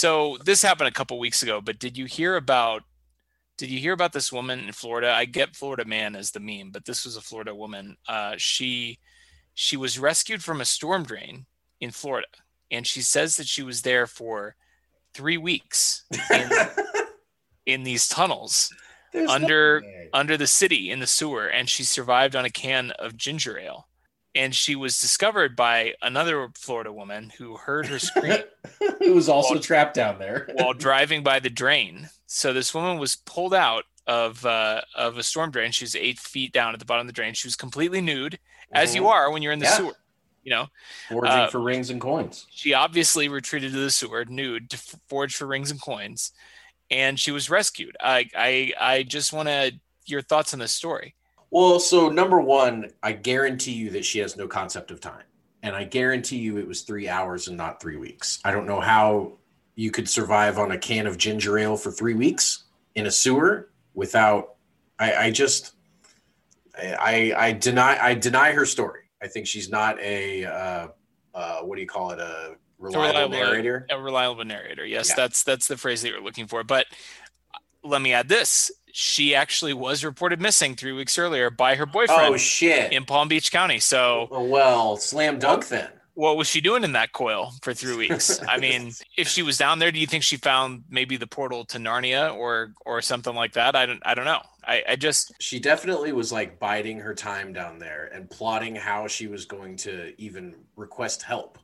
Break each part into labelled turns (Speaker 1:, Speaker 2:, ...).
Speaker 1: So this happened a couple weeks ago, but did you hear about did you hear about this woman in Florida? I get Florida man as the meme, but this was a Florida woman. Uh, she she was rescued from a storm drain in Florida, and she says that she was there for three weeks in, in these tunnels
Speaker 2: There's
Speaker 1: under
Speaker 2: no
Speaker 1: under the city in the sewer, and she survived on a can of ginger ale. And she was discovered by another Florida woman who heard her scream
Speaker 2: Who was also
Speaker 1: Well-
Speaker 2: trapped down there.
Speaker 1: while driving by the drain. So this woman was pulled out of uh, of a storm drain. She was eight feet down at the bottom of the drain. She was completely nude, as you
Speaker 2: Mhm.
Speaker 1: are when you're in the
Speaker 2: Yeah.
Speaker 1: sewer. You know,
Speaker 2: foraging
Speaker 1: uh,
Speaker 2: for rings and coins.
Speaker 1: she obviously retreated to the sewer nude to f- forage for rings and coins, and she was rescued. I I I just want to your thoughts on this story.
Speaker 2: Well, so number one, I guarantee you that she has no concept of time. And I guarantee you it was three hours and not three weeks. I don't know how you could survive on a can of ginger ale for three weeks in a sewer without I, I just I, I deny I deny her story. I think she's not a uh, uh, what do you call it? A reliable,
Speaker 1: reliable-
Speaker 2: narrator.
Speaker 1: A reliable narrator. Yes,
Speaker 2: Yeah.
Speaker 1: that's that's the phrase that you're looking for. But let me add this: she actually was reported missing three weeks earlier by her boyfriend
Speaker 2: Oh shit.
Speaker 1: in Palm Beach County. So
Speaker 2: Oh, well, slam dunk then.
Speaker 1: what was she doing in that coil for three weeks? I mean, if she was down there, do you think she found maybe the portal to Narnia or or something like that? I don't I don't know. I, I just
Speaker 2: She definitely was like biding her time down there and plotting how she was going to even request help.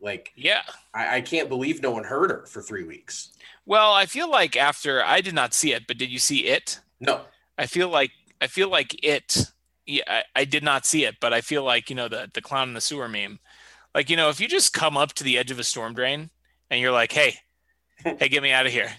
Speaker 2: Like,
Speaker 1: yeah.
Speaker 2: I, I can't believe no one heard her for three weeks.
Speaker 1: Well, I feel like after I did not see it, but did you see it?
Speaker 2: No.
Speaker 1: I feel like I feel like it. Yeah, I, I did not see it, but I feel like you know the the clown in the sewer meme. Like you know, if you just come up to the edge of a storm drain and you're like, "Hey, hey, get me out of here,"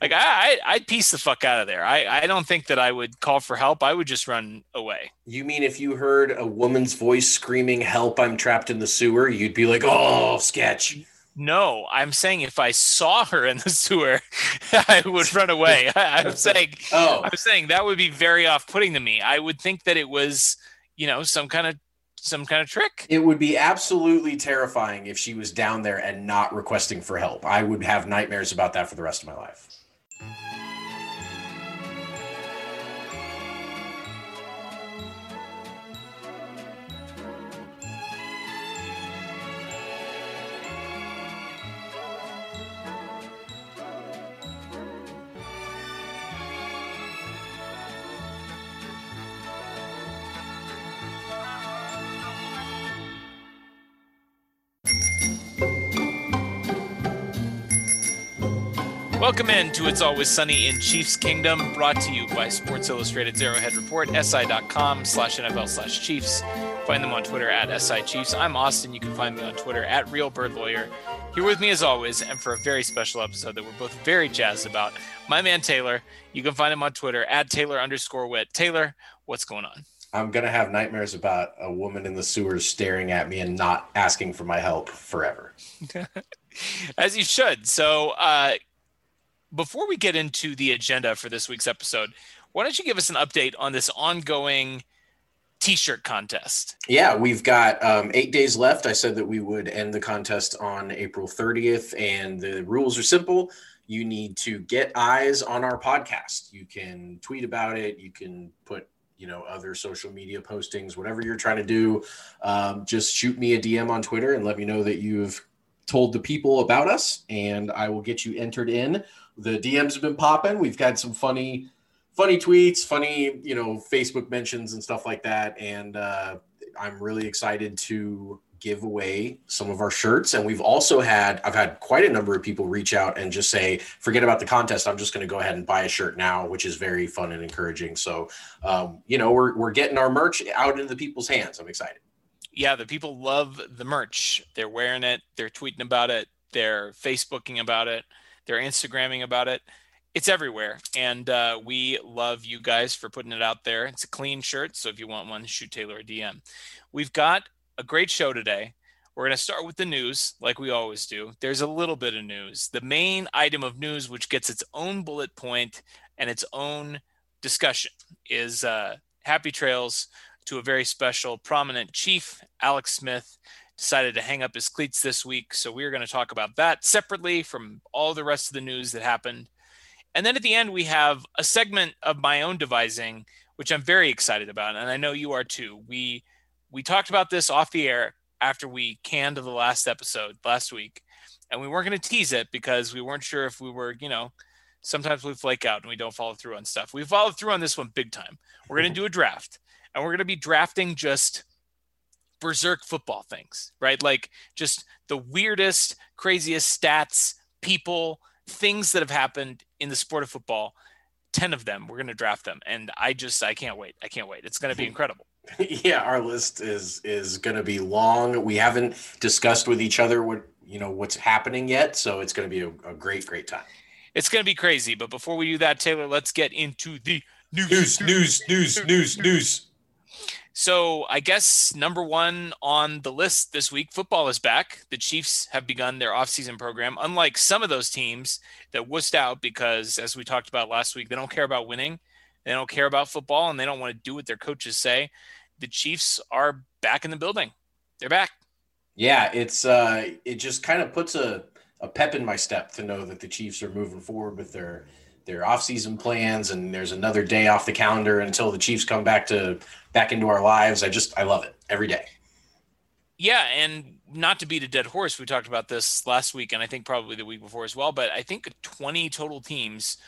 Speaker 1: like I, I I'd piece the fuck out of there. I I don't think that I would call for help. I would just run away.
Speaker 2: You mean if you heard a woman's voice screaming, Help, I'm trapped in the sewer, you'd be like, Oh, sketch.
Speaker 1: No, I'm saying if I saw her in the sewer, I would run away. I, I'm saying
Speaker 2: Oh,
Speaker 1: I'm saying that would be very off-putting to me. I would think that it was, you know, some kind of some kind of trick.
Speaker 2: it would be absolutely terrifying if she was down there and not requesting for help. I would have nightmares about that for the rest of my life.
Speaker 1: Welcome in to It's Always Sunny in Chiefs Kingdom, brought to you by Sports Illustrated's Arrowhead Report, si.com slash NFL slash Chiefs. Find them on Twitter at SI Chiefs. I'm Austin. You can find me on Twitter at Real Bird Lawyer. Here with me as always, and for a very special episode that we're both very jazzed about, my man Taylor. You can find him on Twitter at Taylor underscore wit. Taylor, what's going on?
Speaker 2: I'm gonna have nightmares about a woman in the sewers staring at me and not asking for my help forever.
Speaker 1: As you should. So, uh, before we get into the agenda for this week's episode, why don't you give us an update on this ongoing t-shirt contest?
Speaker 2: Yeah, we've got um, eight days left. I said that we would end the contest on April 30th, and the rules are simple. You need to get eyes on our podcast. You can tweet about it. You can put, you know, other social media postings, whatever you're trying to do. Um, just shoot me a DM on Twitter and let me know that you've told the people about us, and I will get you entered in. The DMs have been popping. We've had some funny funny tweets, funny, you know, Facebook mentions and stuff like that. And uh, I'm really excited to give away some of our shirts. And we've also had, I've had quite a number of people reach out and just say, forget about the contest. I'm just going to go ahead and buy a shirt now, which is very fun and encouraging. So, um, you know, we're, we're getting our merch out into the people's hands. I'm excited.
Speaker 1: Yeah, the people love the merch. They're wearing it, they're tweeting about it, they're Facebooking about it, they're Instagramming about it. It's everywhere. And uh, we love you guys for putting it out there. It's a clean shirt. So if you want one, shoot Taylor a DM. We've got a great show today. We're going to start with the news, like we always do. There's a little bit of news. The main item of news, which gets its own bullet point and its own discussion, is uh, happy trails to a very special, prominent chief, Alex Smith. Decided to hang up his cleats this week. So we're going to talk about that separately from all the rest of the news that happened. And then at the end, we have a segment of my own devising, which I'm very excited about. And I know you are too. We we talked about this off the air after we canned the last episode last week. And we weren't going to tease it because we weren't sure if we were, you know, sometimes we flake out and we don't follow through on stuff. We followed through on this one big time. We're going to do a draft and we're going to be drafting just berserk football things, right? Like just the weirdest, craziest stats, people, things that have happened in the sport of football. 10 of them, we're going to draft them. And I just, I can't wait. I can't wait. It's going to be incredible.
Speaker 2: yeah, our list is is going to be long. We haven't discussed with each other what you know what's happening yet, so it's going to be a, a great, great time.
Speaker 1: It's going to be crazy. But before we do that, Taylor, let's get into the
Speaker 2: news, news, news, news, news. news.
Speaker 1: So I guess number one on the list this week, football is back. The Chiefs have begun their offseason program. Unlike some of those teams that wussed out because, as we talked about last week, they don't care about winning, they don't care about football, and they don't want to do what their coaches say. The Chiefs are back in the building. They're back.
Speaker 2: Yeah, it's uh, it just kind of puts a, a pep in my step to know that the Chiefs are moving forward with their their offseason plans and there's another day off the calendar until the Chiefs come back to back into our lives. I just I love it every day.
Speaker 1: Yeah, and not to beat a dead horse, we talked about this last week and I think probably the week before as well, but I think 20 total teams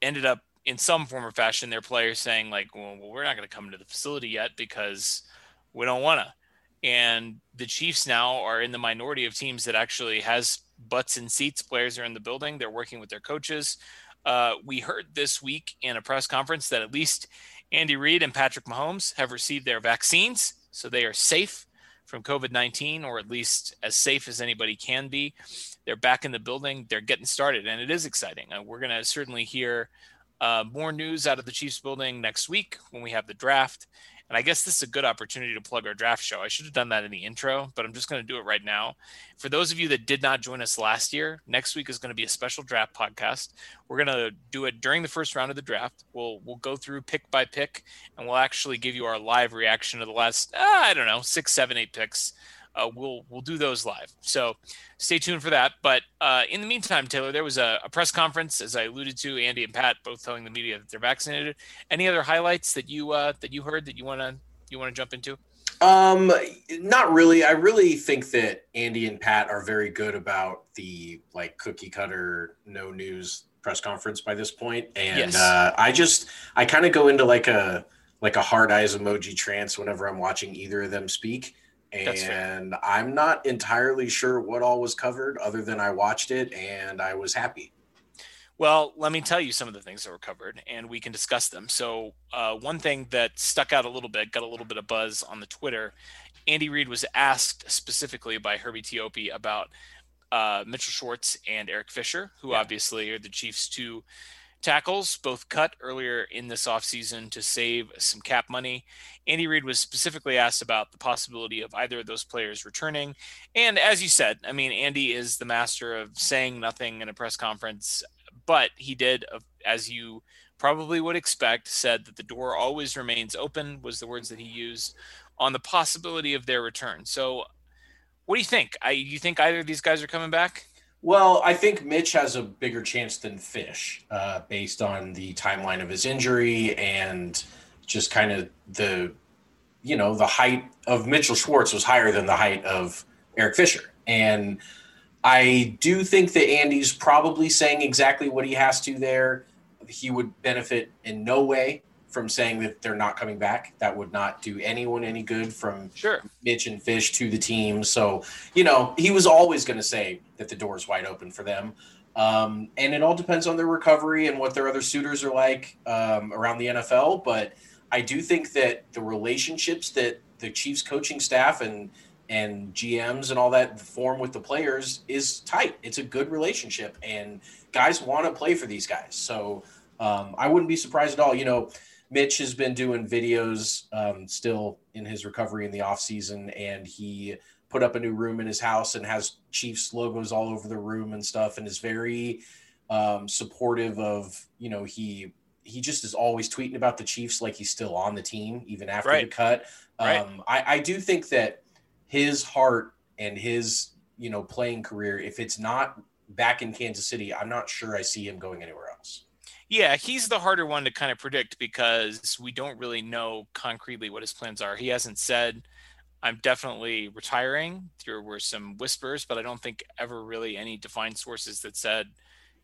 Speaker 1: ended up in some form or fashion their players saying like, well, we're not going to come to the facility yet because we don't want to. And the Chiefs now are in the minority of teams that actually has butts and seats. Players are in the building. They're working with their coaches. Uh, we heard this week in a press conference that at least Andy Reid and Patrick Mahomes have received their vaccines, so they are safe from COVID 19, or at least as safe as anybody can be. They're back in the building, they're getting started, and it is exciting. Uh, we're going to certainly hear uh, more news out of the Chiefs building next week when we have the draft. And I guess this is a good opportunity to plug our draft show. I should have done that in the intro, but I'm just going to do it right now. For those of you that did not join us last year, next week is going to be a special draft podcast. We're going to do it during the first round of the draft. We'll we'll go through pick by pick, and we'll actually give you our live reaction to the last uh, I don't know six, seven, eight picks uh, we'll we'll do those live. So stay tuned for that. But uh, in the meantime, Taylor, there was a, a, press conference, as I alluded to. Andy and Pat both telling the media that they're vaccinated. Any other highlights that you uh, that you heard that you want to you want to jump into?
Speaker 2: Um, not really. I really think that Andy and Pat are very good about the like cookie cutter no news press conference by this point, and yes. uh, I just I kind of go into like a like a hard eyes emoji trance whenever I'm watching either of them speak and I'm not entirely sure what all was covered other than I watched it and I was happy.
Speaker 1: Well, let me tell you some of the things that were covered and we can discuss them. So, uh, one thing that stuck out a little bit, got a little bit of buzz on the Twitter. Andy Reid was asked specifically by Herbie Teope about uh, Mitchell Schwartz and Eric Fisher, who yeah. obviously are the Chiefs' two tackles, both cut earlier in this offseason to save some cap money. Andy Reid was specifically asked about the possibility of either of those players returning. And as you said, I mean, Andy is the master of saying nothing in a press conference, but he did, uh, as you probably would expect, said that the door always remains open, was the words that he used, on the possibility of their return. So, what do you think? I, you think either of these guys are coming back?
Speaker 2: Well, I think Mitch has a bigger chance than Fish, uh, based on the timeline of his injury and just kind of the, you know, the height of Mitchell Schwartz was higher than the height of Eric Fisher, and I do think that Andy's probably saying exactly what he has to there. He would benefit in no way from saying that they're not coming back. That would not do anyone any good from
Speaker 1: sure.
Speaker 2: Mitch and Fish to the team. So, you know, he was always going to say that the door is wide open for them. Um, and it all depends on their recovery and what their other suitors are like um, around the NFL. But I do think that the relationships that the Chiefs coaching staff and and GMs and all that form with the players is tight. It's a good relationship, and guys want to play for these guys. So um, I wouldn't be surprised at all. You know, Mitch has been doing videos um, still in his recovery in the off season, and he put up a new room in his house and has Chiefs logos all over the room and stuff, and is very um, supportive of you know he he just is always tweeting about the Chiefs like he's still on the team even after right. the cut. Um, right. I, I do think that his heart and his you know playing career, if it's not back in Kansas City, I'm not sure I see him going anywhere else.
Speaker 1: Yeah, he's the harder one to kind of predict because we don't really know concretely what his plans are. He hasn't said, I'm definitely retiring. There were some whispers, but I don't think ever really any defined sources that said,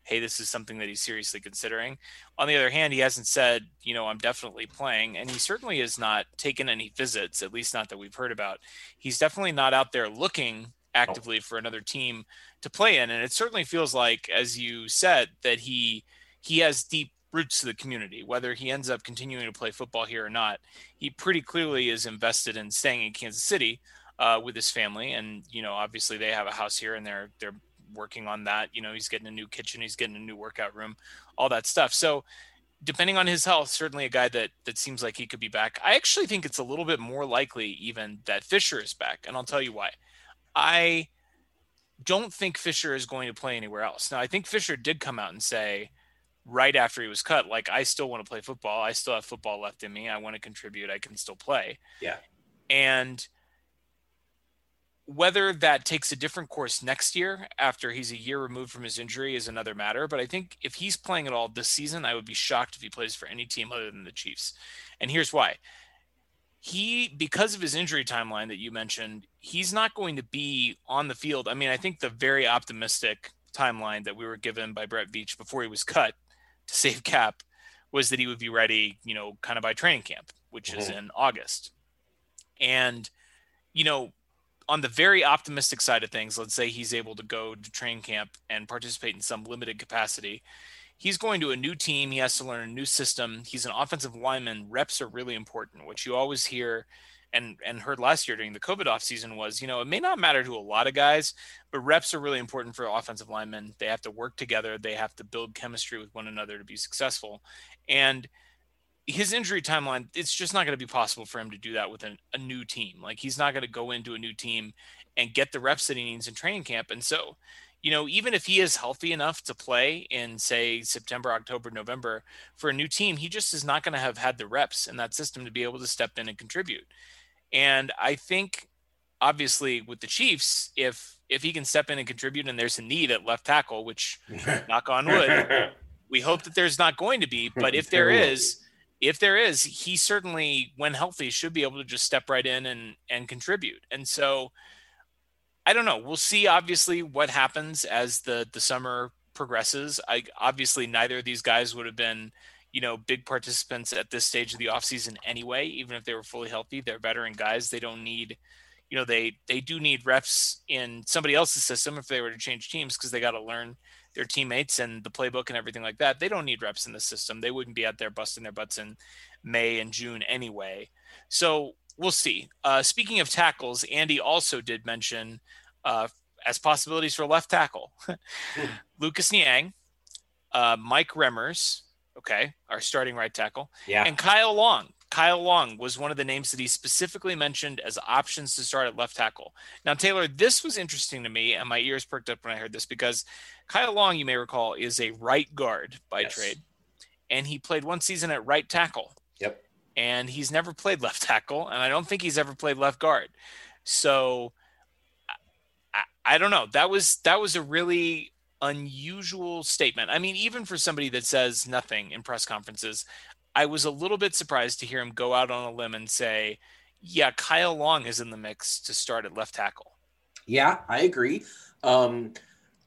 Speaker 1: hey, this is something that he's seriously considering. On the other hand, he hasn't said, you know, I'm definitely playing. And he certainly has not taken any visits, at least not that we've heard about. He's definitely not out there looking actively for another team to play in. And it certainly feels like, as you said, that he he has deep roots to the community. Whether he ends up continuing to play football here or not, he pretty clearly is invested in staying in Kansas City uh, with his family. And you know, obviously they have a house here, and they're they're working on that. You know, he's getting a new kitchen, he's getting a new workout room, all that stuff. So depending on his health, certainly a guy that that seems like he could be back. I actually think it's a little bit more likely even that Fisher is back, and I'll tell you why. I don't think Fisher is going to play anywhere else. Now, I think Fisher did come out and say right after he was cut, like, I still want to play football. I still have football left in me. I want to contribute. I can still play.
Speaker 2: Yeah.
Speaker 1: And whether that takes a different course next year after he's a year removed from his injury is another matter. But I think if he's playing at all this season, I would be shocked if he plays for any team other than the Chiefs. And here's why. He, because of his injury timeline that you mentioned, he's not going to be on the field. I mean, I think the very optimistic timeline that we were given by Brett Veach before he was cut to save cap was that he would be ready, you know, kind of by training camp, which mm-hmm. is in August. And, you know, on the very optimistic side of things, let's say he's able to go to training camp and participate in some limited capacity. He's going to a new team. He has to learn a new system. He's an offensive lineman. Reps are really important. What you always hear and and heard last year during the COVID offseason was, you know, it may not matter to a lot of guys, but reps are really important for offensive linemen. They have to work together. They have to build chemistry with one another to be successful. And his injury timeline, it's just not going to be possible for him to do that with an, a new team. Like he's not going to go into a new team and get the reps that he needs in training camp. And so, you know, even if he is healthy enough to play in say September, October, November for a new team, he just is not going to have had the reps in that system to be able to step in and contribute. And I think obviously with the Chiefs, if if he can step in and contribute and there's a need at left tackle, which knock on wood, we hope that there's not going to be, but if there is, if there is, he certainly, when healthy, should be able to just step right in and and contribute. And so, I don't know. We'll see. Obviously, what happens as the the summer progresses. I obviously neither of these guys would have been, you know, big participants at this stage of the offseason anyway. Even if they were fully healthy, they're veteran guys. They don't need, you know, they they do need reps in somebody else's system if they were to change teams because they got to learn their teammates and the playbook and everything like that. They don't need reps in the system. They wouldn't be out there busting their butts in May and June anyway. So we'll see. Uh, speaking of tackles, Andy also did mention uh, as possibilities for left tackle Lucas Niang, uh, Mike Remmers, okay, our starting right tackle,
Speaker 2: yeah,
Speaker 1: and Kyle Long. Kyle Long was one of the names that he specifically mentioned as options to start at left tackle. Now, Taylor, this was interesting to me, and my ears perked up when I heard this because Kyle Long, you may recall, is a right guard by yes. trade, and he played one season at right tackle.
Speaker 2: Yep.
Speaker 1: And he's never played left tackle, and I don't think he's ever played left guard. So I, I don't know. That was that was a really unusual statement. I mean, even for somebody that says nothing in press conferences, I was a little bit surprised to hear him go out on a limb and say, "Yeah, Kyle Long is in the mix to start at left tackle."
Speaker 2: Yeah, I agree. Um,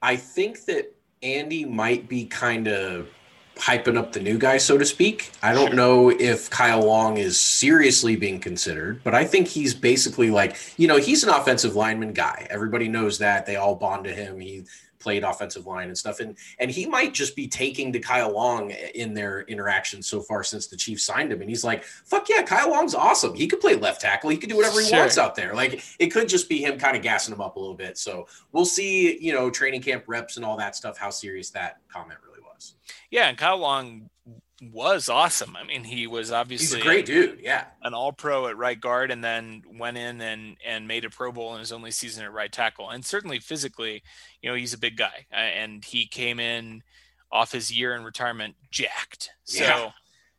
Speaker 2: I think that Andy might be kind of hyping up the new guy, so to speak. I don't know if Kyle Long is seriously being considered, but I think he's basically like, you know, he's an offensive lineman guy. Everybody knows that. They all bond to him. He played offensive line and stuff. And and he might just be taking to Kyle Long in their interaction so far since the Chiefs signed him. And he's like, fuck yeah, Kyle Long's awesome. He could play left tackle. He could do whatever he sure. wants out there. Like it could just be him kind of gassing him up a little bit. So we'll see, you know, training camp reps and all that stuff, how serious that comment really was.
Speaker 1: Yeah, and Kyle Long was awesome. I mean, he was obviously
Speaker 2: he's a great dude. Yeah,
Speaker 1: an All Pro at right guard, and then went in and and made a Pro Bowl in his only season at right tackle. And certainly physically, you know, he's a big guy, and he came in off his year in retirement jacked. So, yeah.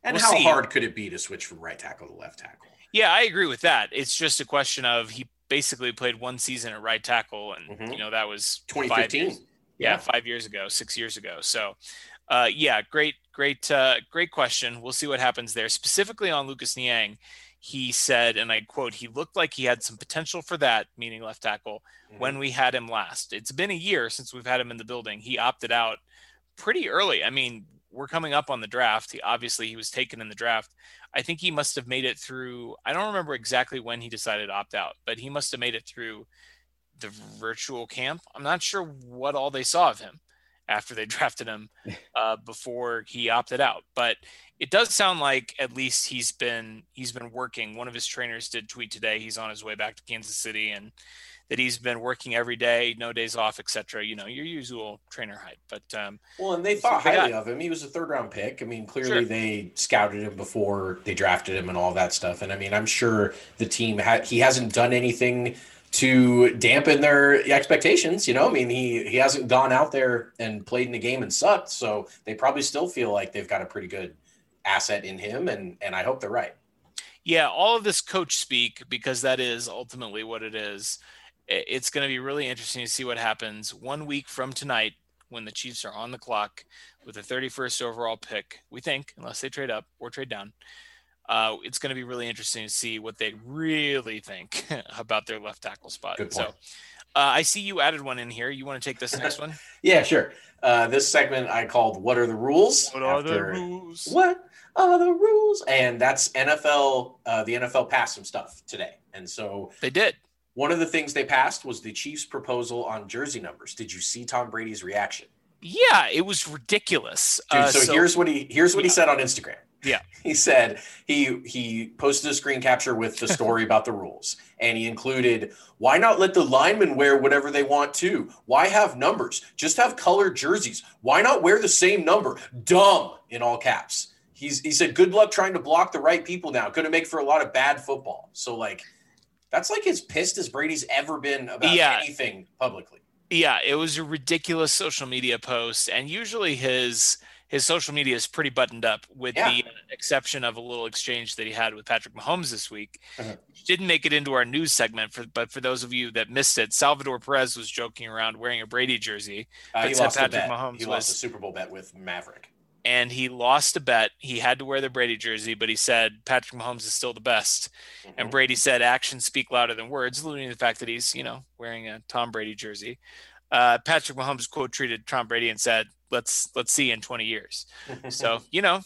Speaker 2: and we'll how see. hard could it be to switch from right tackle to left tackle?
Speaker 1: Yeah, I agree with that. It's just a question of he basically played one season at right tackle, and
Speaker 2: Mhm.
Speaker 1: you know that was five
Speaker 2: 2015.
Speaker 1: years- yeah, five years ago, six years ago. So, uh, yeah, great, great, uh, great question. We'll see what happens there. Specifically on Lucas Niang, he said, and I quote, "He looked like he had some potential for that, meaning left tackle,
Speaker 2: Mhm.
Speaker 1: when we had him last. It's been a year since we've had him in the building. He opted out pretty early. I mean, we're coming up on the draft. He, obviously, he was taken in the draft. I think he must have made it through. I don't remember exactly when he decided to opt out, but he must have made it through the virtual camp. I'm not sure what all they saw of him after they drafted him uh, before he opted out, but it does sound like at least he's been he's been working. One of his trainers did tweet today he's on his way back to Kansas City and that he's been working every day, no days off, etc. You know, your usual trainer hype. But um,
Speaker 2: Well, and they thought
Speaker 1: they
Speaker 2: highly
Speaker 1: got-
Speaker 2: of him. He was a third round pick. I mean, clearly
Speaker 1: Sure.
Speaker 2: they scouted him before they drafted him and all that stuff. And I mean, I'm sure the team had he hasn't done anything to dampen their expectations. You know, I mean, he he hasn't gone out there and played in the game and sucked. So they probably still feel like they've got a pretty good asset in him. And and I hope they're right.
Speaker 1: yeah, all of this coach speak because that is ultimately what it is. It's going to be really interesting to see what happens one week from tonight when the Chiefs are on the clock with the 31st overall pick. We think, unless they trade up or trade down, uh, it's going to be really interesting to see what they really think about their left tackle spot.
Speaker 2: Good
Speaker 1: So,
Speaker 2: point.
Speaker 1: uh, I see you added one in here. You want to take this next one?
Speaker 2: Yeah, sure. Uh, this segment I called "What Are the Rules?"
Speaker 1: What are the rules?
Speaker 2: What are the rules? And that's NFL. Uh, the NFL passed some stuff today, and so
Speaker 1: They did.
Speaker 2: one of the things they passed was the Chiefs' proposal on jersey numbers. Did you see Tom Brady's reaction?
Speaker 1: Yeah, it was ridiculous.
Speaker 2: Dude,
Speaker 1: Uh,
Speaker 2: so, here's what he here's what he said on Instagram.
Speaker 1: Yeah.
Speaker 2: He said he he posted a screen capture with the story about the rules, and he included why not let the linemen wear whatever they want to? Why have numbers? Just have colored jerseys. Why not wear the same number? Dumb in all caps. He's he said good luck trying to block the right people now. Going to make for a lot of bad football. So like that's like as pissed as Brady's ever been about
Speaker 1: Yeah.
Speaker 2: anything publicly.
Speaker 1: yeah it was a ridiculous social media post and usually his his social media is pretty buttoned up with
Speaker 2: Yeah.
Speaker 1: the exception of a little exchange that he had with patrick mahomes this week
Speaker 2: Uh-huh.
Speaker 1: didn't make it into our news segment for but for those of you that missed it salvador perez was joking around wearing a brady jersey
Speaker 2: Uh, he
Speaker 1: said
Speaker 2: lost a
Speaker 1: Patrick
Speaker 2: bet.
Speaker 1: Mahomes
Speaker 2: he lost
Speaker 1: was-
Speaker 2: a Super Bowl bet with Maverick.
Speaker 1: and he lost a bet he had to wear the brady jersey but he said patrick mahomes is still the best and
Speaker 2: Mhm.
Speaker 1: Brady said actions speak louder than words, alluding to the fact that he's, you know, wearing a Tom Brady jersey. Uh, Patrick Mahomes quote treated Tom Brady and said, "Let's let's see in 20 years." So you know,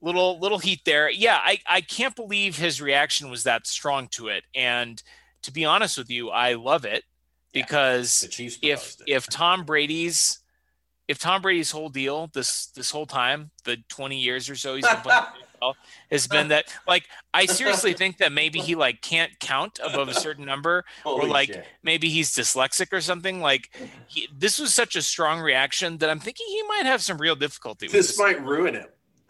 Speaker 1: little little heat there. Yeah, I I can't believe his reaction was that strong to it. And to be honest with you, I love it because
Speaker 2: Chiefs
Speaker 1: if
Speaker 2: it.
Speaker 1: if Tom Brady's if Tom Brady's whole deal this this whole time, the 20 years or so he's been playing has been that like I seriously think that maybe he like can't count above a certain number or like
Speaker 2: shit.
Speaker 1: maybe he's dyslexic or something like he, this was such a strong reaction that I'm thinking he might have some real difficulty with
Speaker 2: this
Speaker 1: this.
Speaker 2: might ruin him.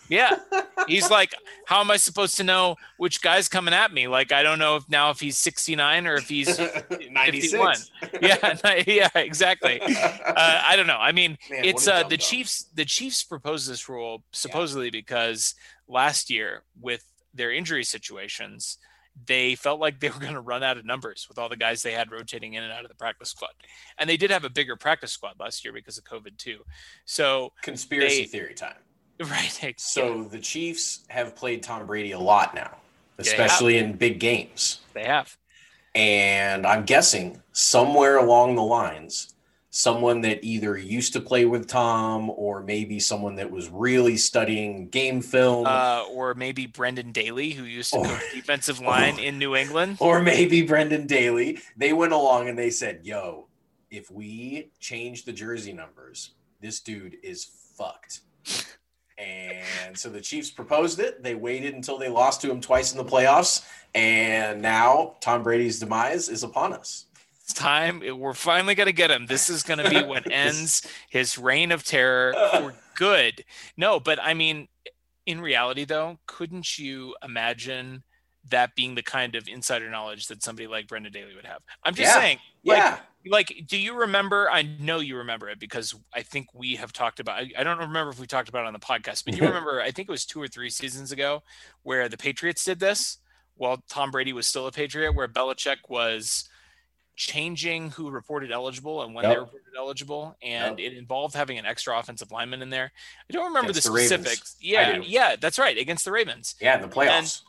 Speaker 1: Yeah. He's like, how am I supposed to know which guy's coming at me? Like, I don't know if now if he's 69 or if he's
Speaker 2: 96.
Speaker 1: yeah, yeah, exactly. Uh, I don't know. I mean,
Speaker 2: Man,
Speaker 1: it's uh the. Chiefs. The Chiefs proposed this rule supposedly because last year with their injury situations, they felt like they were going to run out of numbers with all the guys they had rotating in and out of the practice squad, and they did have a bigger practice squad last year because of COVID too. So
Speaker 2: Conspiracy
Speaker 1: They-
Speaker 2: theory time.
Speaker 1: right,
Speaker 2: So the Chiefs have played Tom Brady a lot now, especially in big games.
Speaker 1: they have.
Speaker 2: And I'm guessing somewhere along the lines, someone that either used to play with Tom or maybe someone that was really studying game film.
Speaker 1: Uh, or maybe Brendan Daly, who used to
Speaker 2: Or-
Speaker 1: coach defensive line in New England.
Speaker 2: or maybe Brendan Daly, they went along and they said, "Yo, if we change the jersey numbers, this dude is fucked." And so the Chiefs proposed it. They waited until they lost to him twice in the playoffs, and now Tom Brady's demise is upon us.
Speaker 1: It's time. We're finally going to get him. This is going to be what ends his reign of terror for good. No, but I mean, in reality, though, couldn't you imagine that being the kind of insider knowledge that somebody like Brendan Daly would have? I'm just
Speaker 2: Yeah.
Speaker 1: saying, like,
Speaker 2: Yeah,
Speaker 1: like, do you remember? I know you remember it because I think we have talked about. I, I don't remember if we talked about it on the podcast, but you remember? I think it was two or three seasons ago where the Patriots did this while Tom Brady was still a Patriot, where Belichick was changing who reported eligible and when
Speaker 2: Yep.
Speaker 1: they reported eligible, and it involved having an extra offensive lineman in there. I don't remember
Speaker 2: Against
Speaker 1: the
Speaker 2: the
Speaker 1: specifics. Yeah, yeah, that's right, against the Ravens.
Speaker 2: Yeah, the playoffs.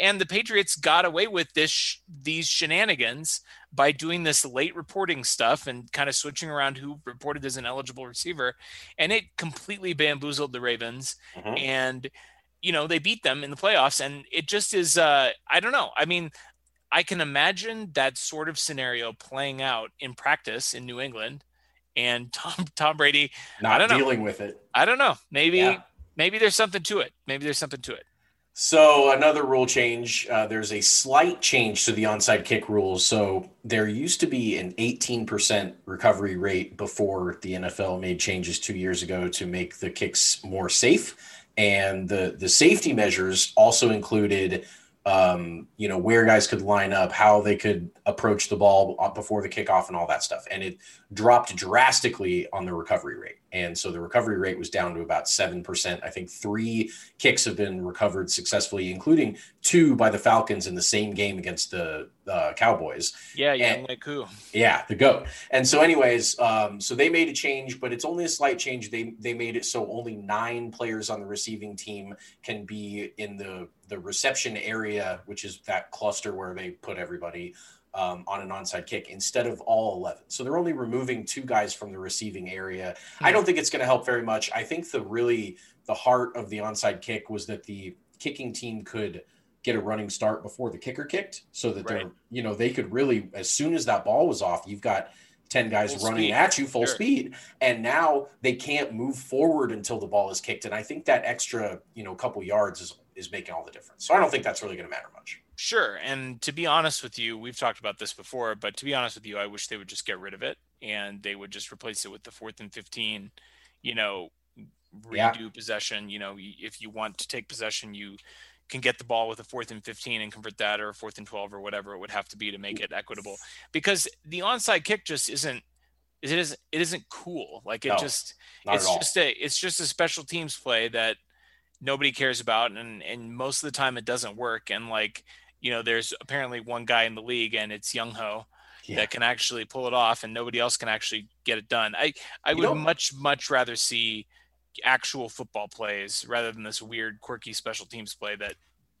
Speaker 1: And the Patriots got away with this sh- these shenanigans by doing this late reporting stuff and kind of switching around who reported as an eligible receiver, and it completely bamboozled the Ravens
Speaker 2: Mhm.
Speaker 1: and you know they beat them in the playoffs and it just is uh i don't know i mean i can imagine that sort of scenario playing out in practice in new england and tom tom brady
Speaker 2: Not
Speaker 1: don't know.
Speaker 2: dealing with it.
Speaker 1: i don't know maybe
Speaker 2: Yeah.
Speaker 1: maybe there's something to it maybe there's something to it
Speaker 2: So another rule change. Uh, there's a slight change to the onside kick rules. So there used to be an 18% recovery rate before the NFL made changes two years ago to make the kicks more safe, and the the safety measures also included, um, you know, where guys could line up, how they could approach the ball before the kickoff, and all that stuff. And it dropped drastically on the recovery rate. And so the recovery rate was down to about 7%. I think three kicks have been recovered successfully, including two by the Falcons in the same game against the uh, Cowboys.
Speaker 1: yeah young
Speaker 2: Yeah, the goat. And so, anyways, um, so they made a change, but it's only a slight change. They they made it so only nine players on the receiving team can be in the the reception area, which is that cluster where they put everybody um, on an onside kick instead of all eleven. So they're only removing two guys from the receiving area. I
Speaker 1: Hmm.
Speaker 2: don't think it's going to help very much. I think the really the heart of the onside kick was that the kicking team could get a running start before the kicker kicked so that they're you know they could really as soon as that ball was off you've got 10 guys
Speaker 1: Full
Speaker 2: running
Speaker 1: speed.
Speaker 2: at you full
Speaker 1: Sure.
Speaker 2: speed and now they can't move forward until the ball is kicked and i think that extra you know couple yards is is making all the difference so i don't think that's really going to matter much
Speaker 1: Sure. And to be honest with you, we've talked about this before, but to be honest with you, I wish they would just get rid of it and they would just replace it with the fourth and 15, you know,
Speaker 2: Yeah.
Speaker 1: redo possession. You know, if you want to take possession, you can get the ball with a fourth and 15 and convert that or a fourth and 12 or whatever it would have to be to make it equitable because the onside kick just isn't, it isn't, it isn't cool. Like it
Speaker 2: No,
Speaker 1: just, it's just a it's just a special teams play that nobody cares about and and most of the time it doesn't work and like you know there's apparently one guy in the league and it's Younghoe
Speaker 2: Yeah.
Speaker 1: that can actually pull it off and nobody else can actually get it done. I i
Speaker 2: You
Speaker 1: would much much rather see actual football plays rather than this weird quirky special teams play that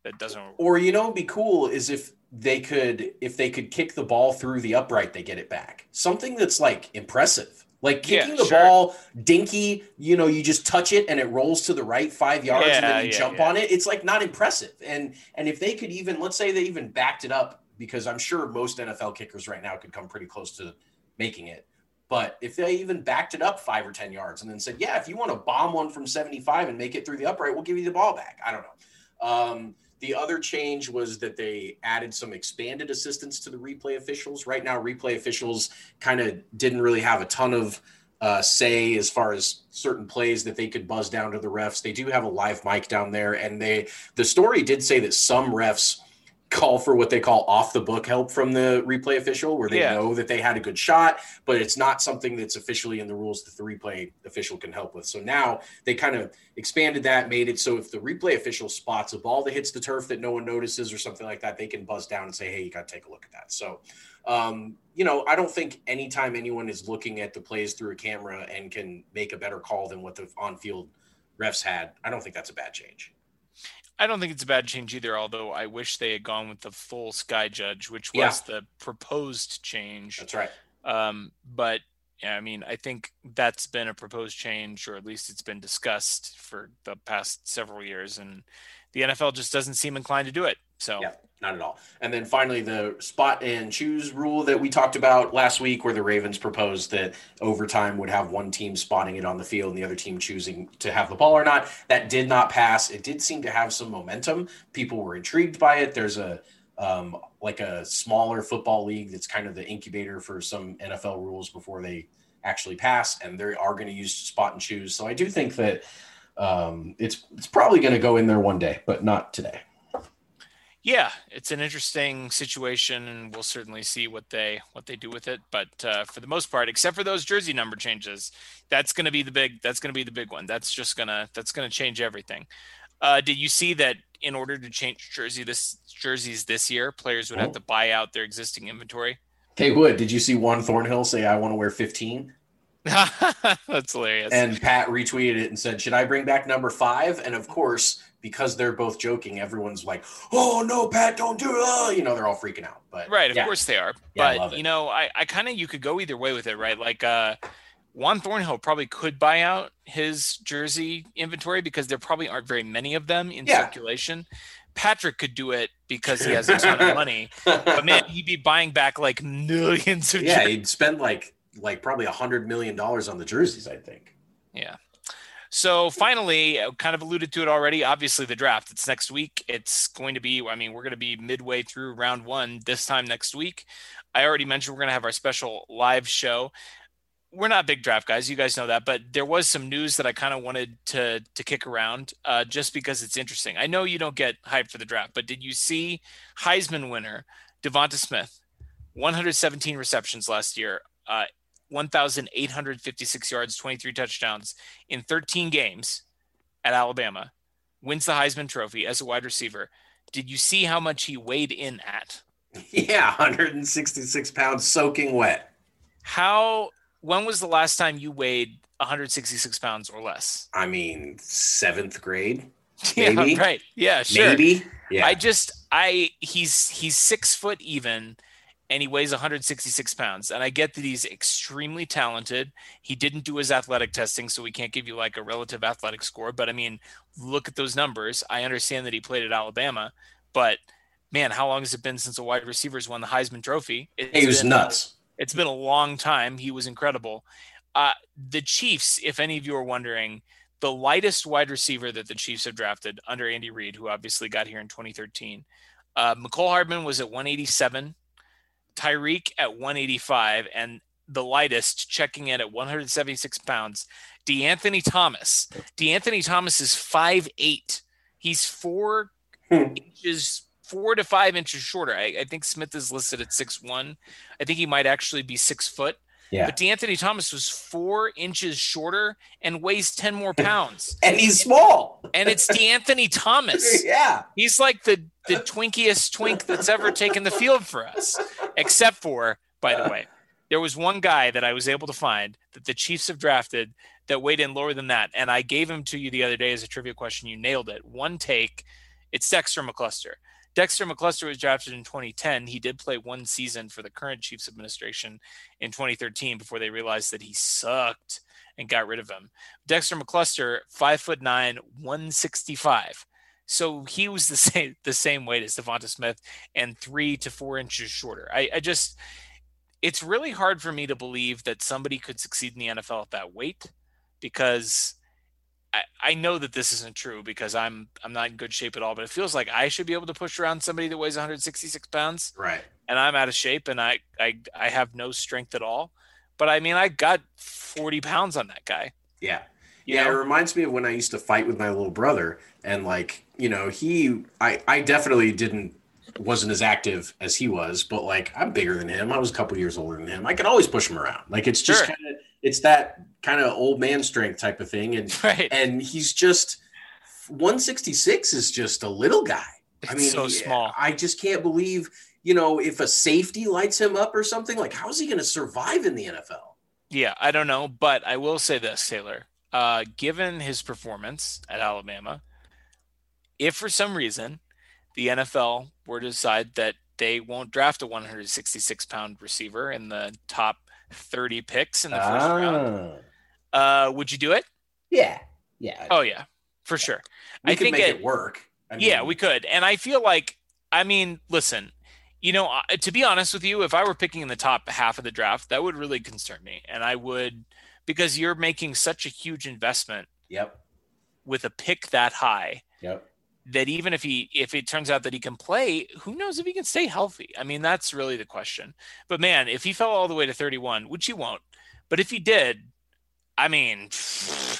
Speaker 1: that doesn't
Speaker 2: or you know be cool is if they could if they could kick the ball through the upright they get it back. Something that's like impressive like
Speaker 1: Yeah,
Speaker 2: kicking the
Speaker 1: sure.
Speaker 2: ball dinky you know you just touch it and it rolls to the right five yards and then you
Speaker 1: yeah,
Speaker 2: jump
Speaker 1: yeah.
Speaker 2: on it. It's like not impressive. And and if they could even let's say they even backed it up because i'm sure most nfl kickers right now could come pretty close to making it. But if they even backed it up five or ten yards and then said yeah if you want to bomb one from 75 and make it through the upright we'll give you the ball back. I don't know. Um, the other change was that they added some expanded assistance to the replay officials. Right now, replay officials kind of didn't really have a ton of uh, say as far as certain plays that they could buzz down to the refs. They do have a live mic down there, and they the story did say that some refs call for what they call off the book help from the replay official, where they
Speaker 1: Yeah.
Speaker 2: know that they had a good shot, but it's not something that's officially in the rules that the replay official can help with. So now they kind of expanded that, made it so if the replay official spots a ball that hits the turf that no one notices or something like that, they can buzz down and say, "Hey, you got to take a look at that." So, um, you know, I don't think anytime anyone is looking at the plays through a camera and can make a better call than what the on-field refs had, I don't think that's a bad change.
Speaker 1: I don't think it's a bad change either, although I wish they had gone with the full sky judge, which
Speaker 2: Yeah.
Speaker 1: was the proposed change.
Speaker 2: That's right.
Speaker 1: Um, but yeah, I mean, I think that's been a proposed change, or at least it's been discussed for the past several years, and the NFL just doesn't seem inclined to do it. So
Speaker 2: Yeah. Not at all. And then finally, the spot and choose rule that we talked about last week, where the Ravens proposed that overtime would have one team spotting it on the field and the other team choosing to have the ball or not. That did not pass. It did seem to have some momentum. People were intrigued by it. There's a um, like a smaller football league that's kind of the incubator for some NFL rules before they actually pass, and they are going to use spot and choose. So I do think that um, it's it's probably going to go in there one day, but not today.
Speaker 1: Yeah, it's an interesting situation, and we'll certainly see what they what they do with it. But uh, for the most part, except for those jersey number changes, that's going to be the big that's going to be the big one. That's just gonna that's going to change everything. Uh, did you see that in order to change jersey this jerseys this year, players would have
Speaker 2: Oh.
Speaker 1: to buy out their existing inventory?
Speaker 2: Hey Wood, did you see Juan Thornhill say I want to wear 15?
Speaker 1: That's hilarious.
Speaker 2: And Pat retweeted it and said, Should I bring back number five? And of course, because they're both joking, everyone's like, Oh no, Pat, don't do it. Oh, you know, they're all freaking out. But
Speaker 1: right, of
Speaker 2: yeah.
Speaker 1: course they are.
Speaker 2: Yeah,
Speaker 1: but you know, I, I kind of you could go either way with it, right? Like uh Juan Thornhill probably could buy out his jersey inventory because there probably aren't very many of them in
Speaker 2: Yeah.
Speaker 1: circulation. Patrick could do it because he has a ton of money. But man, he'd be buying back like millions of
Speaker 2: yeah,
Speaker 1: jerseys.
Speaker 2: he'd spend like like probably a hundred million dollars on the jerseys, I think.
Speaker 1: Yeah. So finally, kind of alluded to it already. Obviously, the draft. It's next week. It's going to be. I mean, we're going to be midway through round one this time next week. I already mentioned we're going to have our special live show. We're not big draft guys, you guys know that, but there was some news that I kind of wanted to to kick around, uh, just because it's interesting. I know you don't get hyped for the draft, but did you see Heisman winner Devonta Smith, 117 receptions last year, uh, 1,856 yards, 23 touchdowns in 13 games at Alabama, wins the Heisman Trophy as a wide receiver. Did you see how much he weighed in at?
Speaker 2: Yeah, 166 pounds soaking wet.
Speaker 1: How? When was the last time you weighed 166 pounds or less?
Speaker 2: I mean, seventh grade,
Speaker 1: Yeah, right. Yeah, sure.
Speaker 2: maybe. Yeah,
Speaker 1: I just I he's he's six foot even and he weighs 166 pounds. And I get that he's extremely talented. He didn't do his athletic testing, so we can't give you like a relative athletic score. But I mean, look at those numbers. I understand that he played at Alabama, but man, how long has it been since a wide receiver's won the Heisman Trophy? It's
Speaker 2: he was
Speaker 1: been-
Speaker 2: nuts.
Speaker 1: It's been a long time. He was incredible. Uh, the Chiefs, if any of you are wondering, the lightest wide receiver that the Chiefs have drafted under Andy Reid, who obviously got here in 2013, uh, Mecole Hardman was at 187, Tyreek at 185, and the lightest checking in at 176 pounds, DeAnthony Thomas. DeAnthony Thomas is 5'8. He's four
Speaker 2: Hmm.
Speaker 1: inches, four to five inches shorter. I, I think Smith is listed at six one. I think he might actually be six foot.
Speaker 2: Yeah,
Speaker 1: But DeAnthony Thomas was four inches shorter and weighs 10 more pounds.
Speaker 2: and he's small.
Speaker 1: And it's DeAnthony Thomas.
Speaker 2: yeah,
Speaker 1: He's like the, the twinkiest twink that's ever taken the field for us. Except for, by the way, there was one guy that I was able to find that the Chiefs have drafted that weighed in lower than that. And I gave him to you the other day as a trivia question. You nailed it. One take. It's Dexter McCluster. Dexter McCluster was drafted in 2010. He did play one season for the current Chiefs administration in 2013 before they realized that he sucked and got rid of him. Dexter McCluster, five foot nine, 165. So he was the same the same weight as Devonta Smith and three to four inches shorter. I, I just it's really hard for me to believe that somebody could succeed in the NFL at that weight because I, I know that this isn't true because I'm I'm not in good shape at all, but it feels like I should be able to push around somebody that weighs 166 pounds
Speaker 2: right.
Speaker 1: and I'm out of shape and I I, I have no strength at all. But I mean I got 40 pounds on that guy.
Speaker 2: Yeah.
Speaker 1: you
Speaker 2: yeah,
Speaker 1: know?
Speaker 2: it reminds me of when I used to fight with my little brother, and like you know, he, I, I definitely didn't, wasn't as active as he was, but like I'm bigger than him. I was a couple years older than him. I could always push him around. Like it's just
Speaker 1: Sure.
Speaker 2: kind of, it's that kind of old man strength type of thing, and
Speaker 1: right.
Speaker 2: and he's just 166 is just a little guy. I mean,
Speaker 1: so small.
Speaker 2: I just can't believe, you know, if a safety lights him up or something, like how is he going to survive in the NFL?
Speaker 1: Yeah, I don't know, but I will say this, Taylor. Uh, given his performance at Alabama, if for some reason the NFL were to decide that they won't draft a 166 pound receiver in the top 30 picks in the first round,
Speaker 2: Ah.
Speaker 1: Uh, would you do it?
Speaker 2: Yeah. Yeah.
Speaker 1: Oh yeah, for sure.
Speaker 2: we
Speaker 1: I think
Speaker 2: make
Speaker 1: it-
Speaker 2: it, work. I
Speaker 1: yeah, we could. And I feel like, I mean, listen, you know, to be honest with you, if I were picking in the top half of the draft, that would really concern me. And I would, because you're making such a huge investment
Speaker 2: Yep.
Speaker 1: with a pick that high
Speaker 2: Yep.
Speaker 1: that even if he if it turns out that he can play who knows if he can stay healthy i mean that's really the question but man if he fell all the way to 31 which he won't but if he did i mean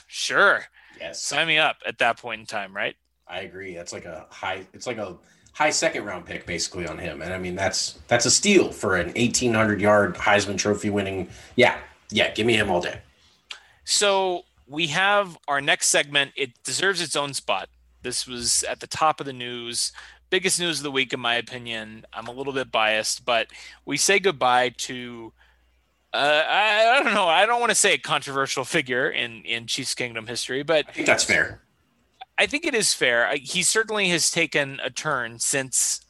Speaker 1: sure
Speaker 2: Yes.
Speaker 1: sign me up at that point in time right
Speaker 2: I agree. That's like a high. It's like a high second round pick basically on him, and I mean that's that's a steal for an 1800 yard Heisman Trophy winning. Yeah. Yeah. Give me him all day.
Speaker 1: So we have our next segment. It deserves its own spot. This was at the top of the news biggest news of the week, in my opinion. I'm a little bit biased, but we say goodbye to. Uh, I, I don't know. I don't want to say a controversial figure in in Chiefs Kingdom history, but
Speaker 2: I think that's fair.
Speaker 1: I think it is fair. He certainly has taken a turn since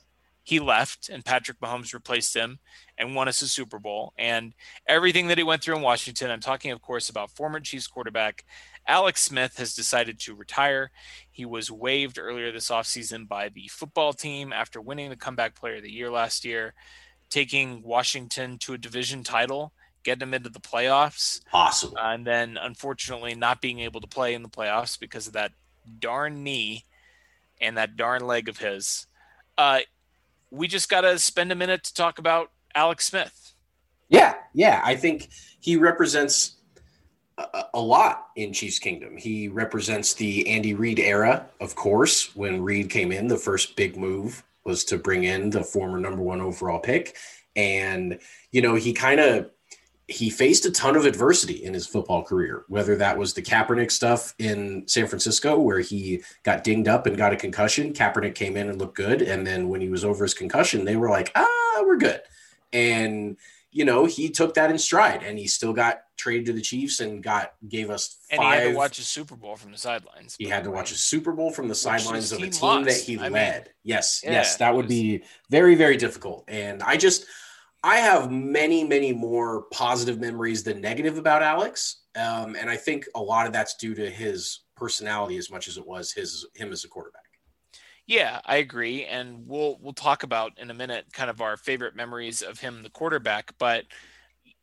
Speaker 1: he left and Patrick Mahomes replaced him and won us a Super Bowl. And everything that he went through in Washington, I'm talking, of course, about former Chiefs quarterback Alex Smith has decided to retire. He was waived earlier this offseason by the football team after winning the comeback player of the year last year, taking Washington to a division title, getting them into the playoffs.
Speaker 2: Awesome.
Speaker 1: Uh, and then unfortunately not being able to play in the playoffs because of that darn knee and that darn leg of his. Uh, we just got to spend a minute to talk about Alex Smith.
Speaker 2: Yeah, yeah. I think he represents a, a, lot in Chiefs Kingdom. He represents the Andy Reid era, of course. When Reid came in, the first big move was to bring in the former number one overall pick. And, you know, he kind of he faced a ton of adversity in his football career, whether that was the Kaepernick stuff in San Francisco, where he got dinged up and got a concussion. Kaepernick came in and looked good. And then when he was over his concussion, they were like, ah, we're good. And you know, he took that in stride and he still got traded to the Chiefs and got gave us
Speaker 1: five. And he had to watch a Super Bowl from the sidelines.
Speaker 2: He had to watch a Super Bowl from the sidelines of a team lost. that he I led. Mean, yes, yeah, yes, that would was... be very, very difficult. And I just, I have many, many more positive memories than negative about Alex. Um, and I think a lot of that's due to his personality as much as it was his him as a quarterback.
Speaker 1: Yeah, I agree, and we'll we'll talk about in a minute kind of our favorite memories of him, the quarterback. But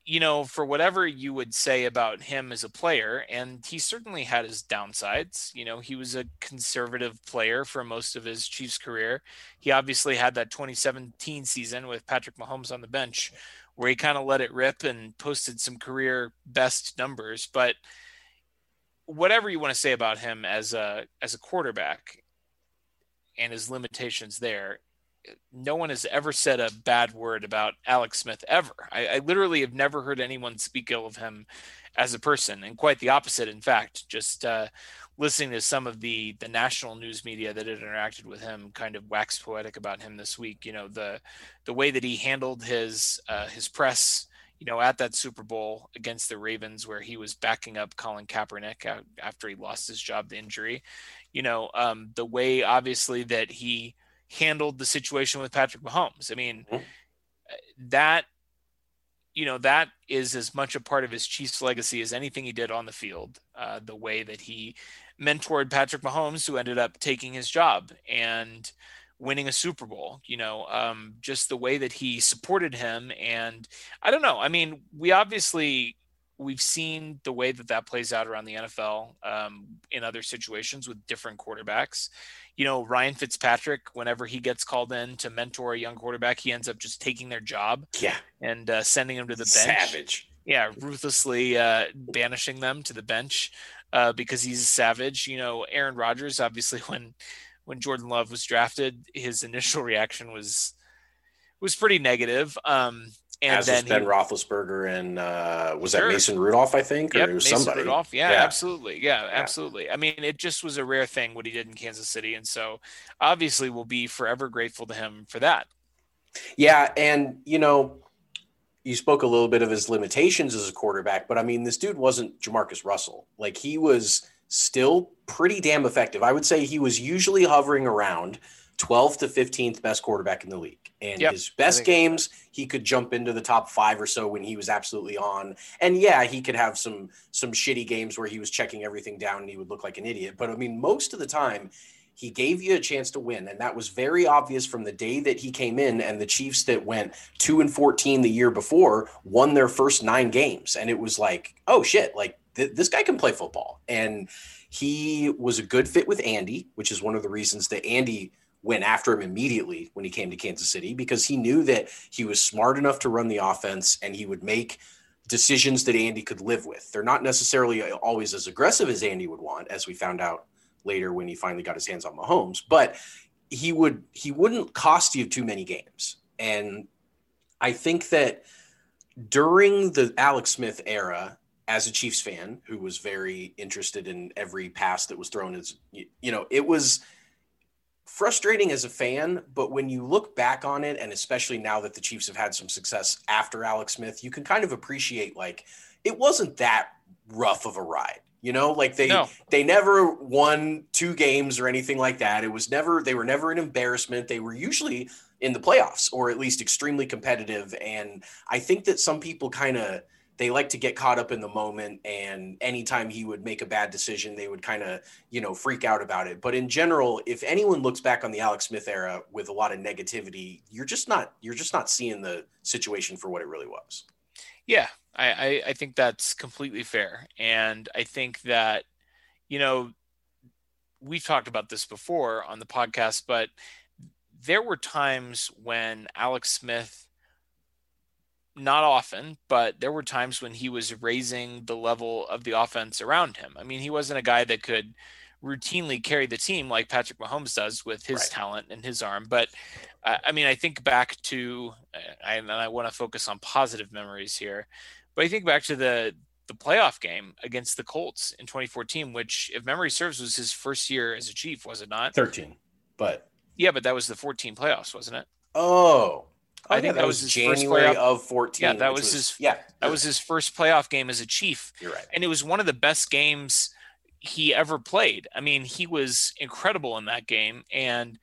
Speaker 1: you know, for whatever you would say about him as a player, and he certainly had his downsides. You know, he was a conservative player for most of his Chiefs career. He obviously had that 2017 season with Patrick Mahomes on the bench, where he kind of let it rip and posted some career best numbers. But whatever you want to say about him as a as a quarterback, and his limitations there. No one has ever said a bad word about Alex Smith ever. I, I literally have never heard anyone speak ill of him as a person, and quite the opposite. In fact, just uh, listening to some of the the national news media that had interacted with him kind of waxed poetic about him this week. You know the the way that he handled his uh, his press. You know, at that Super Bowl against the Ravens, where he was backing up Colin Kaepernick after he lost his job to injury, you know, um, the way obviously that he handled the situation with Patrick Mahomes. I mean, mm-hmm. that you know that is as much a part of his Chiefs legacy as anything he did on the field. Uh, the way that he mentored Patrick Mahomes, who ended up taking his job and winning a Super Bowl. You know, um, just the way that he supported him, and I don't know. I mean, we obviously we've seen the way that that plays out around the NFL um, in other situations with different quarterbacks. You know, Ryan Fitzpatrick, whenever he gets called in to mentor a young quarterback, he ends up just taking their job.
Speaker 2: Yeah.
Speaker 1: And uh, sending them to the bench.
Speaker 2: Savage.
Speaker 1: Yeah, ruthlessly uh, banishing them to the bench uh, because he's a savage. You know, Aaron Rodgers, obviously, when when Jordan Love was drafted, his initial reaction was was pretty negative. Um,
Speaker 2: and As then was Ben he, Roethlisberger and uh, was sure. that Mason Rudolph? I think,
Speaker 1: yep, or Mason somebody. Rudolph. Yeah, yeah, absolutely. Yeah, yeah, absolutely. I mean, it just was a rare thing what he did in Kansas City, and so obviously we'll be forever grateful to him for that.
Speaker 2: Yeah, and you know, you spoke a little bit of his limitations as a quarterback, but I mean, this dude wasn't Jamarcus Russell. Like he was still pretty damn effective. I would say he was usually hovering around 12th to 15th best quarterback in the league. And yep, his best games, he could jump into the top five or so when he was absolutely on. And yeah, he could have some some shitty games where he was checking everything down and he would look like an idiot. But I mean, most of the time, he gave you a chance to win, and that was very obvious from the day that he came in. And the Chiefs that went two and fourteen the year before won their first nine games, and it was like, oh shit, like th- this guy can play football. And he was a good fit with Andy, which is one of the reasons that Andy went after him immediately when he came to Kansas City because he knew that he was smart enough to run the offense and he would make decisions that Andy could live with. They're not necessarily always as aggressive as Andy would want, as we found out later when he finally got his hands on Mahomes, but he would he wouldn't cost you too many games. And I think that during the Alex Smith era, as a Chiefs fan who was very interested in every pass that was thrown as you know, it was frustrating as a fan, but when you look back on it, and especially now that the Chiefs have had some success after Alex Smith, you can kind of appreciate like it wasn't that rough of a ride. You know, like they
Speaker 1: No.
Speaker 2: they never won two games or anything like that. It was never they were never an embarrassment. They were usually in the playoffs or at least extremely competitive. And I think that some people kind of they like to get caught up in the moment and anytime he would make a bad decision they would kind of you know freak out about it but in general if anyone looks back on the alex smith era with a lot of negativity you're just not you're just not seeing the situation for what it really was
Speaker 1: Yeah, I, I, think that's completely fair. And I think that, you know, we've talked about this before on the podcast, but there were times when Alex Smith, not often, but there were times when he was raising the level of the offense around him. I mean, he wasn't a guy that could routinely carry the team like Patrick Mahomes does with his
Speaker 2: Right.
Speaker 1: talent and his arm. But uh, I mean, I think back to, uh, I, and I want to focus on positive memories here, but I think back to the the playoff game against the Colts in 2014, which, if memory serves, was his first year as a Chief, was it not?
Speaker 2: 13 but
Speaker 1: Yeah, but that was the 14 playoffs, wasn't it?
Speaker 2: oh
Speaker 1: I
Speaker 2: Oh,
Speaker 1: think
Speaker 2: yeah,
Speaker 1: that was first
Speaker 2: January of 14
Speaker 1: Yeah, that
Speaker 2: which
Speaker 1: was his-
Speaker 2: yeah
Speaker 1: That was his first playoff game as a Chief,
Speaker 2: you're right
Speaker 1: and it was one of the best games he ever played. I mean, he was incredible in that game, and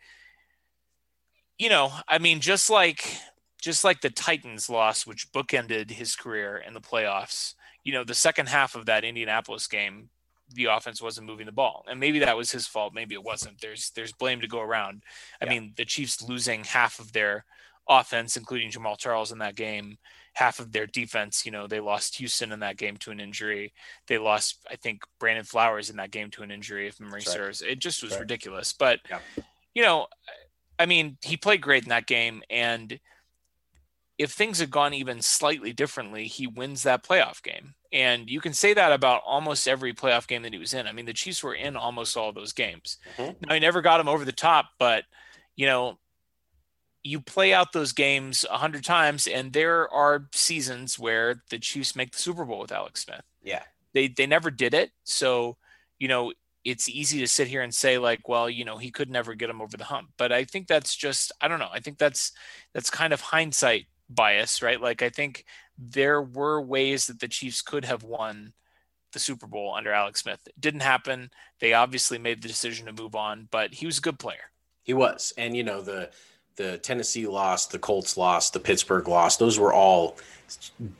Speaker 1: you know, I mean, just like just like the Titans loss, which bookended his career in the playoffs. You know, the second half of that Indianapolis game, the offense wasn't moving the ball, and maybe that was his fault. Maybe it wasn't. There's there's blame to go around. I
Speaker 2: Yeah.
Speaker 1: mean, the Chiefs losing half of their offense, including Jamaal Charles in that game, half of their defense. You know, they lost Houston in that game to an injury. They lost, I think, Brandon Flowers in that game to an injury, if memory
Speaker 2: right.
Speaker 1: serves. It just was
Speaker 2: Right.
Speaker 1: ridiculous. But
Speaker 2: Yeah.
Speaker 1: you know, I mean, he played great in that game, and if things had gone even slightly differently, he wins that playoff game. And you can say that about almost every playoff game that he was in. I mean, the Chiefs were in almost all those games.
Speaker 2: Mhm.
Speaker 1: Now, he never got him over the top, but you know, you play out those games a hundred times, and there are seasons where the Chiefs make the Super Bowl with Alex Smith.
Speaker 2: yeah
Speaker 1: They they never did it, so you know it's easy to sit here and say like, well, you know, he could never get him over the hump. But I think that's just I don't know. I think that's that's kind of hindsight bias, right? Like I think there were ways that the Chiefs could have won the Super Bowl under Alex Smith. It didn't happen. They obviously made the decision to move on, but he was a good player.
Speaker 2: He was, and you know the the Tennessee loss, the Colts loss, the Pittsburgh loss. Those were all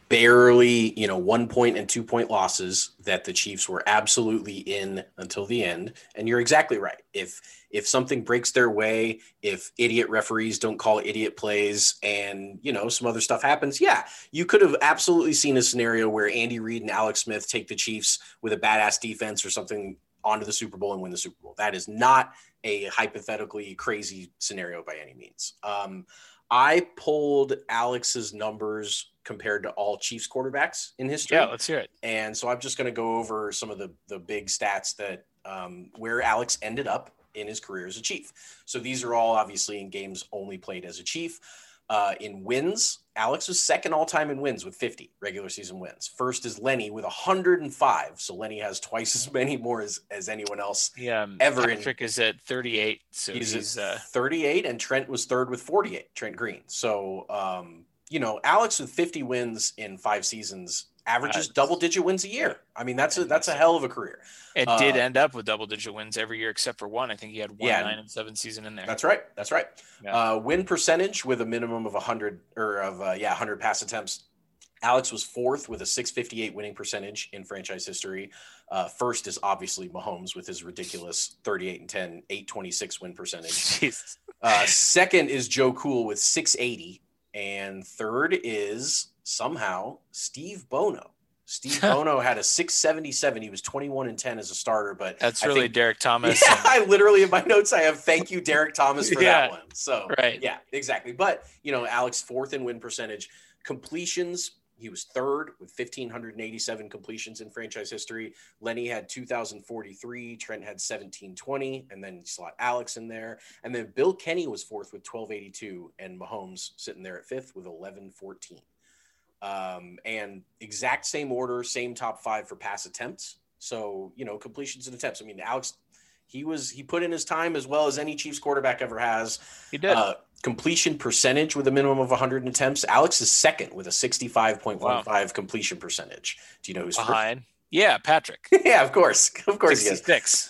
Speaker 2: barely, you know, one point and two point losses that the Chiefs were absolutely in until the end. And you're exactly right. If if something breaks their way, if idiot referees don't call idiot plays, and you know some other stuff happens, yeah, you could have absolutely seen a scenario where Andy Reid and Alex Smith take the Chiefs with a badass defense or something onto the Super Bowl and win the Super Bowl. That is not a hypothetically crazy scenario by any means. Um, I pulled Alex's numbers compared to all Chiefs quarterbacks in history.
Speaker 1: Yeah, let's hear it.
Speaker 2: And so I'm just going to go over some of the the big stats that um, where Alex ended up in his career as a Chief. So these are all obviously in games only played as a Chief. Uh, in wins, Alex was second all time in wins with 50 regular season wins. First is Lenny with 105. So Lenny has twice as many more as, as anyone else.
Speaker 1: Yeah, um,
Speaker 2: Ever in-
Speaker 1: Patrick is at 38, so
Speaker 2: He's,
Speaker 1: he's, uh,
Speaker 2: 38, and Trent was third with 48. Trent Green. So, um, you know, Alex with 50 wins in five seasons averages double digit wins a year. I mean, that's a that's a hell of a career.
Speaker 1: it
Speaker 2: uh,
Speaker 1: did end up with double digit wins every year except for one. I think he had one
Speaker 2: Yeah.
Speaker 1: nine and seven season in there.
Speaker 2: That's right. That's right.
Speaker 1: Yeah.
Speaker 2: Uh, win percentage with a minimum of 100 or of uh, yeah 100 pass attempts. Alex was fourth with a 658 winning percentage in franchise history. Uh, first is obviously Mahomes with his ridiculous 38 and 10, 826 win percentage. Uh, second is Joe Cool with 680. And third is somehow Steve Bono. Steve Bono had a 677. He was 21 and 10 as a starter, but
Speaker 1: That's
Speaker 2: I
Speaker 1: really
Speaker 2: think-
Speaker 1: Derek Thomas.
Speaker 2: yeah,
Speaker 1: and-
Speaker 2: I literally in my notes I have thank you Derek Thomas for
Speaker 1: Yeah.
Speaker 2: that one. So
Speaker 1: right.
Speaker 2: yeah, exactly. But you know, Alex fourth in win percentage, completions. He was third with 1,587 completions in franchise history. Lenny had 2,043. Trent had 1,720. And then you slot Alex in there. And then Bill Kenney was fourth with 1,282. And Mahomes sitting there at fifth with 1,114. Um, and exact same order, same top five for pass attempts. So, you know, completions and attempts. I mean, Alex, He was he put in his time as well as any Chiefs quarterback ever has.
Speaker 1: He did.
Speaker 2: Uh, completion percentage with a minimum of 100 attempts. Alex is second with a 65.15
Speaker 1: Wow.
Speaker 2: completion percentage. Do you know who's first?
Speaker 1: Behind. Yeah, Patrick.
Speaker 2: yeah, of course. Of course he is.
Speaker 1: 66.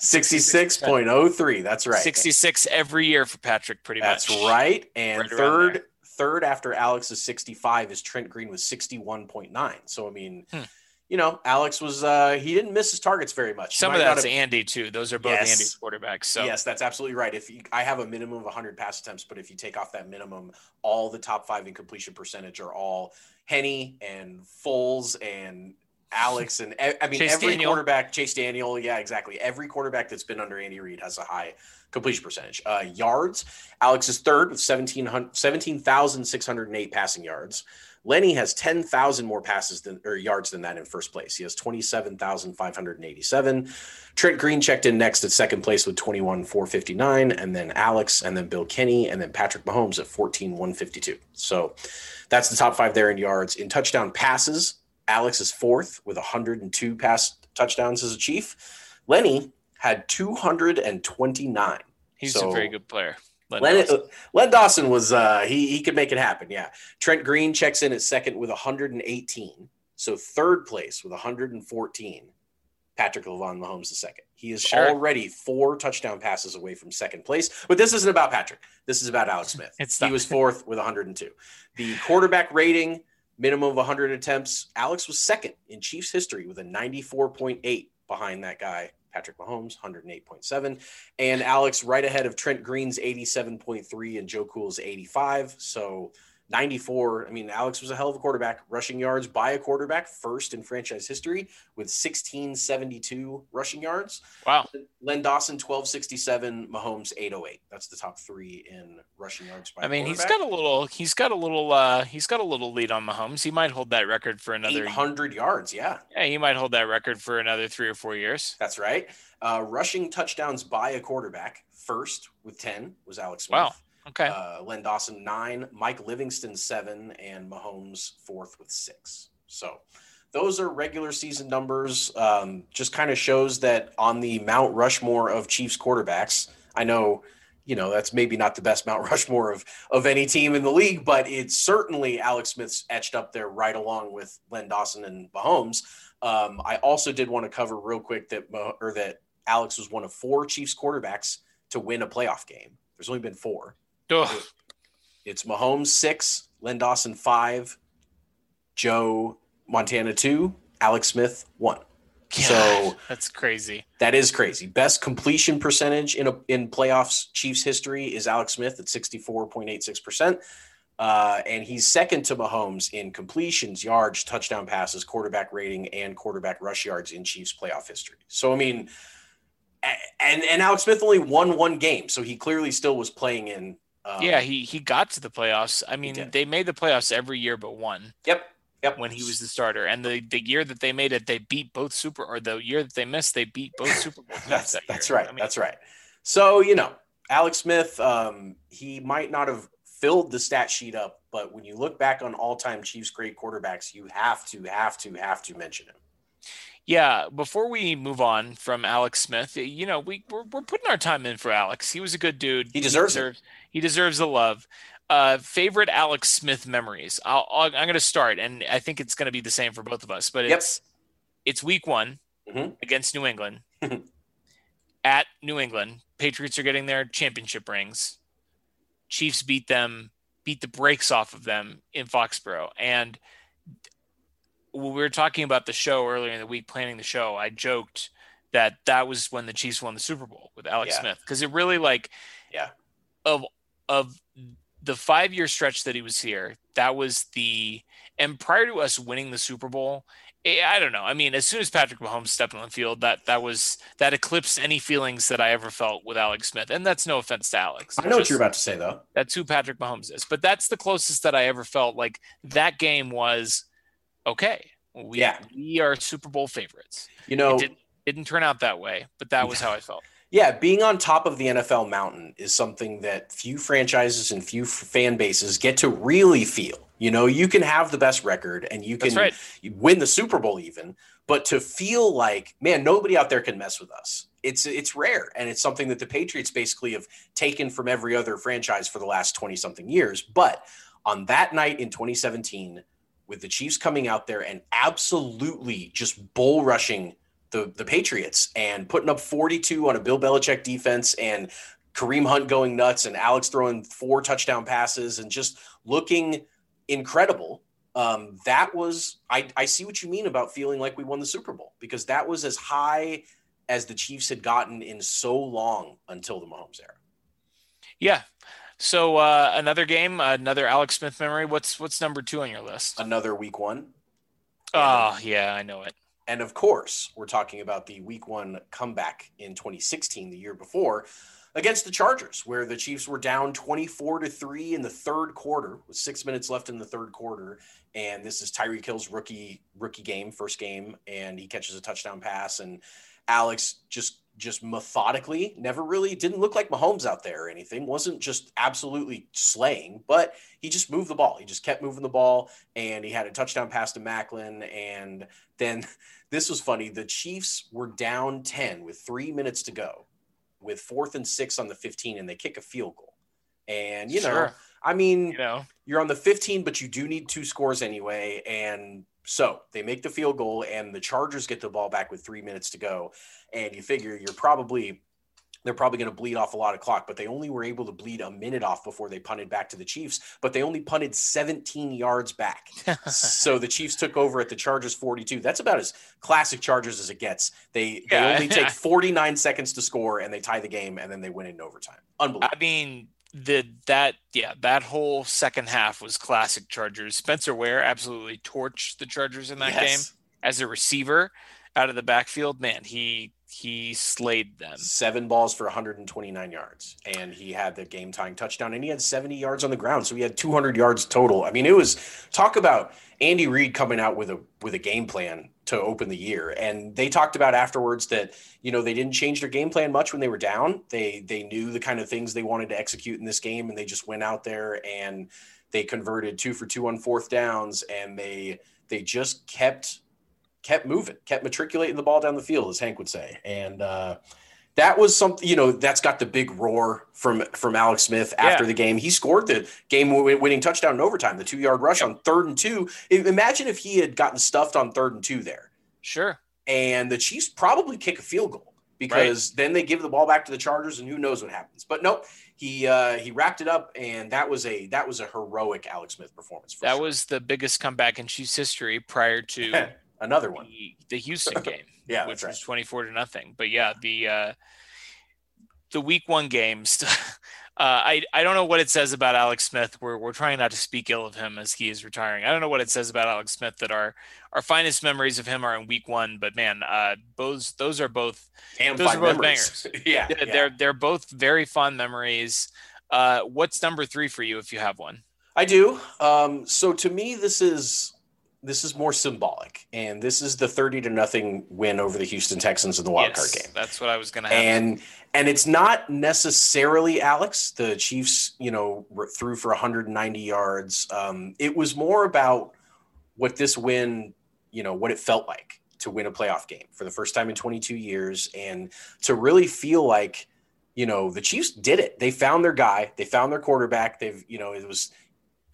Speaker 2: 66.03. That's right.
Speaker 1: 66 every year for Patrick, pretty
Speaker 2: That's
Speaker 1: much.
Speaker 2: That's right. And
Speaker 1: Right
Speaker 2: third. Third after Alex is 65 is Trent Green with 61.9. So I mean,
Speaker 1: Hmm.
Speaker 2: you know, Alex was uh he didn't miss his targets very much.
Speaker 1: Some of that's
Speaker 2: have-
Speaker 1: Andy, too. Those are both
Speaker 2: Yes.
Speaker 1: Andy's quarterbacks. So
Speaker 2: Yes, that's absolutely right. If you, I have a minimum of 100 pass attempts, but if you take off that minimum, all the top five in completion percentage are all Henne and Foles and Alex and I mean
Speaker 1: Chase
Speaker 2: every
Speaker 1: Daniel.
Speaker 2: quarterback, Chase Daniel, yeah, exactly. Every quarterback that's been under Andy Reid has a high completion percentage. Uh, yards, Alex is third with 1700 17,608 passing yards. Lenny has 10,000 more passes than or yards than that in first place. He has 27,587. Trent Green checked in next at second place with 21,459, and then Alex, and then Bill Kenney, and then Patrick Mahomes at 14,152. So that's the top five there in yards. In touchdown passes, Alex is fourth with 102 pass touchdowns as a Chief. Lenny had 229.
Speaker 1: he's
Speaker 2: So-
Speaker 1: a very good player. Len
Speaker 2: Len,
Speaker 1: Dawson.
Speaker 2: Len Dawson was uh he he could make it happen. Yeah. Trent Green checks in at second with 118. So third place with 114. Patrick Levon Mahomes the second. He is
Speaker 1: Sure.
Speaker 2: already four touchdown passes away from second place. But this isn't about Patrick. This is about Alex Smith. He was fourth with 102. The quarterback rating, minimum of 100 attempts. Alex was second in Chiefs history with a 94.8 behind that guy, Patrick Mahomes, 108.7. And Alex right ahead of Trent Green's 87.3 and Joe Cool's 85. So 94. I mean, Alex was a hell of a quarterback. Rushing yards by a quarterback, first in franchise history with 1672 rushing yards.
Speaker 1: Wow.
Speaker 2: Len Dawson, 1267. Mahomes, 808. That's the top three in rushing yards by
Speaker 1: I mean, he's got a little, he's got a little, uh, he's got a little lead on Mahomes. He might hold that record for another.
Speaker 2: 800 yards. Yeah.
Speaker 1: Yeah, he might hold that record for another three or four years.
Speaker 2: That's right. Uh, rushing touchdowns by a quarterback, first with 10 was Alex Smith.
Speaker 1: Wow. Okay.
Speaker 2: Uh, Len Dawson, nine. Mike Livingston, seven. And Mahomes, fourth with six. So those are regular season numbers. Um, just kind of shows that on the Mount Rushmore of Chiefs quarterbacks, I know. You know that's maybe not the best Mount Rushmore of of any team in the league, but it's certainly Alex Smith's etched up there right along with Len Dawson and Mahomes. Um, I also did want to cover real quick that or that Alex was one of four Chiefs quarterbacks to win a playoff game. There's only been four.
Speaker 1: Ugh.
Speaker 2: It's Mahomes six, Len Dawson five, Joe Montana two, Alex Smith one. So
Speaker 1: that's crazy.
Speaker 2: that is crazy. Best completion percentage in a in playoffs Chiefs history is Alex Smith at sixty four point eight six percent. Uh, and he's second to Mahomes in completions, yards, touchdown passes, quarterback rating, and quarterback rush yards in Chiefs playoff history. So I mean, and and Alex Smith only won one game, so he clearly still was playing in. Um,
Speaker 1: yeah, he he got to the playoffs. I mean, they made the playoffs every year but one
Speaker 2: Yep. Yep.
Speaker 1: when he was the starter. And the the year that they made it, they beat both super or the year that they missed, they beat both Super Bowl teams
Speaker 2: That's
Speaker 1: that
Speaker 2: that's right.
Speaker 1: I mean,
Speaker 2: that's right. So you know, Alex Smith, um, he might not have filled the stat sheet up, but when you look back on all-time Chiefs great quarterbacks, you have to, have to, have to mention him.
Speaker 1: Yeah, before we move on from Alex Smith, you know, we we're, we're putting our time in for Alex. He was a good dude.
Speaker 2: He deserves it.
Speaker 1: deserves, He deserves the love. Uh, favorite Alex Smith memories. I'll, I'll, I'm going to start, and I think it's going to be the same for both of us. But
Speaker 2: Yep.
Speaker 1: it's it's week one
Speaker 2: Mhm.
Speaker 1: against New England at New England. Patriots are getting their championship rings. Chiefs beat them, beat the brakes off of them in Foxborough, and when we were talking about the show earlier in the week, planning the show, I joked that that was when the Chiefs won the Super Bowl with Alex
Speaker 2: Yeah.
Speaker 1: Smith because it really like
Speaker 2: Yeah.
Speaker 1: of of the five year stretch that he was here, that was the and prior to us winning the Super Bowl, eh, I don't know. I mean, as soon as Patrick Mahomes stepped on the field, that that was that eclipsed any feelings that I ever felt with Alex Smith. And that's no offense to Alex.
Speaker 2: I know what you're about to say, though.
Speaker 1: that's who Patrick Mahomes is. But that's the closest that I ever felt like that game was okay. We,
Speaker 2: Yeah.
Speaker 1: we are Super Bowl favorites.
Speaker 2: You know,
Speaker 1: It didn't, didn't turn out that way, but that was how I felt.
Speaker 2: Yeah, being on top of the NFL mountain is something that few franchises and few fan bases get to really feel. You know, you can have the best record and you can
Speaker 1: right.
Speaker 2: win the Super Bowl even, but to feel like, man, nobody out there can mess with us it's it's rare and it's something that the Patriots basically have taken from every other franchise for the last 20 something years. But on that night in 2017, with the Chiefs coming out there and absolutely just bull rushing the, the Patriots and putting up 42 on a Bill Belichick defense and Kareem Hunt going nuts and Alex throwing four touchdown passes and just looking incredible. Um, that was I, I see what you mean about feeling like we won the Super Bowl because that was as high as the Chiefs had gotten in so long until the Mahomes era.
Speaker 1: Yeah. So uh, another game, another Alex Smith memory. What's what's number two on your list?
Speaker 2: Another Week One.
Speaker 1: Oh yeah, I know it.
Speaker 2: And of course, we're talking about the Week One comeback in 2016, the year before, against the Chargers, where the Chiefs were down 24 to three in the third quarter, with six minutes left in the third quarter, and this is Tyreek Hill's rookie rookie game, first game, and he catches a touchdown pass, and Alex just just methodically, never really didn't look like Mahomes out there or anything. wasn't just absolutely slaying, but he just moved the ball. He just kept moving the ball, and he had a touchdown pass to Maclin. And then this was funny. The Chiefs were down ten with three minutes to go, with fourth and six on the fifteen, and they kick a field goal. And you know,
Speaker 1: Sure.
Speaker 2: I mean,
Speaker 1: You know,
Speaker 2: you're on the 15, but you do need two scores anyway. And so they make the field goal, and the Chargers get the ball back with three minutes to go. And you figure you're probably they're probably going to bleed off a lot of clock, but they only were able to bleed a minute off before they punted back to the Chiefs. But they only punted 17 yards back. so the Chiefs took over at the Chargers 42. That's about as classic Chargers as it gets. They they
Speaker 1: Yeah.
Speaker 2: only take 49 seconds to score, and they tie the game, and then they win in overtime. Unbelievable.
Speaker 1: I mean the that yeah that whole second half was classic Chargers. Spencer Ware absolutely torched the Chargers in that game as a receiver out of the backfield. Man, he he slayed them.
Speaker 2: seven balls for 129 yards and he had the game tying touchdown and he had 70 yards on the ground so he had 200 yards total i mean it was talk about andy reid coming out with a with a game plan to open the year and they talked about afterwards that you know they didn't change their game plan much when they were down they they knew the kind of things they wanted to execute in this game and they just went out there and they converted two for two on fourth downs and they they just kept kept moving, kept matriculating the ball down the field, as Hank would say. And uh, that was something, you know, that's got the big roar from from Alex Smith after
Speaker 1: Yeah.
Speaker 2: the game. He scored the game winning touchdown in overtime, the two yard rush on third and two. Imagine if he had gotten stuffed on third and two there,
Speaker 1: Sure.
Speaker 2: and the Chiefs probably kick a field goal because then they give the ball back to the Chargers, and who knows what happens. But nope. He uh, he wrapped it up, and that was a that was a heroic Alex Smith performance. For
Speaker 1: That
Speaker 2: sure.
Speaker 1: was the biggest comeback in Chiefs history prior to
Speaker 2: another one.
Speaker 1: the, the Houston game,
Speaker 2: Yeah,
Speaker 1: which
Speaker 2: right.
Speaker 1: was 24 to nothing. But yeah, the uh, the week one games. Uh, I I don't know what it says about Alex Smith. We're we're trying not to speak ill of him as he is retiring. I don't know what it says about Alex Smith that our our finest memories of him are in week one. But man, uh, those those are both
Speaker 2: and
Speaker 1: Those are both
Speaker 2: memories. yeah,
Speaker 1: they're
Speaker 2: yeah.
Speaker 1: they're, they're both very fond memories. Uh, what's number three for you if you have one?
Speaker 2: I do. Um, so to me, this is this is more symbolic, and this is the thirty to nothing win over the Houston Texans in the wild card game.
Speaker 1: That's what I was gonna have.
Speaker 2: And and it's not necessarily Alex. The Chiefs, you know, threw for 190 yards. Um, it was more about what this win, you know, what it felt like to win a playoff game for the first time in 22 years, and to really feel like, you know, the Chiefs did it. They found their guy. They found their quarterback. They've, you know, it was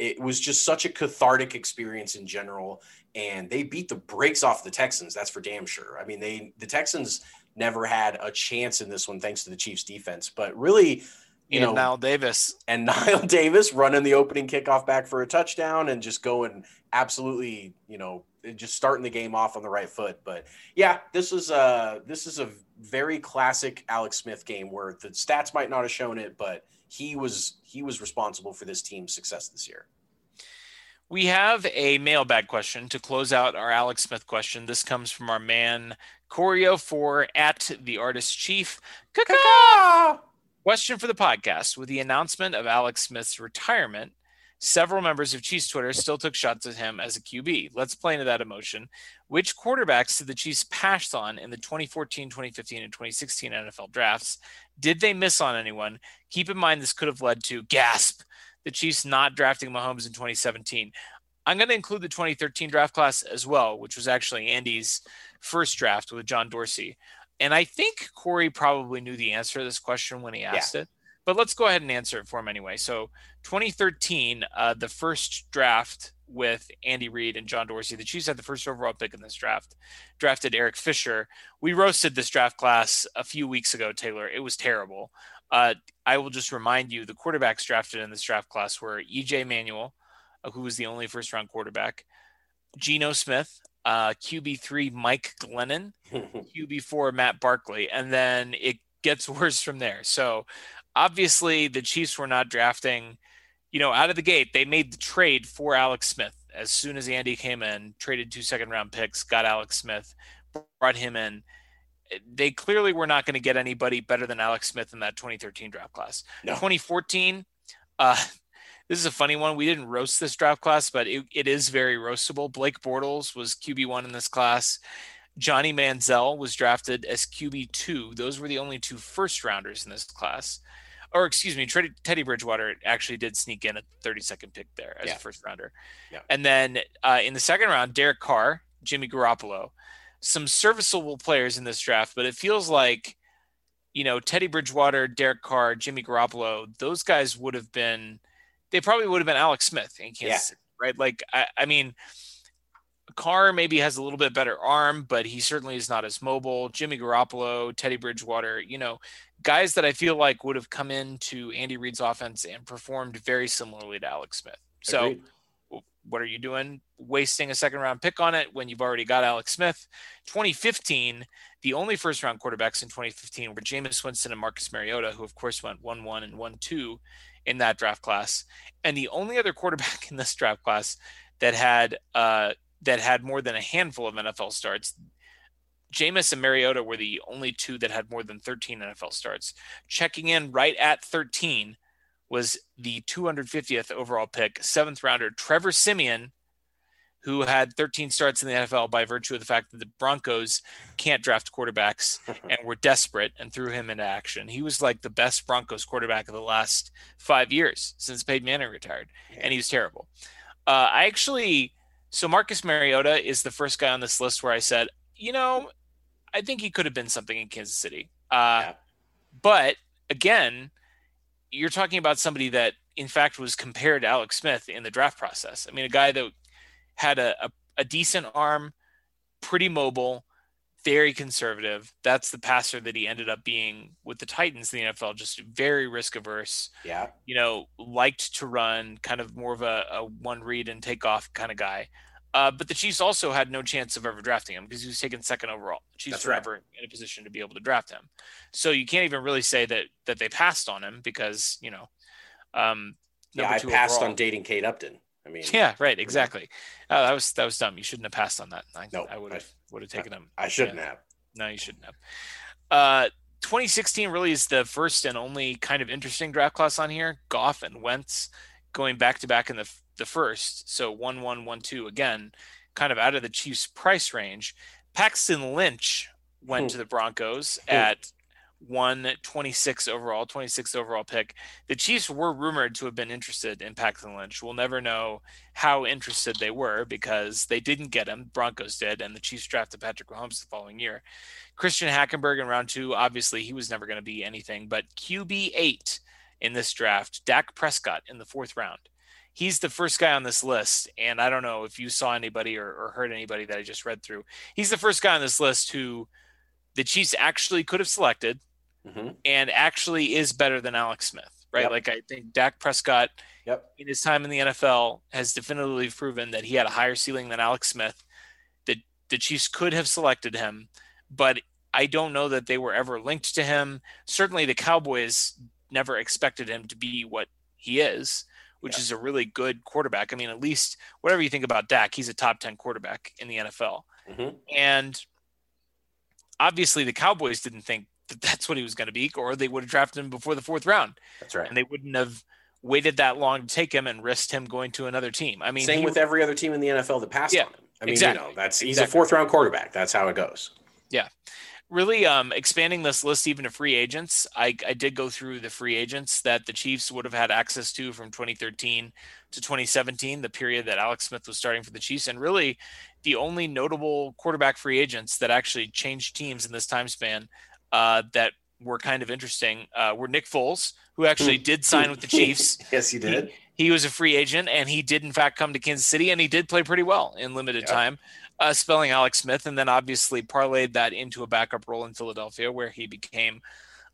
Speaker 2: it was just such a cathartic experience in general and they beat the brakes off the Texans that's for damn sure i mean they the Texans never had a chance in this one thanks to the Chiefs defense but really you
Speaker 1: and
Speaker 2: know
Speaker 1: Knile Davis.
Speaker 2: and Knile Davis running the opening kickoff back for a touchdown and just going absolutely, you know, just starting the game off on the right foot. But yeah, this is a this is a very classic Alex Smith game where the stats might not have shown it, but he was he was responsible for this team's success this year.
Speaker 1: We have a mailbag question to close out our Alex Smith question. This comes from our man Corio for at the artist chief. Question for the podcast: With the announcement of Alex Smith's retirement, several members of Chiefs Twitter still took shots at him as a QB. Let's play into that emotion. Which quarterbacks did the Chiefs pass on in the 2014, 2015, and 2016 NFL drafts? Did they miss on anyone? Keep in mind this could have led to gasp the Chiefs not drafting Mahomes in 2017. I'm going to include the 2013 draft class as well, which was actually Andy's first draft with John Dorsey. and I think Corey probably knew the answer to this question when he asked yeah. it, but let's go ahead and answer it for him anyway. So 2013, uh, the first draft with Andy Reid and John Dorsey. The Chiefs had the first overall pick in this draft, drafted Eric Fisher. We roasted this draft class a few weeks ago, Taylor. It was terrible. Uh, I will just remind you the quarterbacks drafted in this draft class were EJ Manuel, uh, who was the only first round quarterback, Geno Smith, uh, QB3 Mike Glennon, QB4 Matt Barkley, and then it gets worse from there. So obviously the Chiefs were not drafting you know, out of the gate, they made the trade for Alex Smith as soon as Andy came in, traded two second round picks, got Alex Smith, brought him in. They clearly were not going to get anybody better than Alex Smith in that 2013 draft class. No. 2014, uh, this is a funny one. We didn't roast this draft class, but it, it is very roastable. Blake Bortles was QB1 in this class. Johnny Manziel was drafted as QB2. Those were the only two first rounders in this class or excuse me, Teddy Bridgewater actually did sneak in a 32nd pick there as yeah. a first rounder. Yeah. And then uh, in the second round, Derek Carr, Jimmy Garoppolo, some serviceable players in this draft, but it feels like, you know, Teddy Bridgewater, Derek Carr, Jimmy Garoppolo, those guys would have been, they probably would have been Alex Smith in Kansas yeah. City, right? Like, I, I mean, Carr maybe has a little bit better arm, but he certainly is not as mobile. Jimmy Garoppolo, Teddy Bridgewater, you know, guys that I feel like would have come into Andy Reid's offense and performed very similarly to Alex Smith. So, Agreed. what are you doing? Wasting a second round pick on it when you've already got Alex Smith. 2015, the only first round quarterbacks in 2015 were Jameis Winston and Marcus Mariota, who of course went 1 1 and 1 2 in that draft class. And the only other quarterback in this draft class that had uh, that had more than a handful of NFL starts Jameis and Mariota were the only two that had more than 13 NFL starts. Checking in right at 13 was the 250th overall pick, seventh rounder Trevor Siemian, who had 13 starts in the NFL by virtue of the fact that the Broncos can't draft quarterbacks and were desperate and threw him into action. He was like the best Broncos quarterback of the last five years since Peyton Manning retired, and he was terrible. Uh, I actually, so Marcus Mariota is the first guy on this list where I said, you know, I think he could have been something in Kansas City. Uh, yeah. But again, you're talking about somebody that, in fact, was compared to Alex Smith in the draft process. I mean, a guy that had a, a, a decent arm, pretty mobile, very conservative. That's the passer that he ended up being with the Titans in the NFL, just very risk averse.
Speaker 2: Yeah.
Speaker 1: You know, liked to run, kind of more of a, a one read and take off kind of guy. Uh, but the Chiefs also had no chance of ever drafting him because he was taken second overall. The Chiefs That's were right. never in a position to be able to draft him. So you can't even really say that that they passed on him because you know. Um,
Speaker 2: yeah, I passed overall. on dating Kate Upton. I mean,
Speaker 1: yeah, right, exactly. Uh, that was that was dumb. You shouldn't have passed on that. I, no, I would have would have taken him.
Speaker 2: I shouldn't yeah. have.
Speaker 1: No, you shouldn't have. Uh, 2016 really is the first and only kind of interesting draft class on here. Goff and Wentz going back to back in the the first. So one one one two again, kind of out of the Chiefs' price range. Paxton Lynch went hmm. to the Broncos hmm. at 126 overall, 26th overall pick. The Chiefs were rumored to have been interested in Paxton Lynch. We'll never know how interested they were because they didn't get him. Broncos did, and the Chiefs drafted Patrick Mahomes the following year. Christian Hackenberg in round two, obviously he was never going to be anything, but QB eight in this draft, Dak Prescott in the fourth round he's the first guy on this list. And I don't know if you saw anybody or, or, heard anybody that I just read through. He's the first guy on this list who the Chiefs actually could have selected mm-hmm. and actually is better than Alex Smith, right? Yep. Like I think Dak Prescott
Speaker 2: yep.
Speaker 1: in his time in the NFL has definitively proven that he had a higher ceiling than Alex Smith. That the Chiefs could have selected him, but I don't know that they were ever linked to him. Certainly the Cowboys never expected him to be what he is which yeah. is a really good quarterback. I mean, at least whatever you think about Dak, he's a top 10 quarterback in the NFL. Mm-hmm. And obviously, the Cowboys didn't think that that's what he was going to be, or they would have drafted him before the fourth round.
Speaker 2: That's right.
Speaker 1: And they wouldn't have waited that long to take him and risked him going to another team. I mean,
Speaker 2: same with every other team in the NFL that passed yeah, on him. I mean, exactly. you know, that's he's exactly. a fourth round quarterback. That's how it goes.
Speaker 1: Yeah. Really um, expanding this list even to free agents. I, I did go through the free agents that the Chiefs would have had access to from 2013 to 2017, the period that Alex Smith was starting for the Chiefs, and really the only notable quarterback free agents that actually changed teams in this time span uh, that were kind of interesting uh, were Nick Foles, who actually did sign with the Chiefs.
Speaker 2: yes, he did.
Speaker 1: He, he, was a free agent, and he did in fact come to Kansas City, and he did play pretty well in limited time uh, spelling Alex Smith, and then obviously parlayed that into a backup role in Philadelphia, where he became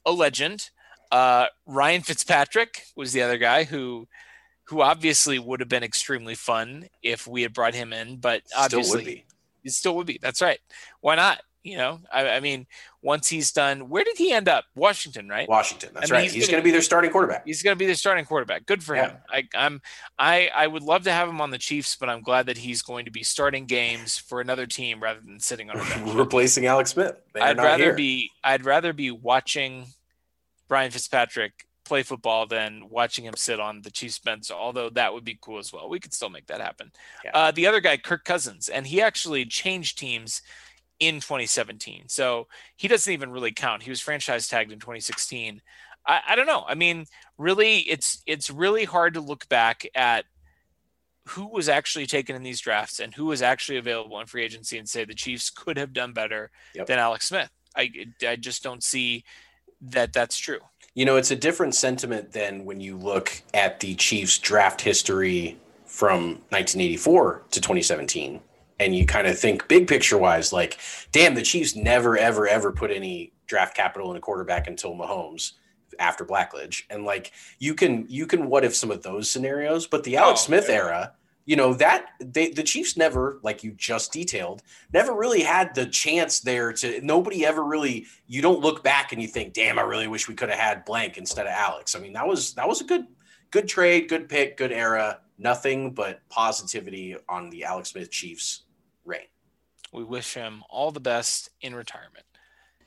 Speaker 1: a legend. Uh, Ryan Fitzpatrick was the other guy who, who obviously would have been extremely fun if we had brought him in, but obviously still would be. It still would be. That's right. Why not? You know, I, I, mean, once he's done, where did he end up? Washington, right?
Speaker 2: Washington. That's I mean, right. He's, he's going to be their starting quarterback.
Speaker 1: He's going to be their starting quarterback. Good for yeah. him. I, I'm, I, I would love to have him on the Chiefs, but I'm glad that he's going to be starting games for another team rather than sitting on a bench.
Speaker 2: replacing Alex Smith.
Speaker 1: I'd rather here. be, I'd rather be watching Brian Fitzpatrick play football than watching him sit on the Chiefs bench. Although that would be cool as well. We could still make that happen. Yeah. Uh, the other guy, Kirk Cousins, and he actually changed teams in 2017. So he doesn't even really count. He was franchise tagged in 2016. I, I, don't know. I mean, really, it's it's really hard to look back at who was actually taken in these drafts and who was actually available in free agency and say the Chiefs could have done better yep. than Alex Smith. I I just don't see that that's true.
Speaker 2: You know, it's a different sentiment than when you look at the Chiefs draft history from 1984 to 2017 and you kind of think big picture wise, like, damn, the Chiefs never, ever, ever put any draft capital in a quarterback until Mahomes after Blackledge. And like you can you can what if some of those scenarios, but the Alex oh, Smith yeah. era, you know, that they the Chiefs never, like you just detailed, never really had the chance there to nobody ever really you don't look back and you think, damn, I really wish we could have had blank instead of Alex. I mean, that was that was a good good trade, good pick, good era. Nothing but positivity on the Alex Smith Chiefs reign.
Speaker 1: We wish him all the best in retirement.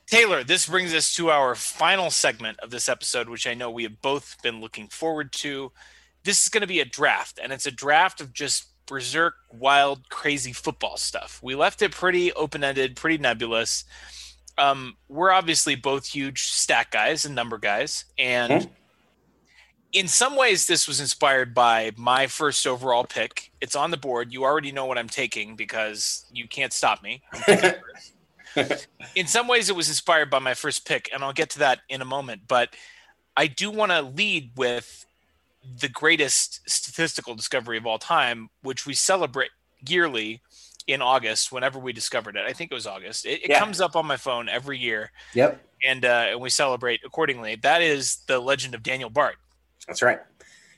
Speaker 1: Taylor, this brings us to our final segment of this episode, which I know we have both been looking forward to. This is going to be a draft, and it's a draft of just berserk, wild, crazy football stuff. We left it pretty open ended, pretty nebulous. Um, we're obviously both huge stat guys and number guys, and mm-hmm in some ways, this was inspired by my first overall pick. It's on the board. You already know what I'm taking because you can't stop me. in some ways, it was inspired by my first pick, and I'll get to that in a moment. But I do want to lead with the greatest statistical discovery of all time, which we celebrate yearly in August whenever we discovered it. I think it was August. It, it yeah. comes up on my phone every year.
Speaker 2: Yep.
Speaker 1: And uh, and we celebrate accordingly. That is the legend of Daniel Bard.
Speaker 2: That's right.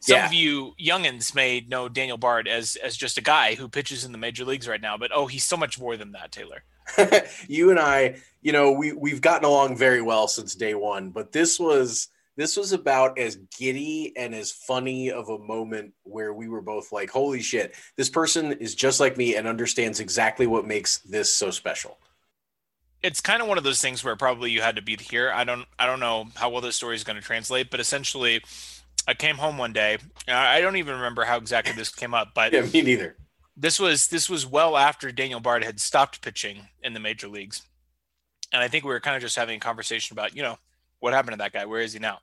Speaker 1: Some yeah. of you youngins may know Daniel Bard as as just a guy who pitches in the major leagues right now, but oh, he's so much more than that, Taylor.
Speaker 2: you and I, you know, we we've gotten along very well since day one, but this was this was about as giddy and as funny of a moment where we were both like, "Holy shit, this person is just like me and understands exactly what makes this so special."
Speaker 1: It's kind of one of those things where probably you had to be here. I don't I don't know how well this story is going to translate, but essentially I came home one day. I don't even remember how exactly this came up, but
Speaker 2: yeah, me neither.
Speaker 1: This was this was well after Daniel Bard had stopped pitching in the major leagues, and I think we were kind of just having a conversation about you know what happened to that guy. Where is he now?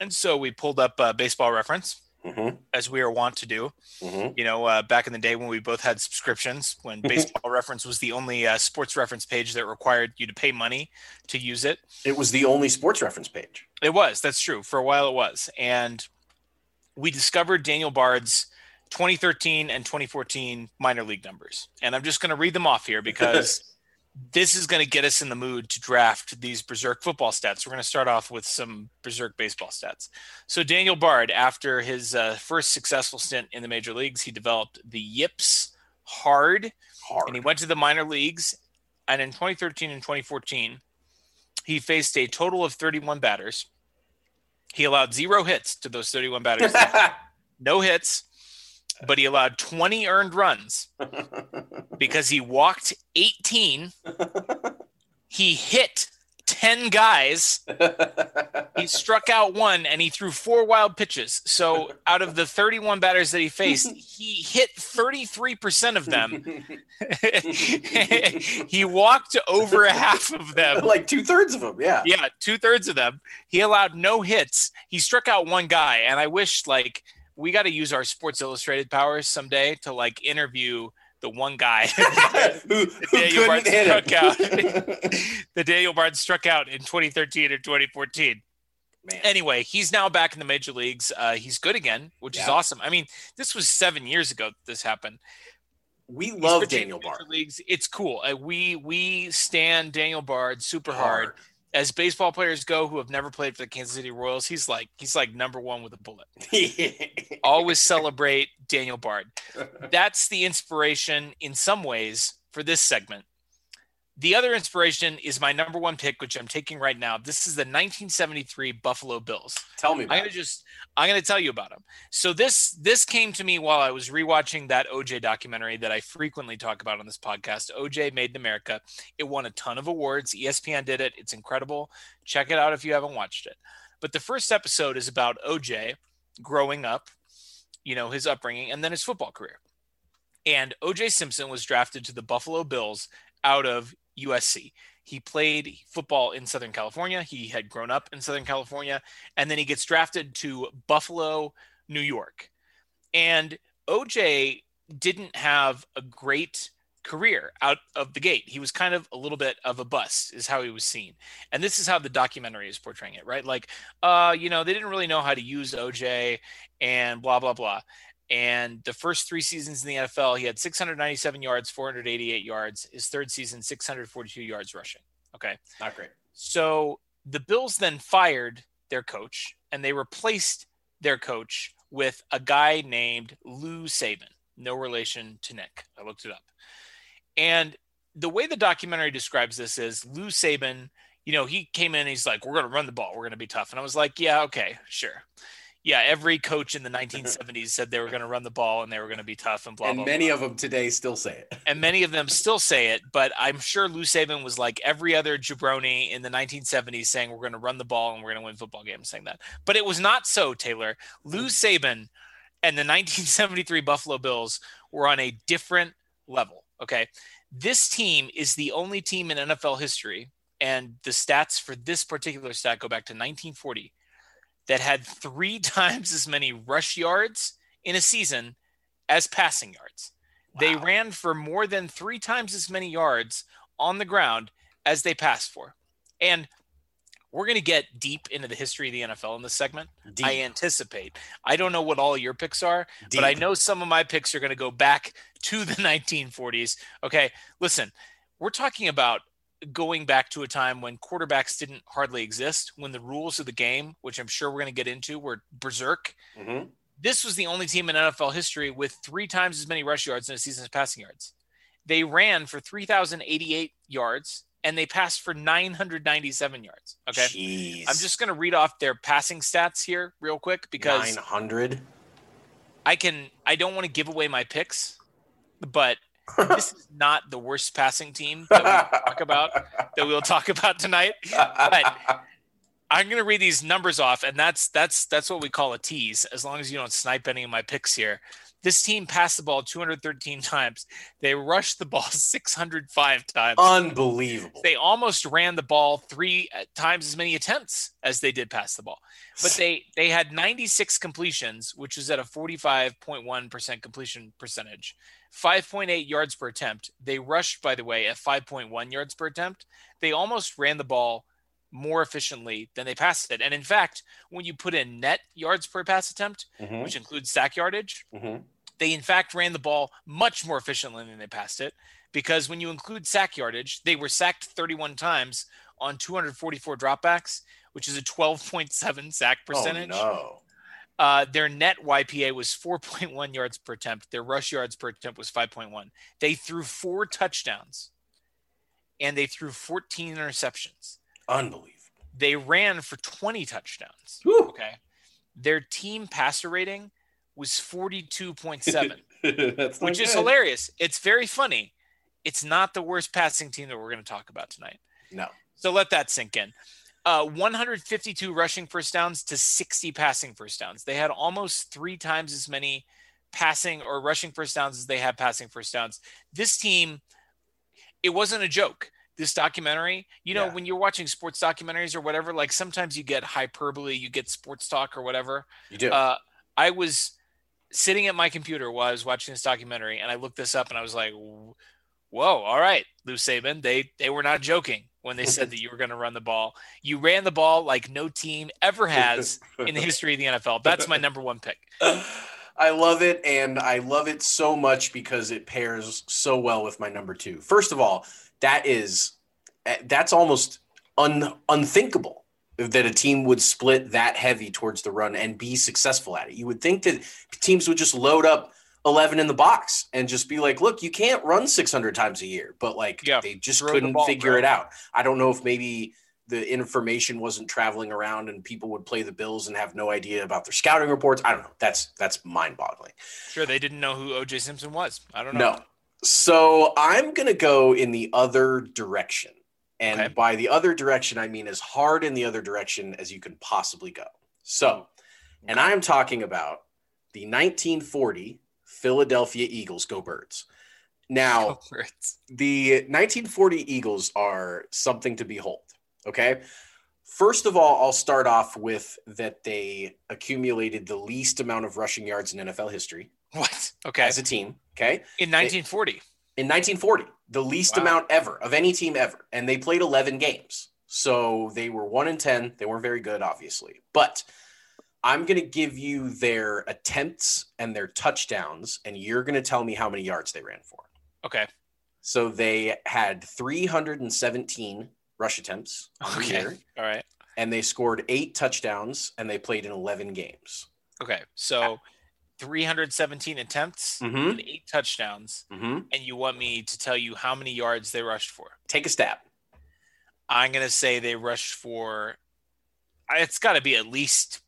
Speaker 1: And so we pulled up uh, Baseball Reference, mm-hmm. as we are wont to do. Mm-hmm. You know, uh, back in the day when we both had subscriptions, when mm-hmm. Baseball Reference was the only uh, sports reference page that required you to pay money to use it.
Speaker 2: It was the only sports reference page.
Speaker 1: It was. That's true. For a while, it was, and we discovered Daniel Bard's 2013 and 2014 minor league numbers, and I'm just going to read them off here because. this is going to get us in the mood to draft these berserk football stats. We're going to start off with some berserk baseball stats. So Daniel Bard, after his uh, first successful stint in the major leagues, he developed the yips hard, hard, and he went to the minor leagues. And in 2013 and 2014, he faced a total of 31 batters. He allowed zero hits to those 31 batters. no hits but he allowed 20 earned runs because he walked 18. he hit 10 guys. he struck out one and he threw four wild pitches. So out of the 31 batters that he faced, he hit 33% of them. he walked over half of them.
Speaker 2: like two thirds of them. Yeah.
Speaker 1: Yeah, two thirds of them. He allowed no hits. He struck out one guy. And I wish like we got to use our Sports Illustrated powers someday to like interview the one guy
Speaker 2: who, who
Speaker 1: Daniel
Speaker 2: hit
Speaker 1: struck out. the Daniel Barnes struck out in 2013 or 2014.
Speaker 2: Man.
Speaker 1: Anyway, he's now back in the major leagues. Uh, he's good again, which is awesome. I mean, this was seven years ago that this happened.
Speaker 2: we love Daniel Bard.
Speaker 1: Leagues. It's cool. Uh, we we stand Daniel Bard super hard. As baseball players go who have never played for the Kansas City Royals, he's like he's like number one with a bullet. Always celebrate Daniel Bard. That's the inspiration in some ways for this segment. The other inspiration is my number one pick, which I'm taking right now. This is the 1973 Buffalo Bills.
Speaker 2: Tell me
Speaker 1: I'm gonna just I'm gonna tell you about them. So this this came to me while I was rewatching that OJ documentary that I frequently talk about on this podcast. OJ Made in America. It won a ton of awards. ESPN did it. It's incredible. Check it out if you haven't watched it. But the first episode is about OJ growing up, you know, his upbringing, and then his football career. And OJ Simpson was drafted to the Buffalo Bills out of USC. He played football in Southern California. He had grown up in Southern California. And then he gets drafted to Buffalo, New York. And OJ didn't have a great career out of the gate. He was kind of a little bit of a bust, is how he was seen. And this is how the documentary is portraying it, right? Like, uh, you know, they didn't really know how to use OJ and blah, blah, blah. And the first three seasons in the NFL, he had 697 yards, 488 yards. His third season, 642 yards rushing. Okay.
Speaker 2: Not great.
Speaker 1: So the Bills then fired their coach and they replaced their coach with a guy named Lou Saban, no relation to Nick. I looked it up. And the way the documentary describes this is Lou Saban, you know, he came in and he's like, we're going to run the ball. We're going to be tough. And I was like, yeah, okay, sure. Yeah, every coach in the 1970s said they were going to run the ball and they were going to be tough and blah,
Speaker 2: and
Speaker 1: blah,
Speaker 2: many
Speaker 1: blah
Speaker 2: of them today still say it.
Speaker 1: and many of them still say it, but I'm sure Lou Saban was like every other jabroni in the 1970s saying we're going to run the ball and we're going to win football games saying that. But it was not so, Taylor. Lou mm. Saban and the 1973 Buffalo Bills were on a different level, okay? This team is the only team in NFL history and the stats for this particular stat go back to 1940 that had 3 times as many rush yards in a season as passing yards. They ran for more than three times as many yards on the ground as they passed for. And we're going to get deep into the history of the NFL in this segment.
Speaker 2: Deep,
Speaker 1: I anticipate. I don't know what all your picks are,
Speaker 2: deep.
Speaker 1: but I know some of my picks are going to go back to the 1940s. Okay, listen, we're talking about going back to a time when quarterbacks didn't hardly exist, when the rules of the game, which I'm sure we're going to get into, were berserk
Speaker 2: Mhm.
Speaker 1: this was the only team in NFL history with three times as many rush yards in a season as passing yards. They ran for 3,088 yards and they passed for 997 yards. Okay.
Speaker 2: Jeez.
Speaker 1: I'm just going to read off their passing stats here real quick because
Speaker 2: 900.
Speaker 1: I can, I don't want to give away my picks, but this is not the worst passing team that we talk about, that we'll talk about tonight. But I'm going to read these numbers off, and that's that's that's what we call a tease. As long as you don't snipe any of my picks here, this team passed the ball 213 times. They rushed the ball 605 times.
Speaker 2: Unbelievable.
Speaker 1: They almost ran the ball three uh, times as many attempts as they did pass the ball. But they they had 96 completions, which is at a 45.1% completion percentage. 5.8 yards per attempt. They rushed, by the way, at 5.1 yards per attempt. They almost ran the ball more efficiently than they passed it. And in fact, when you put in net yards per pass attempt,
Speaker 2: Mhm,
Speaker 1: which includes sack yardage,
Speaker 2: mhm.
Speaker 1: they in fact ran the ball much more efficiently than they passed it because when you include sack yardage, they were sacked 31 times on 244 dropbacks, which is a 12.7 sack percentage.
Speaker 2: Oh,
Speaker 1: Uh, their net YPA was 4.1 yards per attempt. Their rush yards per attempt was 5.1. They threw four touchdowns and they threw 14 interceptions.
Speaker 2: Unbelievable.
Speaker 1: They ran for 20 touchdowns.
Speaker 2: Whew.
Speaker 1: Okay. Their team passer rating was 42.7,
Speaker 2: That's not
Speaker 1: which is
Speaker 2: good.
Speaker 1: hilarious. It's very funny. It's not the worst passing team that we're going to talk about tonight.
Speaker 2: No.
Speaker 1: So let that sink in. Uh, 152 rushing first downs to 60 passing first downs. They had almost three times as many passing or rushing first downs as they had passing first downs. This team, it wasn't a joke. This documentary, you know,
Speaker 2: Yeah.
Speaker 1: when you're watching sports documentaries or whatever, like sometimes you get hyperbole, you get sports talk or whatever.
Speaker 2: You do.
Speaker 1: Uh, I was sitting at my computer while I was watching this documentary, and I looked this up, and I was like, "Whoa, all right, Lou Saban, they they were not joking when they said that you were going to run the ball. You ran the ball like no team ever has in the history of the NFL. That's my number one pick.
Speaker 2: I love it, and I love it so much because it pairs so well with my number two. First of all, that is eh, that's almost un, unthinkable that a team would split that heavy towards the run and be successful at it. You would think that teams would just load up 11 in the box and just be like, look, you can't run 600 times a year, but like
Speaker 1: Yeah,
Speaker 2: they just couldn't
Speaker 1: ball,
Speaker 2: figure
Speaker 1: bro.
Speaker 2: it out. I don't know if maybe the information wasn't traveling around and people would play the Bills and have no idea about their scouting reports. I don't know. That's that's mind-boggling.
Speaker 1: Sure, they didn't know who OJ Simpson was. I don't know.
Speaker 2: No. So I'm going to go in the other direction. And
Speaker 1: Okay.
Speaker 2: by the other direction, I mean as hard in the other direction as you can possibly go. So, and I'm talking about the 1940 Philadelphia Eagles. Go Birds. Now,
Speaker 1: Birds.
Speaker 2: the 1940 Eagles are something to behold. Okay. First of all, I'll start off with that they accumulated the least amount of rushing yards in NFL history
Speaker 1: What? Okay.
Speaker 2: as a team. Okay.
Speaker 1: In 1940.
Speaker 2: In 1940, the least
Speaker 1: Wow.
Speaker 2: amount ever of any team ever. And they played 11 games. So they were 1 in 10. They weren't very good, obviously. But I'm going to give you their attempts and their touchdowns, and you're going to tell me how many yards they ran for.
Speaker 1: Okay.
Speaker 2: So they had 317 rush attempts
Speaker 1: Okay.
Speaker 2: year,
Speaker 1: All right.
Speaker 2: and they scored eight touchdowns, and they played in 11 games.
Speaker 1: Okay. So 317 attempts
Speaker 2: Mm-hmm.
Speaker 1: and eight touchdowns.
Speaker 2: Mm-hmm.
Speaker 1: And you want me to tell you how many yards they rushed for?
Speaker 2: Take a stab.
Speaker 1: I'm going to say they rushed for, it's got to be at least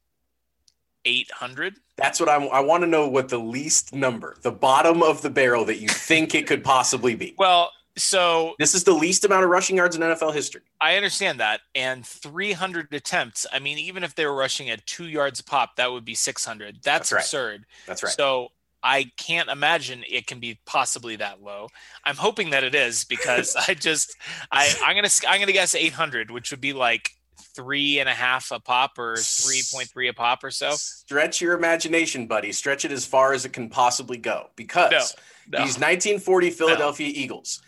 Speaker 1: 800.
Speaker 2: That's what I'm, I want to know what the least number, the bottom of the barrel that you think it could possibly be.
Speaker 1: Well, so
Speaker 2: This is the least amount of rushing yards in NFL history.
Speaker 1: I understand that. And 300 attempts. I mean, even if they were rushing at two yards a pop, that would be 600. That's,
Speaker 2: That's right.
Speaker 1: absurd.
Speaker 2: That's right.
Speaker 1: So I can't imagine it can be possibly that low. I'm hoping that it is because I just I I'm gonna I'm gonna guess 800, which would be like three and a half a pop or 3.3 a pop or so.
Speaker 2: Stretch your imagination, buddy. Stretch it as far as it can possibly go because
Speaker 1: No, no.
Speaker 2: these 1940 Philadelphia Eagles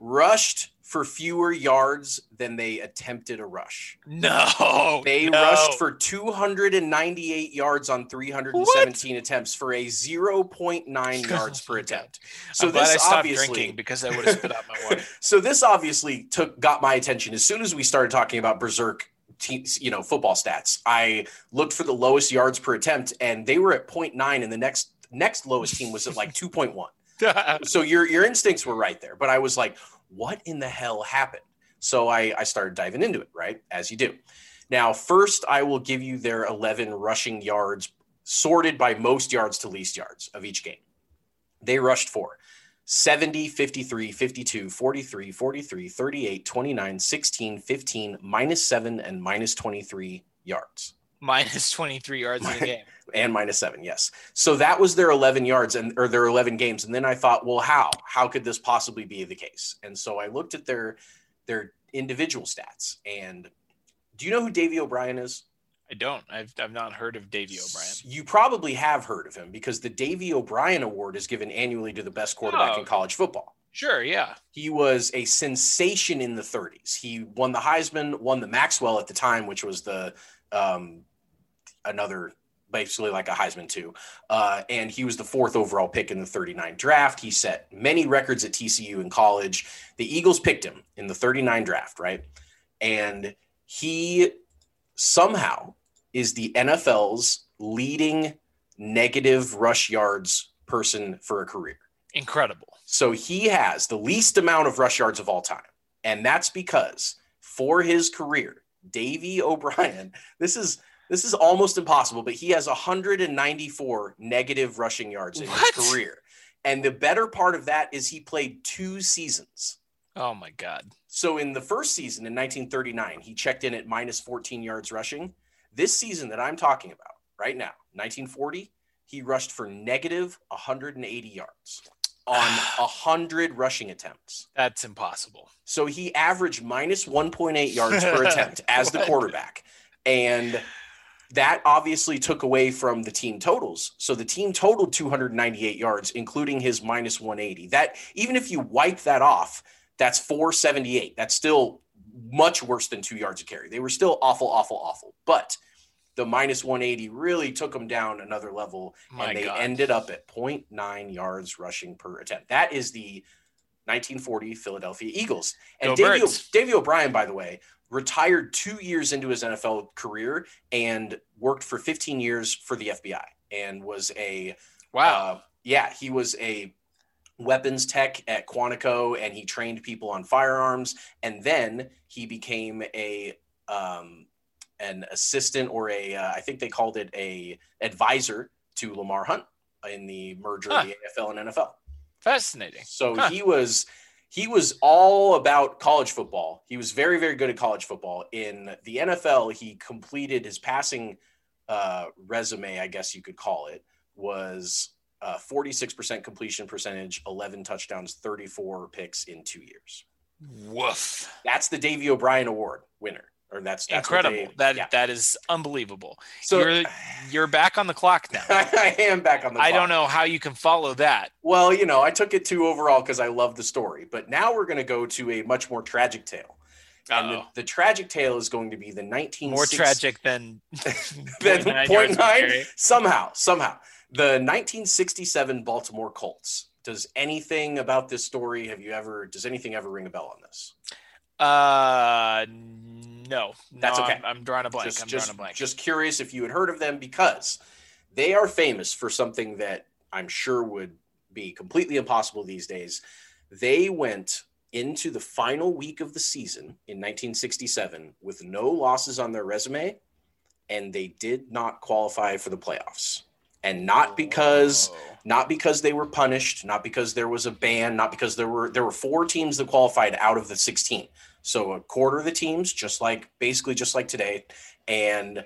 Speaker 2: rushed for fewer yards than they attempted a rush.
Speaker 1: No,
Speaker 2: They
Speaker 1: no.
Speaker 2: rushed for 298 yards on 317 attempts for a 0.9 yards per attempt. So
Speaker 1: I'm
Speaker 2: this obviously
Speaker 1: drinking because I would have spit out my water.
Speaker 2: so this obviously took got my attention as soon as we started talking about berserk teams, you know, football stats. I looked for the lowest yards per attempt and they were at 0.9 and the next next lowest team was at like 2.1. So your your instincts were right there, but I was like, what in the hell happened? So I I started diving into it, right? As you do. Now, first I will give you their 11 rushing yards sorted by most yards to least yards of each game. They rushed for 70, 53, 52, 43, 43, 38, 29, 16, 15, minus 7 and minus 23 yards.
Speaker 1: Minus 23 yards in the game.
Speaker 2: and minus seven yes. So that was their 11 yards and or their 11 games. And then i thought well how? How could this possibly be the case? And so i looked at their their individual stats. And do you know who davey o'brien is
Speaker 1: I don't. I've I've not heard of Davey O'Brien.
Speaker 2: you probably have heard of him because the davey o'brien award is given annually to the best quarterback
Speaker 1: Oh.
Speaker 2: in college football
Speaker 1: Sure, yeah.
Speaker 2: he was a sensation in the 30s. He won the Heisman, won the Maxwell at the time, which was the um, another basically like a Heisman too. Uh, and he was the fourth overall pick in the 39 draft. He set many records at TCU in college. The Eagles picked him in the 39 draft, right? And he somehow is the NFL's leading negative rush yards person for a career.
Speaker 1: Incredible.
Speaker 2: So he has the least amount of rush yards of all time. And that's because for his career, Davey O'Brien, this is this is almost impossible, but he has 194 negative rushing yards in
Speaker 1: What?
Speaker 2: his career. And the better part of that is he played two seasons.
Speaker 1: Oh my God.
Speaker 2: So in the first season in 1939, he checked in at minus 14 yards rushing. This season that I'm talking about right now, 1940, he rushed for negative 180 yards on 100 rushing attempts.
Speaker 1: That's impossible.
Speaker 2: So he averaged minus 1.8 yards per attempt as the quarterback. And that obviously took away from the team totals. So the team totaled 298 yards, including his minus 180. That even if you wipe that off, that's 478. That's still much worse than two yards of carry. They were still awful, awful, awful. But the minus 180 really took them down another level,
Speaker 1: My
Speaker 2: and they
Speaker 1: God.
Speaker 2: ended up at 0.9 yards rushing per attempt. That is the 1940 Philadelphia Eagles. And Davey O'Brien, by the way, retired two years into his NFL career and worked for 15 years for the FBI and was a
Speaker 1: Wow.
Speaker 2: uh, yeah, he was a weapons tech at Quantico and he trained people on firearms. And then he became a um, an assistant or a uh, I think they called it a advisor to Lamar Hunt in the merger of the AFL and NFL.
Speaker 1: Fascinating.
Speaker 2: So
Speaker 1: Huh.
Speaker 2: he was he was all about college football. He was very very good at college football. In the NFL, he completed his passing uh, resume, I guess you could call it, was uh, 46% completion percentage, 11 touchdowns, 34 picks in two years.
Speaker 1: Woof.
Speaker 2: That's the Davey O'Brien Award winner, or that's, that's
Speaker 1: Incredible.
Speaker 2: they-
Speaker 1: that
Speaker 2: yeah.
Speaker 1: that is unbelievable.
Speaker 2: So
Speaker 1: you're you're back on the clock now.
Speaker 2: I am back on the. Clock.
Speaker 1: I
Speaker 2: clock.
Speaker 1: don't know how you can follow that.
Speaker 2: Well, you know, I took it to overall because I love the story. But now we're going to go to a much more tragic tale. And the,
Speaker 1: Uh-oh.
Speaker 2: the tragic tale is going to be the 19
Speaker 1: More tragic than
Speaker 2: than
Speaker 1: 0.9
Speaker 2: point
Speaker 1: yards per
Speaker 2: nine. Somehow, somehow. The 1967 Baltimore Colts. Does anything about this story have you ever does anything ever ring a bell on this?
Speaker 1: Uh, no.
Speaker 2: That's
Speaker 1: No,
Speaker 2: okay.
Speaker 1: I'm, I'm drawing a blank.
Speaker 2: just,
Speaker 1: I'm
Speaker 2: just,
Speaker 1: drawing a blank.
Speaker 2: just curious if you had heard of them because they are famous for something that I'm sure would be completely impossible these days. They went into the final week of the season in 1967 with no losses on their resume, and they did not qualify for the playoffs. And not because
Speaker 1: Whoa.
Speaker 2: not because they were punished, not because there was a ban, not because there were there were four teams that qualified out of the 16. So a quarter of the teams, just like basically just like today, and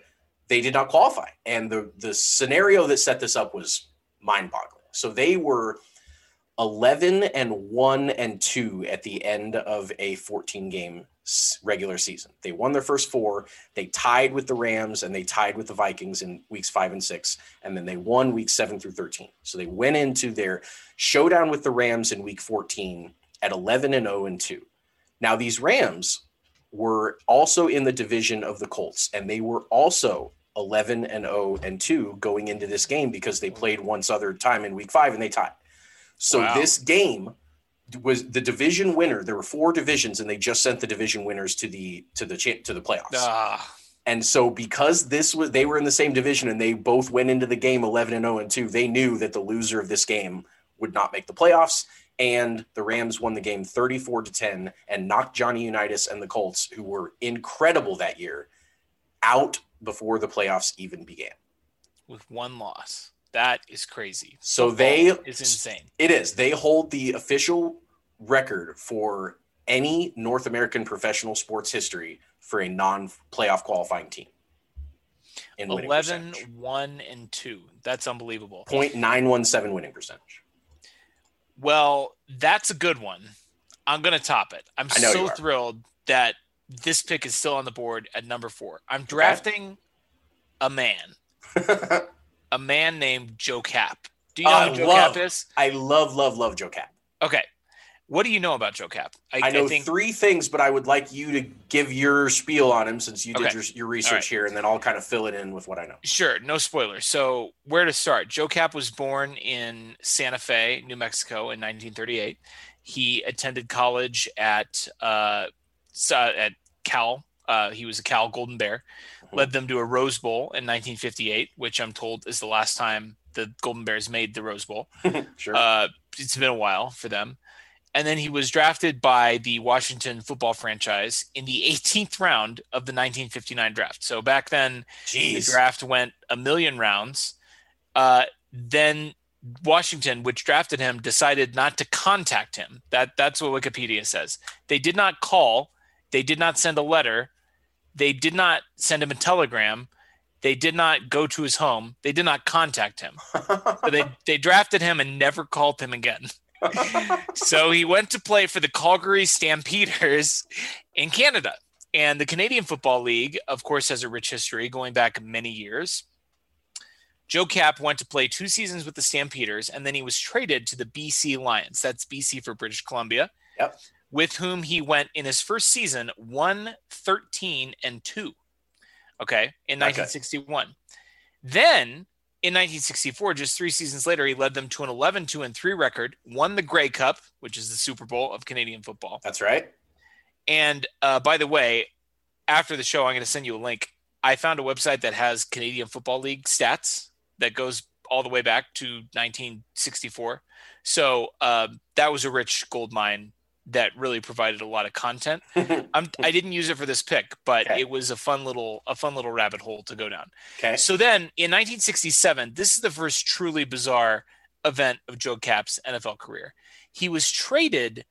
Speaker 2: they did not qualify. And the the scenario that set this up was mind-boggling. So they were 11 and 1 and 2 at the end of a 14 game regular season. They won their first four, they tied with the Rams and they tied with the Vikings in weeks 5 and 6 and then they won weeks 7 through 13. So they went into their showdown with the Rams in week 14 at 11 and 0 and 2. Now these Rams were also in the division of the Colts and they were also 11 and 0 and 2 going into this game because they played once other time in week 5 and they tied. So
Speaker 1: Wow.
Speaker 2: this game was the division winner. There were four divisions and they just sent the division winners to the to the to the playoffs.
Speaker 1: Ah,
Speaker 2: And so because this was they were in the same division and they both went into the game 11 and 0 and 2, they knew that the loser of this game would not make the playoffs and the Rams won the game 34 to 10 and knocked Johnny Unitas and the Colts who were incredible that year out before the playoffs even began.
Speaker 1: with one loss. That is crazy.
Speaker 2: So
Speaker 1: Football
Speaker 2: they
Speaker 1: is insane.
Speaker 2: It is. They hold the official record for any North American professional sports history for a non-playoff qualifying team. In
Speaker 1: 11,
Speaker 2: percentage.
Speaker 1: 1, and 2. That's unbelievable.
Speaker 2: 0.917 winning percentage.
Speaker 1: Well, that's a good one. I'm going to top it. I'm so thrilled that this pick is still on the board at number four. I'm drafting a man, a man named Joe Kapp. Do you know
Speaker 2: I
Speaker 1: who Joe
Speaker 2: love-
Speaker 1: Kapp is?
Speaker 2: I love, love, love Joe Kapp.
Speaker 1: Okay. What do you know about Joe Kapp?
Speaker 2: I know
Speaker 1: think
Speaker 2: three things, but I would like you to give your spiel on him since you did
Speaker 1: Okay.
Speaker 2: your, your research
Speaker 1: right.
Speaker 2: here, and then I'll kind of fill it in with what I know.
Speaker 1: Sure, no spoilers. So, where to start? Joe Kapp was born in Santa Fe, New Mexico in 1938. He attended college at uh, uh, at Cal. Uh, he was a Cal Golden Bear. Led them to a Rose Bowl in 1958, which I'm told is the last time the Golden Bears made the Rose Bowl.
Speaker 2: Sure.
Speaker 1: Uh, it's been a while for them. And then he was drafted by the Washington football franchise in the 18th round of the 1959 draft. So back then, the draft went a million rounds. Uh, then Washington, which drafted him, decided not to contact him. That that's what Wikipedia says. They did not call, they did not send a letter, they did not send him a telegram, they did not go to his home, they did not contact him. so they they drafted him and never called him again. so he went to play for the Calgary Stampeders in Canada. And the Canadian Football League, of course, has a rich history going back many years. Joe Kapp went to play two seasons with the Stampeders, and then he was traded to the BC Lions. That's BC for British Columbia.
Speaker 2: Yep.
Speaker 1: With whom he went in his first season 1 13 and 2. Okay. In 1961. Okay. Then in 1964, just three seasons later, he led them to an 11 2 and 3 record, won the Grey Cup, which is the Super Bowl of Canadian football.
Speaker 2: That's right.
Speaker 1: And uh, by the way, after the show, I'm going to send you a link. I found a website that has Canadian Football League stats that goes all the way back to 1964. So uh, that was a rich gold mine that really provided a lot of content. I'm, I did not use it for this pick, but okay. it was a fun little a fun little rabbit hole to go down.
Speaker 2: Okay.
Speaker 1: So then in 1967, this is the first truly bizarre event of Joe Kapp's NFL career. He was traded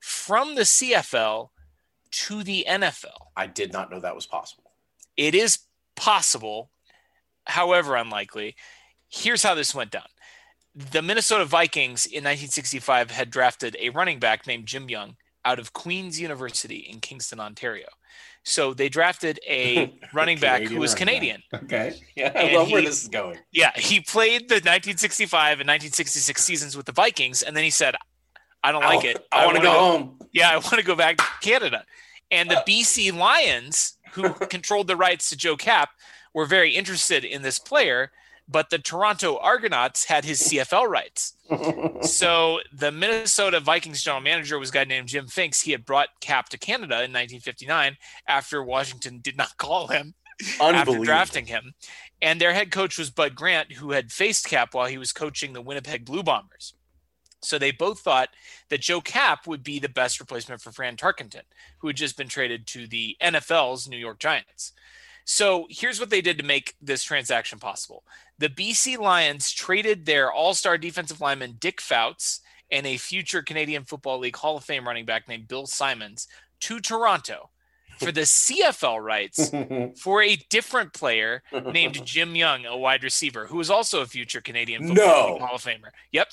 Speaker 1: from the CFL to the NFL.
Speaker 2: I did not know that was possible.
Speaker 1: It is possible, however unlikely. Here's how this went down. The Minnesota Vikings in 1965 had drafted a running back named Jim Young out of Queen's University in Kingston, Ontario. So they drafted a running back who was Canadian.
Speaker 2: Back. Okay. Yeah, I love he, where this is going.
Speaker 1: Yeah, he played the 1965 and 1966 seasons with the Vikings, and then he said, I don't like oh, it.
Speaker 2: I, I want to go, go home.
Speaker 1: Yeah, I want to go back to Canada. And the oh. BC Lions, who controlled the rights to Joe Kapp, were very interested in this player, but the Toronto Argonauts had his CFL rights. so the Minnesota Vikings general manager was a guy named Jim Finks. He had brought Kapp to Canada in 1959 after Washington did not call him after drafting him. And their head coach was Bud Grant, who had faced Kapp while he was coaching the Winnipeg Blue Bombers. So they both thought that Joe Kapp would be the best replacement for Fran Tarkenton, who had just been traded to the NFL's New York Giants. So here's what they did to make this transaction possible. The BC Lions traded their all-star defensive lineman Dick Fouts and a future Canadian Football League Hall of Fame running back named Bill Symons to Toronto for the CFL rights for a different player named Jim Young, a wide receiver, who was also a future Canadian Football no. League Hall of Famer. Yep.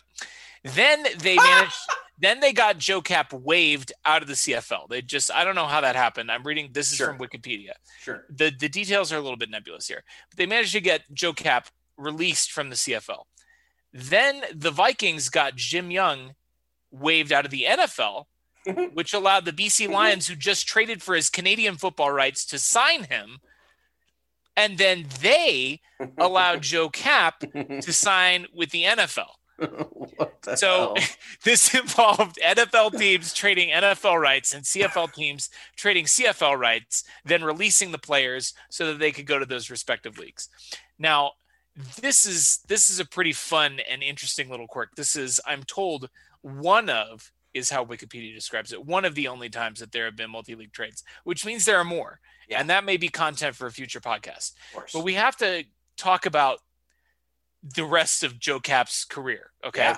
Speaker 1: Then they managed. then they got Joe Kapp waived out of the CFL. They just I don't know how that happened. I'm reading this is sure. from Wikipedia.
Speaker 2: Sure.
Speaker 1: The the details are a little bit nebulous here. But they managed to get Joe Kapp released from the CFL. Then the Vikings got Jim Young waived out of the NFL, which allowed the BC mhm. Lions, who just traded for his Canadian football rights, to sign him. And then they allowed Joe Kapp to sign with the NFL so this involved NFL teams trading NFL rights and CFL teams trading CFL rights, then releasing the players so that they could go to those respective leagues. Now, this is this is a pretty fun and interesting little quirk. This is, I'm told, one of is how Wikipedia describes it. One of the only times that there have been multi-league trades, which means there are more. Yeah. And that may be content for a future podcast. But we have to talk about the rest of Joe Kapp's career. Okay. Yeah.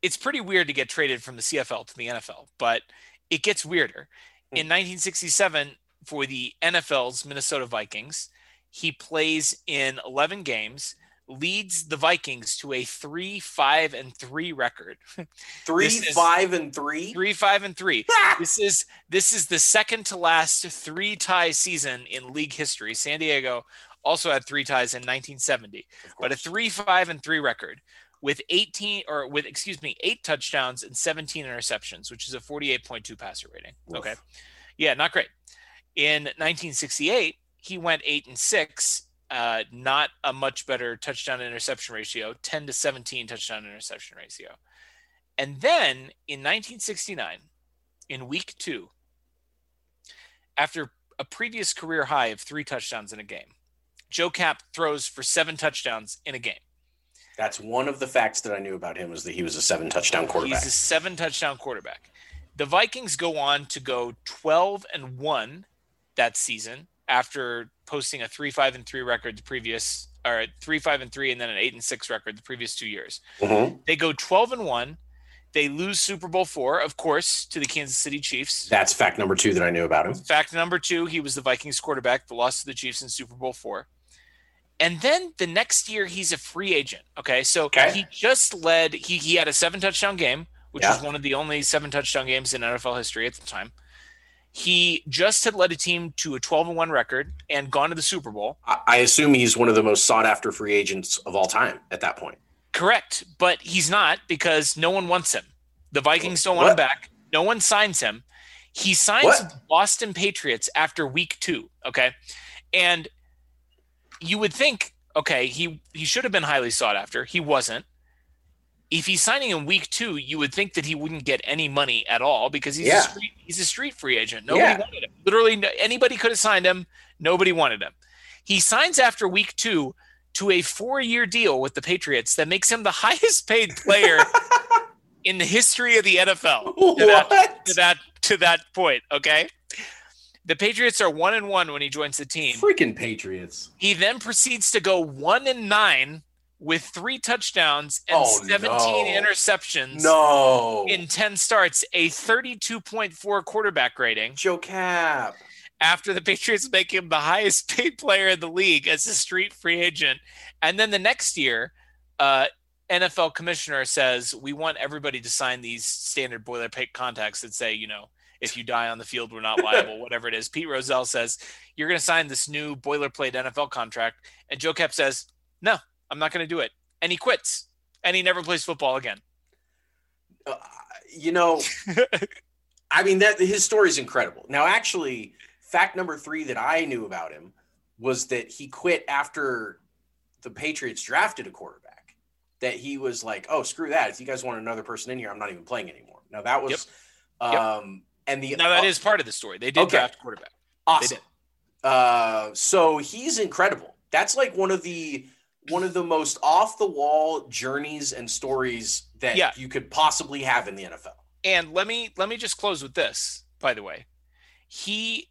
Speaker 1: It's pretty weird to get traded from the CFL to the NFL, but it gets weirder. In 1967, hmm. for the NFL's Minnesota Vikings, he plays in 11 games, leads the Vikings to a three, five, and three record.
Speaker 2: Three, five, and three.
Speaker 1: Three, five, and three. this is this is the second to last three tie season in league history. San Diego also had three ties in 1970, but a three, five, and three record with 18 or with excuse me, eight touchdowns and 17 interceptions, which is a 48.2 passer rating. Oof. Okay, yeah, not great. In 1968, he went eight and six. Uh, not a much better touchdown interception ratio, 10 to 17 touchdown interception ratio. And then in 1969, in week two, after a previous career high of three touchdowns in a game, Joe Kapp throws for seven touchdowns in a game.
Speaker 2: That's one of the facts that I knew about him was that he was a seven touchdown quarterback.
Speaker 1: He's a seven touchdown quarterback. The Vikings go on to go 12 and 1 that season after posting a 3 5 and 3 record the previous or three, five, and three, and then an eight and six record the previous two years.
Speaker 2: Mhm.
Speaker 1: They go 12 and one. They lose Super Bowl four, of course, to the Kansas City Chiefs.
Speaker 2: That's fact number two that I knew about him.
Speaker 1: Fact number two, he was the Vikings quarterback that lost to the Chiefs in Super Bowl four. And then the next year, he's a free agent. Okay. So
Speaker 2: Okay.
Speaker 1: he just led, he, he had a seven touchdown game, which
Speaker 2: Yeah.
Speaker 1: was one of the only seven touchdown games in NFL history at the time. He just had led a team to a 12 and 1 record and gone to the Super Bowl.
Speaker 2: I, assume he's one of the most sought after free agents of all time at that point.
Speaker 1: Correct. But he's not because no one wants him. The Vikings don't want him back. No one signs him. He signs
Speaker 2: What?
Speaker 1: with the Boston Patriots after week two. Okay. And you would think, okay, he he should have been highly sought after. He wasn't. If he's signing in week two, you would think that he wouldn't get any money at all because he's
Speaker 2: Yeah.
Speaker 1: a street he's a street free agent. Nobody
Speaker 2: Yeah.
Speaker 1: wanted him. Literally, no- anybody could have signed him. Nobody wanted him. He signs after week two to a four year deal with the Patriots that makes him the highest paid player in the history of the NFL. To that, to that to that point, okay? The Patriots are one and one when he joins the team.
Speaker 2: Freaking Patriots.
Speaker 1: He then proceeds to go one and nine with three touchdowns and
Speaker 2: Oh,
Speaker 1: 17
Speaker 2: no.
Speaker 1: interceptions
Speaker 2: No.
Speaker 1: in 10 starts, a 32.4 quarterback rating
Speaker 2: Joe Kapp.
Speaker 1: after the Patriots make him the highest paid player in the league as a street free agent. And then the next year, uh, NFL commissioner says, We want everybody to sign these standard boilerplate contacts that say, you know, if you die on the field, we're not liable, whatever it is. Pete Rozelle says, You're going to sign this new boilerplate NFL contract. And Joe Kapp says, No, I'm not going to do it. And he quits and he never plays football again.
Speaker 2: Uh, you know, I mean that his story is incredible. Now, actually, fact number three that I knew about him was that he quit after the Patriots drafted a quarterback. That he was like, "Oh, screw that! If you guys want another person in here, I'm not even playing anymore." Now that was,
Speaker 1: Yep.
Speaker 2: um, and the
Speaker 1: Now, that is part of the story. They did
Speaker 2: Okay.
Speaker 1: draft quarterback.
Speaker 2: awesome. Uh, so he's incredible. That's like one of the one of the most off the wall journeys and stories that
Speaker 1: Yeah.
Speaker 2: you could possibly have in the NFL.
Speaker 1: And let me let me just close with this, by the way. He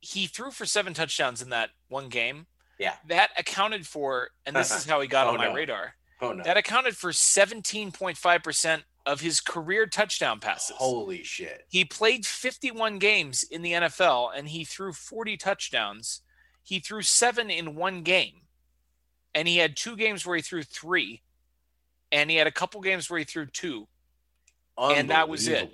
Speaker 1: he threw for seven touchdowns in that one game.
Speaker 2: Yeah.
Speaker 1: That accounted for, and this is how he got
Speaker 2: Oh,
Speaker 1: on my radar.
Speaker 2: Oh no!
Speaker 1: That accounted for 17.5% of his career touchdown passes.
Speaker 2: Holy shit!
Speaker 1: He played 51 games in the NFL and he threw 40 touchdowns. He threw seven in one game. And he had two games where he threw three. And he had a couple games where he threw two. And that was it.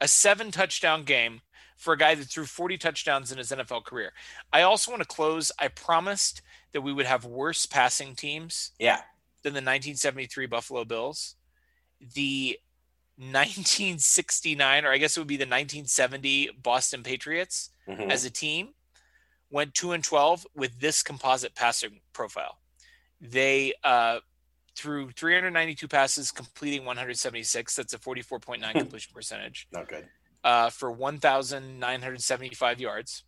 Speaker 1: A seven touchdown game for a guy that threw 40 touchdowns in his NFL career. I also want to close. I promised that we would have worse passing teams
Speaker 2: Yeah.
Speaker 1: than the 1973 Buffalo Bills. The 1969, or I guess it would be the 1970 Boston Patriots
Speaker 2: Mhm.
Speaker 1: as a team went 2 and 12 with this composite passing profile. They uh, threw 392 passes, completing 176. That's a 44.9 completion percentage
Speaker 2: Not good.
Speaker 1: uh, for 1,975 yards,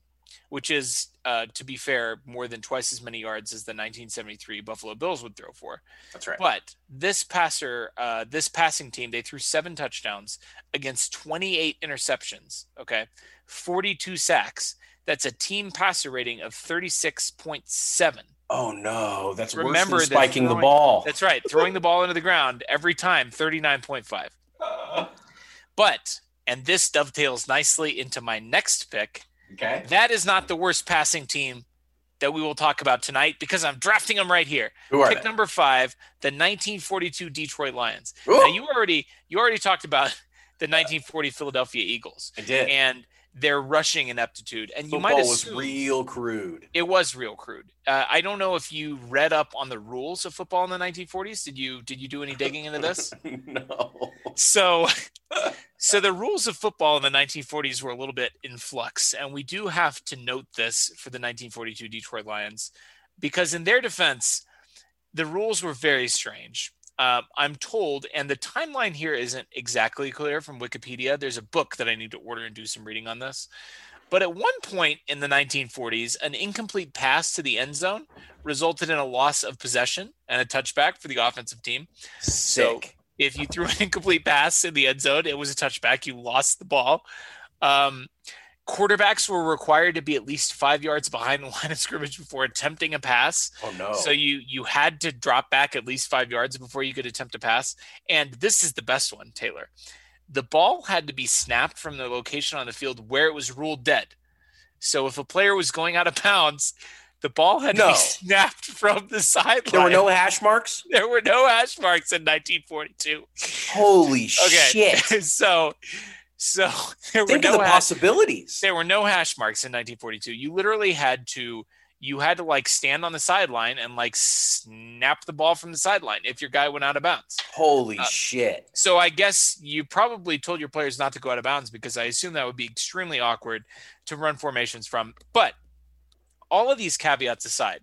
Speaker 1: which is, uh, to be fair, more than twice as many yards as the 1973 Buffalo Bills would throw for.
Speaker 2: That's right.
Speaker 1: But this passer, uh, this passing team, they threw seven touchdowns against 28 interceptions. Okay, 42 sacks. That's a team passer rating of 36.7.
Speaker 2: Oh no, that's
Speaker 1: Remember
Speaker 2: worse spiking the ball.
Speaker 1: That's right, throwing the ball into the ground every time, 39.5. But, and this dovetails nicely into my next pick.
Speaker 2: Okay.
Speaker 1: That is not the worst passing team that we will talk about tonight because I'm drafting them right here.
Speaker 2: Who are
Speaker 1: Pick
Speaker 2: they?
Speaker 1: number five, the 1942 Detroit Lions.
Speaker 2: Ooh,
Speaker 1: Now you already you already talked about the 1940 Philadelphia Eagles
Speaker 2: I did.
Speaker 1: and their rushing ineptitude, and you
Speaker 2: Football
Speaker 1: might
Speaker 2: was real crude.
Speaker 1: it was real crude. Uh, I don't know if you read up on the rules of football in the 1940s. Did you did you do any digging into this?
Speaker 2: no.
Speaker 1: So, so the rules of football in the 1940s were a little bit in flux, and we do have to note this for the 1942 Detroit Lions, because in their defense, the rules were very strange. Um, I'm told, and the timeline here isn't exactly clear from Wikipedia. There's a book that I need to order and do some reading on this. But at one point in the 1940s, an incomplete pass to the end zone resulted in a loss of possession and a touchback for the offensive team
Speaker 2: Sick.
Speaker 1: if you threw an incomplete pass in the end zone, it was a touchback. You lost the ball. Um, quarterbacks were required to be at least five yards behind the line of scrimmage before attempting a pass.
Speaker 2: Oh no.
Speaker 1: So you you had to drop back at least five yards before you could attempt a pass. And this is the best one, Taylor. The ball had to be snapped from the location on the field where it was ruled dead. So if a player was going out of bounds, the ball had to be snapped from the sideline.
Speaker 2: there were no hash marks?
Speaker 1: there were no hash marks in 1942.
Speaker 2: Holy
Speaker 1: Okay,
Speaker 2: shit.
Speaker 1: so so there were
Speaker 2: Think
Speaker 1: no
Speaker 2: of the
Speaker 1: hash-
Speaker 2: possibilities.
Speaker 1: there were no hash marks in 1942. You literally had to you had to like stand on the sideline and like snap the ball from the sideline if your guy went out of bounds.
Speaker 2: Holy
Speaker 1: Uh,
Speaker 2: shit.
Speaker 1: So I guess you probably told your players not to go out of bounds because I assume that would be extremely awkward to run formations from. But all of these caveats aside,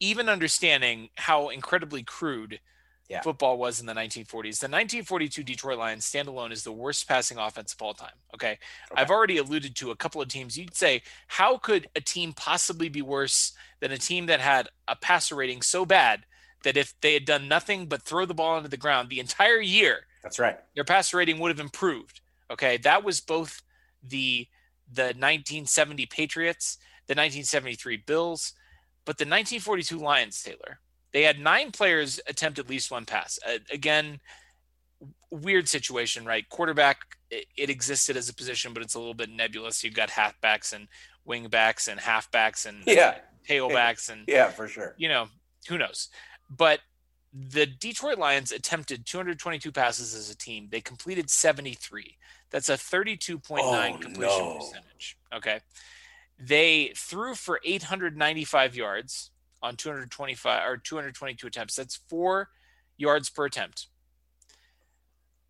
Speaker 1: even understanding how incredibly crude
Speaker 2: Yeah.
Speaker 1: football was in the 1940s, the 1942 Detroit Lions standalone is the worst passing offense of all time. Okay.
Speaker 2: Okay.
Speaker 1: I've already alluded to a couple of teams. You'd say, how could a team possibly be worse than a team that had a passer rating so bad that if they had done nothing but throw the ball into the ground the entire year,
Speaker 2: That's right.
Speaker 1: their passer rating would have improved. Okay, that was both the the 1970 Patriots, the 1973 Bills, but the 1942 Lions. Taylor, they had nine players attempt at least one pass. Uh, again, weird situation, right? Quarterback, it, it existed as a position, but it's a little bit nebulous. You've got halfbacks and wingbacks and halfbacks and
Speaker 2: Yeah.
Speaker 1: tailbacks and
Speaker 2: Yeah, for sure.
Speaker 1: you know, who knows? But the Detroit Lions attempted 222 passes as a team. They completed 73. That's a 32.9
Speaker 2: Oh,
Speaker 1: completion
Speaker 2: no.
Speaker 1: percentage. Okay. They threw for 895 yards on 225 or 222 attempts. That's four yards per attempt.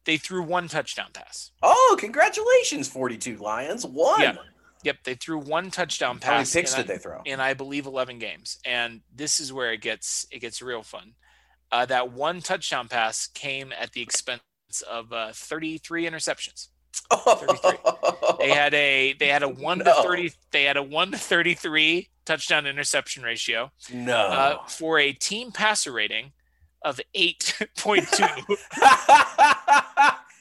Speaker 1: They threw one touchdown pass.
Speaker 2: Oh, congratulations, 42 Lions. One.
Speaker 1: Yeah. Yep, they threw one touchdown pass.
Speaker 2: How many picks did
Speaker 1: I-
Speaker 2: they throw?
Speaker 1: in I believe 11 games. And this is where it gets it gets real fun. Uh, that one touchdown pass came at the expense of uh, 33 interceptions. 33. They had a they had a one
Speaker 2: No.
Speaker 1: to 30 they had a one to 33 touchdown interception ratio
Speaker 2: no.
Speaker 1: uh, for a team passer rating of 8.2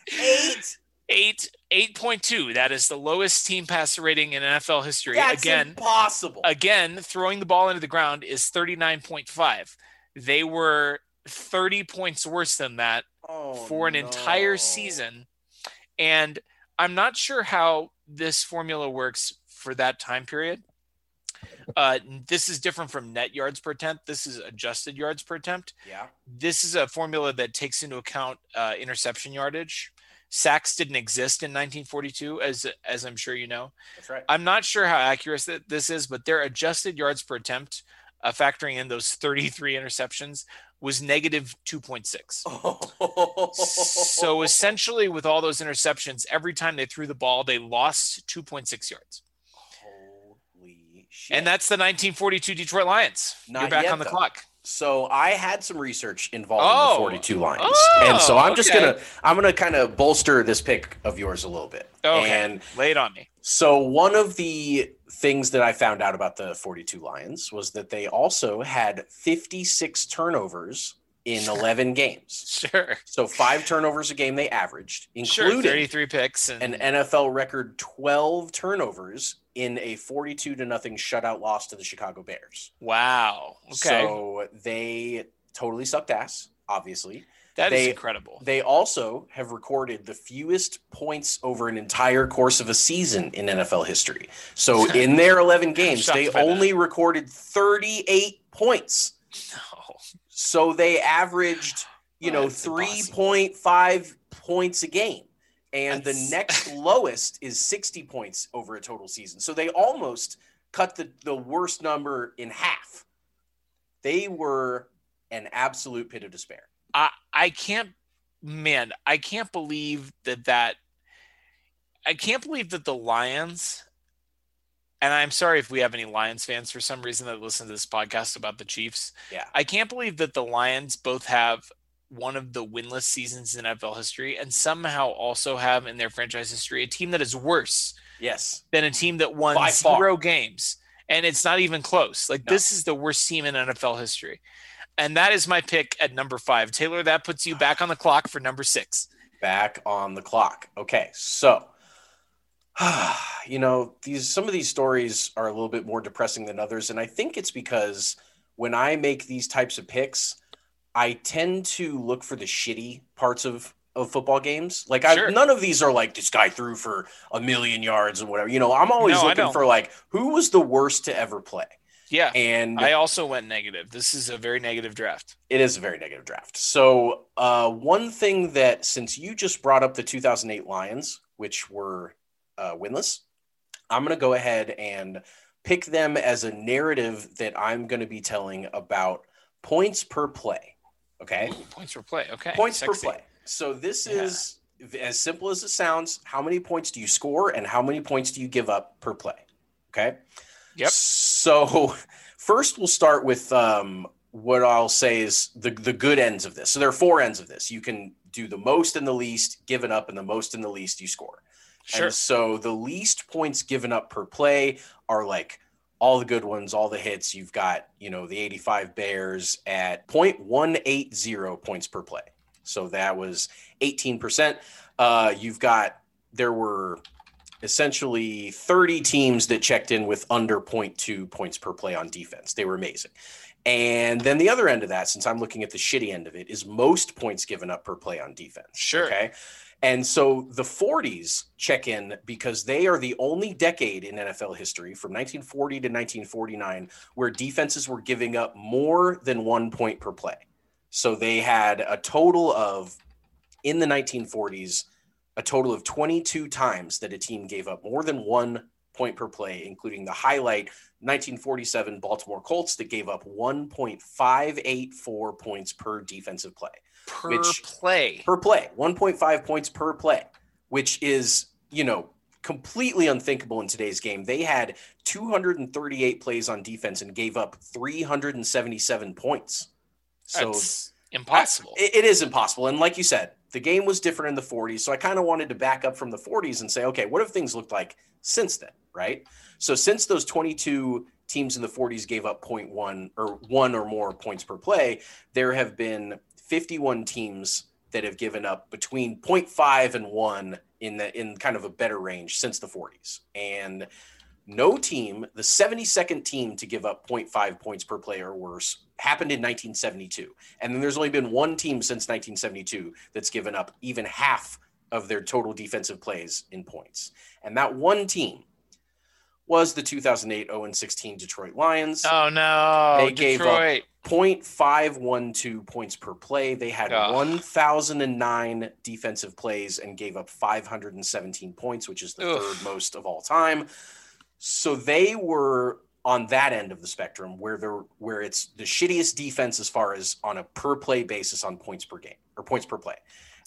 Speaker 2: Eight.
Speaker 1: 8 8.2 that is the lowest team passer rating in NFL history
Speaker 2: That's
Speaker 1: again
Speaker 2: impossible.
Speaker 1: again, throwing the ball into the ground is 39.5. They were 30 points worse than that
Speaker 2: Oh,
Speaker 1: for an entire season. And I'm not sure how this formula works for that time period. Uh, this is different from net yards per attempt. This is adjusted yards per attempt.
Speaker 2: Yeah.
Speaker 1: This is a formula that takes into account uh, interception yardage. Sacks didn't exist in 1942, as as I'm sure you know.
Speaker 2: That's right.
Speaker 1: I'm not sure how accurate that this is, but their adjusted yards per attempt, uh, factoring in those 33 interceptions, was negative 2.6. So essentially, with all those interceptions, every time they threw the ball, they lost 2.6 yards.
Speaker 2: Holy shit.
Speaker 1: And that's the 1942 Detroit Lions. You're back
Speaker 2: yet,
Speaker 1: on the
Speaker 2: though.
Speaker 1: clock.
Speaker 2: So I had some research involving
Speaker 1: Oh.
Speaker 2: the 42 Lions.
Speaker 1: Oh,
Speaker 2: and so I'm just
Speaker 1: okay.
Speaker 2: going to I'm to kind of bolster this pick of yours a little bit.
Speaker 1: Okay.
Speaker 2: And
Speaker 1: Lay it on me.
Speaker 2: so one of the things that I found out about the 42 Lions was that they also had 56 turnovers in 11 games.
Speaker 1: Sure.
Speaker 2: So 5 turnovers a game they averaged,
Speaker 1: Sure.
Speaker 2: including
Speaker 1: 33 picks. And
Speaker 2: an NFL record 12 turnovers in a 42 to nothing shutout loss to the Chicago Bears.
Speaker 1: wow. Okay.
Speaker 2: So they totally sucked ass, obviously.
Speaker 1: that is
Speaker 2: they-
Speaker 1: incredible.
Speaker 2: They also have recorded the fewest points over an entire course of a season in NFL history. So in their 11 games, they
Speaker 1: by that.
Speaker 2: only recorded 38 points.
Speaker 1: No.
Speaker 2: So they averaged, you know,
Speaker 1: that's
Speaker 2: 3.5 points a game. And
Speaker 1: That's-
Speaker 2: the next lowest is 60 points over a total season. So they almost cut the, the worst number in half. They were an absolute pit of despair.
Speaker 1: I I can't man, I can't believe that that I can't believe that the Lions and I'm sorry if we have any Lions fans for some reason that listen to this podcast about the Chiefs.
Speaker 2: Yeah.
Speaker 1: I can't believe that the Lions both have one of the winless seasons in NFL history and somehow also have in their franchise history a team that is worse
Speaker 2: Yes.
Speaker 1: than a team that won zero games. And it's not even close. Like
Speaker 2: No.
Speaker 1: this is the worst team in NFL history. And that is my pick at number five. Taylor, that puts you back on the clock for number six.
Speaker 2: Back on the clock. Okay. So you know, these some of these stories are a little bit more depressing than others, and I think it's because when I make these types of picks, I tend to look for the shitty parts of of football games. Like
Speaker 1: Sure.
Speaker 2: I, none of these are like this guy threw for a million yards or whatever. You know, I'm always
Speaker 1: No,
Speaker 2: looking for like who was the worst to ever play.
Speaker 1: Yeah.
Speaker 2: And
Speaker 1: I also went negative. This is a very negative draft.
Speaker 2: it is a very negative draft. So, uh, one thing that since you just brought up the 2008 Lions, which were uh, winless, I'm going to go ahead and pick them as a narrative that I'm going to be telling about points per play. Okay,
Speaker 1: Ooh, points per play. Okay.
Speaker 2: points
Speaker 1: Sexy.
Speaker 2: per play. So this
Speaker 1: Yeah.
Speaker 2: is as simple as it sounds. How many points do you score, and how many points do you give up per play? Okay.
Speaker 1: Yep.
Speaker 2: So first, we'll start with um, what I'll say is the the good ends of this. So there are four ends of this. You can do the most and the least given up, and the most and the least you score.
Speaker 1: Sure.
Speaker 2: And so the least points given up per play are like all the good ones, all the hits. You've got, you know, the 85 Bears at 0.180 points per play. So that was 18%. Uh, you've got, there were essentially 30 teams that checked in with under 0.2 points per play on defense. They were amazing. And then the other end of that, since I'm looking at the shitty end of it, is most points given up per play on defense.
Speaker 1: Sure.
Speaker 2: Okay. And so the 40s check in because they are the only decade in NFL history from 1940 to 1949 where defenses were giving up more than one point per play. So they had a total of, in the 1940s, a total of 22 times that a team gave up more than one point per play, including the highlight 1947 Baltimore Colts that gave up 1.584 points per defensive play
Speaker 1: per
Speaker 2: which-
Speaker 1: play.
Speaker 2: per play 1.5 points per play which is you know completely unthinkable in today's game they had 238 plays on defense and gave up 377 points so
Speaker 1: That's impossible.
Speaker 2: it- it is impossible and like you said the game was different in the 40s so i kind of wanted to back up from the 40s and say okay what have things looked like since then right? So since those 22 teams in the 40s gave up 0.1 or one or more points per play there have been 51 teams that have given up between 0.5 and 1 in the in kind of a better range since the 40s and no team the 72nd team to give up 0.5 points per play or worse happened in 1972 and then there's only been one team since 1972 that's given up even half of their total defensive plays in points and that one team was the 2008 0-16 Detroit Lions
Speaker 1: oh no,
Speaker 2: They gave up-
Speaker 1: Detroit.
Speaker 2: 0.512 points per play. They had
Speaker 1: Ugh.
Speaker 2: 1,009 defensive plays and gave up 517 points, which is the
Speaker 1: Ugh.
Speaker 2: third most of all time. So they were on that end of the spectrum where they're where it's the shittiest defense as far as on a per play basis on points per game or points per play.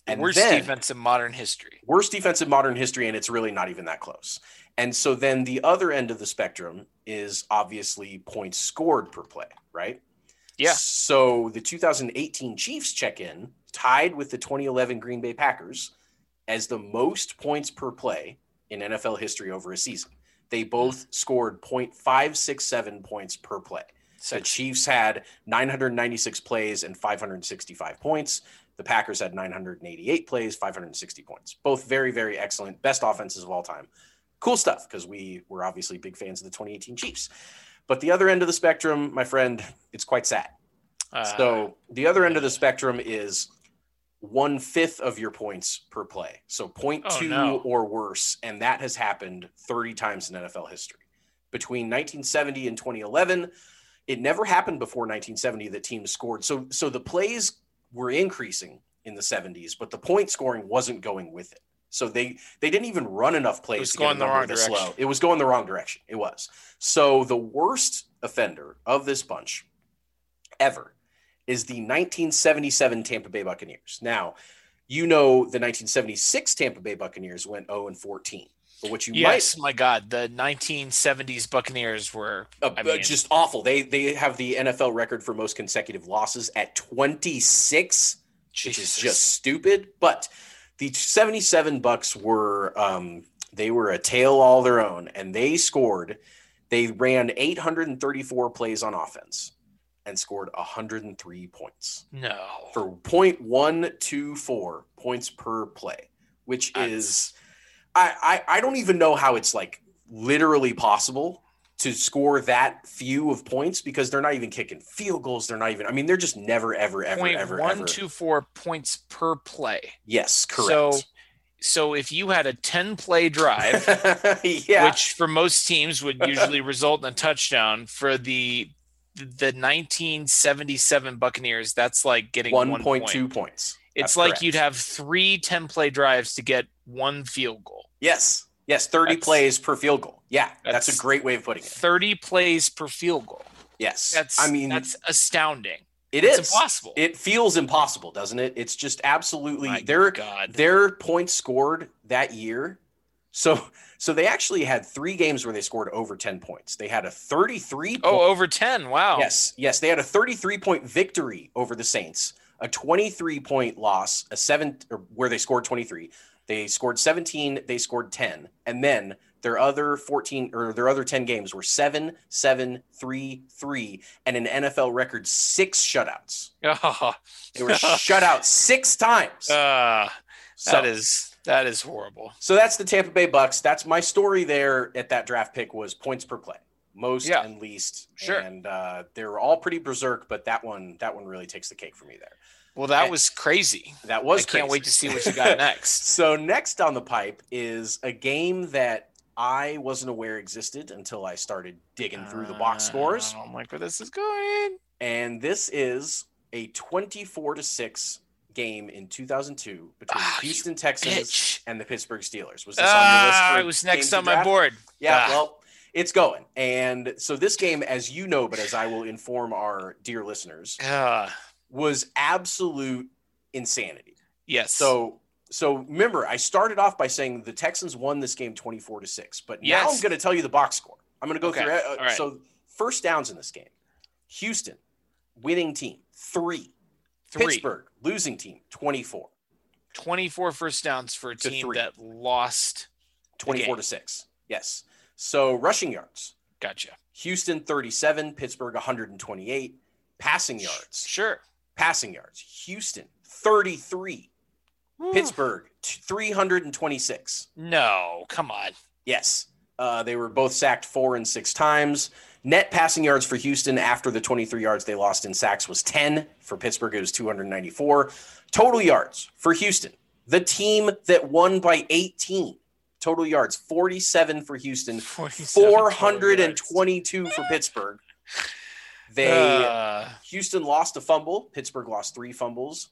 Speaker 2: And
Speaker 1: worst
Speaker 2: then-
Speaker 1: defense in modern history.
Speaker 2: worst defense in modern history, and it's really not even that close. And so then the other end of the spectrum is obviously points scored per play, right?
Speaker 1: Yeah.
Speaker 2: So the 2018 Chiefs check in, tied with the 2011 Green Bay Packers as the most points per play in NFL history over a season. They both scored 0.567 points per play. The Chiefs had 996 plays and 565 points. The Packers had 988 plays, 560 points. Both very, very excellent, best offenses of all time. Cool stuff because we were obviously big fans of the 2018 Chiefs. But the other end of the spectrum, my friend, it's quite sad.
Speaker 1: Uh,
Speaker 2: so the other end of the spectrum is one fifth of your points per play. So 0.2
Speaker 1: Oh, no.
Speaker 2: or worse. And that has happened 30 times in NFL history. Between 1970 and 2011, it never happened before 1970 that teams scored. So so the plays were increasing in the 70s, but the point scoring wasn't going with it. So they they didn't even run enough plays It
Speaker 1: was
Speaker 2: to get
Speaker 1: going the wrong
Speaker 2: this
Speaker 1: direction.
Speaker 2: low. It was going the wrong direction. It was. So the worst offender of this bunch ever is the 1977 Tampa Bay Buccaneers. Now, you know the 1976 Tampa Bay Buccaneers went 0 and 14. But what you
Speaker 1: yes, my God, the 1970s Buccaneers were
Speaker 2: uh,
Speaker 1: I mean-
Speaker 2: just awful. They they have the NFL record for most consecutive losses at 26 which is just stupid. But the 77 Bucs were um, they were a tale all their own, and they scored. They ran 834 plays on offense and scored 103 points
Speaker 1: no.
Speaker 2: for 0.124 points per play, which
Speaker 1: That's-
Speaker 2: is I, I I don't even know how it's like literally possible to score that few of points because they're not even kicking field goals. They're not even. I mean, they're just never, ever, ever,
Speaker 1: Point
Speaker 2: ever,
Speaker 1: one
Speaker 2: ever.
Speaker 1: two four points per play.
Speaker 2: Yes, correct.
Speaker 1: So, so if you had a ten play drive,
Speaker 2: yeah,
Speaker 1: which for most teams would usually result in a touchdown, for the the 1977 Buccaneers, that's like getting
Speaker 2: 1.2
Speaker 1: one
Speaker 2: point
Speaker 1: point.
Speaker 2: points.
Speaker 1: It's
Speaker 2: That's
Speaker 1: like
Speaker 2: correct.
Speaker 1: you'd have three 10 play drives to get one field goal.
Speaker 2: Yes, yes, thirty
Speaker 1: That's-
Speaker 2: plays per field goal. Yeah, that's,
Speaker 1: That's-
Speaker 2: a great way of putting it.
Speaker 1: 30 plays per field goal.
Speaker 2: Yes,
Speaker 1: That's
Speaker 2: I mean,
Speaker 1: that's astounding.
Speaker 2: it
Speaker 1: it's
Speaker 2: is
Speaker 1: impossible.
Speaker 2: It feels impossible, doesn't it? It's just absolutely
Speaker 1: My
Speaker 2: their
Speaker 1: God.
Speaker 2: their points scored that year. So so they actually had three games where they scored over ten points. They had a thirty three.
Speaker 1: Oh, over 10. Wow.
Speaker 2: Yes, yes, they had a 33 point victory over the Saints, a 23 point loss, a seven or where they scored 23. They scored 17, they scored 10, and then their other 14 or their other 10 games were 7, 7, 3, 3, and an NFL record six shutouts.
Speaker 1: Oh,
Speaker 2: They were shut out six times.
Speaker 1: uh,
Speaker 2: So-
Speaker 1: that is that is horrible.
Speaker 2: So that's the Tampa Bay Bucs. That's my story there at that draft pick was points per play, most
Speaker 1: Yeah.
Speaker 2: and least.
Speaker 1: Sure.
Speaker 2: And uh, they were all pretty berserk, but that one that one really takes the cake for me there.
Speaker 1: Well, that
Speaker 2: And-
Speaker 1: was crazy.
Speaker 2: That was
Speaker 1: I can't wait to see what you got next.
Speaker 2: so next on the pipe is a game that I wasn't aware existed until I started digging through the box scores,
Speaker 1: I'm like, where this is going.
Speaker 2: and this is a 24 to six game in 2002 between
Speaker 1: Ah,
Speaker 2: the Houston Texans
Speaker 1: Bitch.
Speaker 2: and the Pittsburgh Steelers. Was this on your list?
Speaker 1: Ah,
Speaker 2: for
Speaker 1: it was next on my board.
Speaker 2: Yeah,
Speaker 1: Ah.
Speaker 2: well, it's going. And so this game, as you know, but as I will inform our dear listeners,
Speaker 1: Ah,
Speaker 2: was absolute insanity.
Speaker 1: yes.
Speaker 2: So so remember, I started off by saying the Texans won this game 24 to 6, but now I'm going to tell you the box score. I'm going to go
Speaker 1: Okay,
Speaker 2: through it. Uh,
Speaker 1: right.
Speaker 2: So first downs in this game. Houston, winning team, 3.
Speaker 1: Three.
Speaker 2: Pittsburgh, losing team, 24.
Speaker 1: 24 first downs for a
Speaker 2: To
Speaker 1: team
Speaker 2: three.
Speaker 1: that lost.
Speaker 2: 24 to 6. Yes. So rushing yards.
Speaker 1: Gotcha.
Speaker 2: Houston 37, Pittsburgh 128. Passing yards.
Speaker 1: Sure.
Speaker 2: Passing yards. Houston 33,
Speaker 1: Whew.
Speaker 2: Pittsburgh 326.
Speaker 1: No, come on.
Speaker 2: Yes. Uh, they were both sacked four and six times. Net passing yards for Houston after the 23 yards they lost in sacks was 10. For Pittsburgh, it was 294. Total yards for Houston, the team that won by 18. Total yards 47 for Houston,
Speaker 1: 47 yards.
Speaker 2: 422 for Pittsburgh. They
Speaker 1: Uh,
Speaker 2: Houston lost a fumble. Pittsburgh lost three fumbles.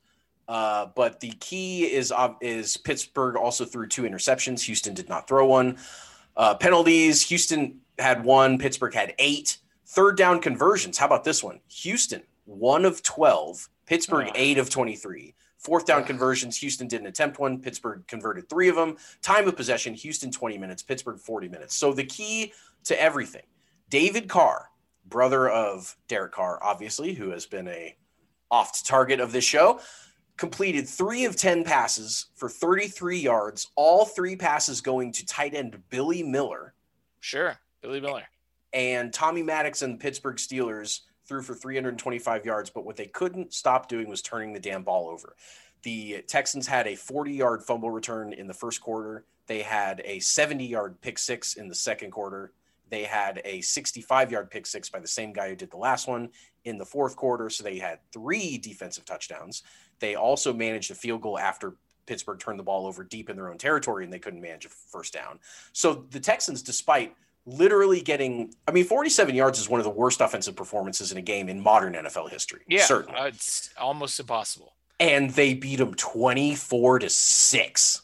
Speaker 2: Uh, but the key is is Pittsburgh also threw two interceptions. Houston did not throw one. Uh, penalties. Houston had one. Pittsburgh had eight. Third down conversions. How about this one? Houston one of twelve. Pittsburgh
Speaker 1: Oh.
Speaker 2: eight of twenty three. Fourth down
Speaker 1: Ugh.
Speaker 2: conversions. Houston didn't attempt one. Pittsburgh converted three of them. Time of possession. Houston twenty minutes. Pittsburgh forty minutes. So the key to everything. David Carr, brother of Derek Carr, obviously, who has been a oft target of this show, completed three of 10 passes for 33 yards, all three passes going to tight end Billy Miller.
Speaker 1: sure. Billy Miller.
Speaker 2: And Tommy Maddox and the Pittsburgh Steelers threw for 325 yards, but what they couldn't stop doing was turning the damn ball over. The Texans had a 40 yard fumble return in the first quarter. They had a 70 yard pick six in the second quarter. They had a 65 yard pick six by the same guy who did the last one in the fourth quarter. So they had three defensive touchdowns. They also managed a field goal after Pittsburgh turned the ball over deep in their own territory and they couldn't manage a first down. So the Texans, despite literally getting, I mean, 47 yards is one of the worst offensive performances in a game in modern NFL history.
Speaker 1: Yeah.
Speaker 2: Certainly.
Speaker 1: uh, it's almost impossible.
Speaker 2: And they beat them 24 to 6.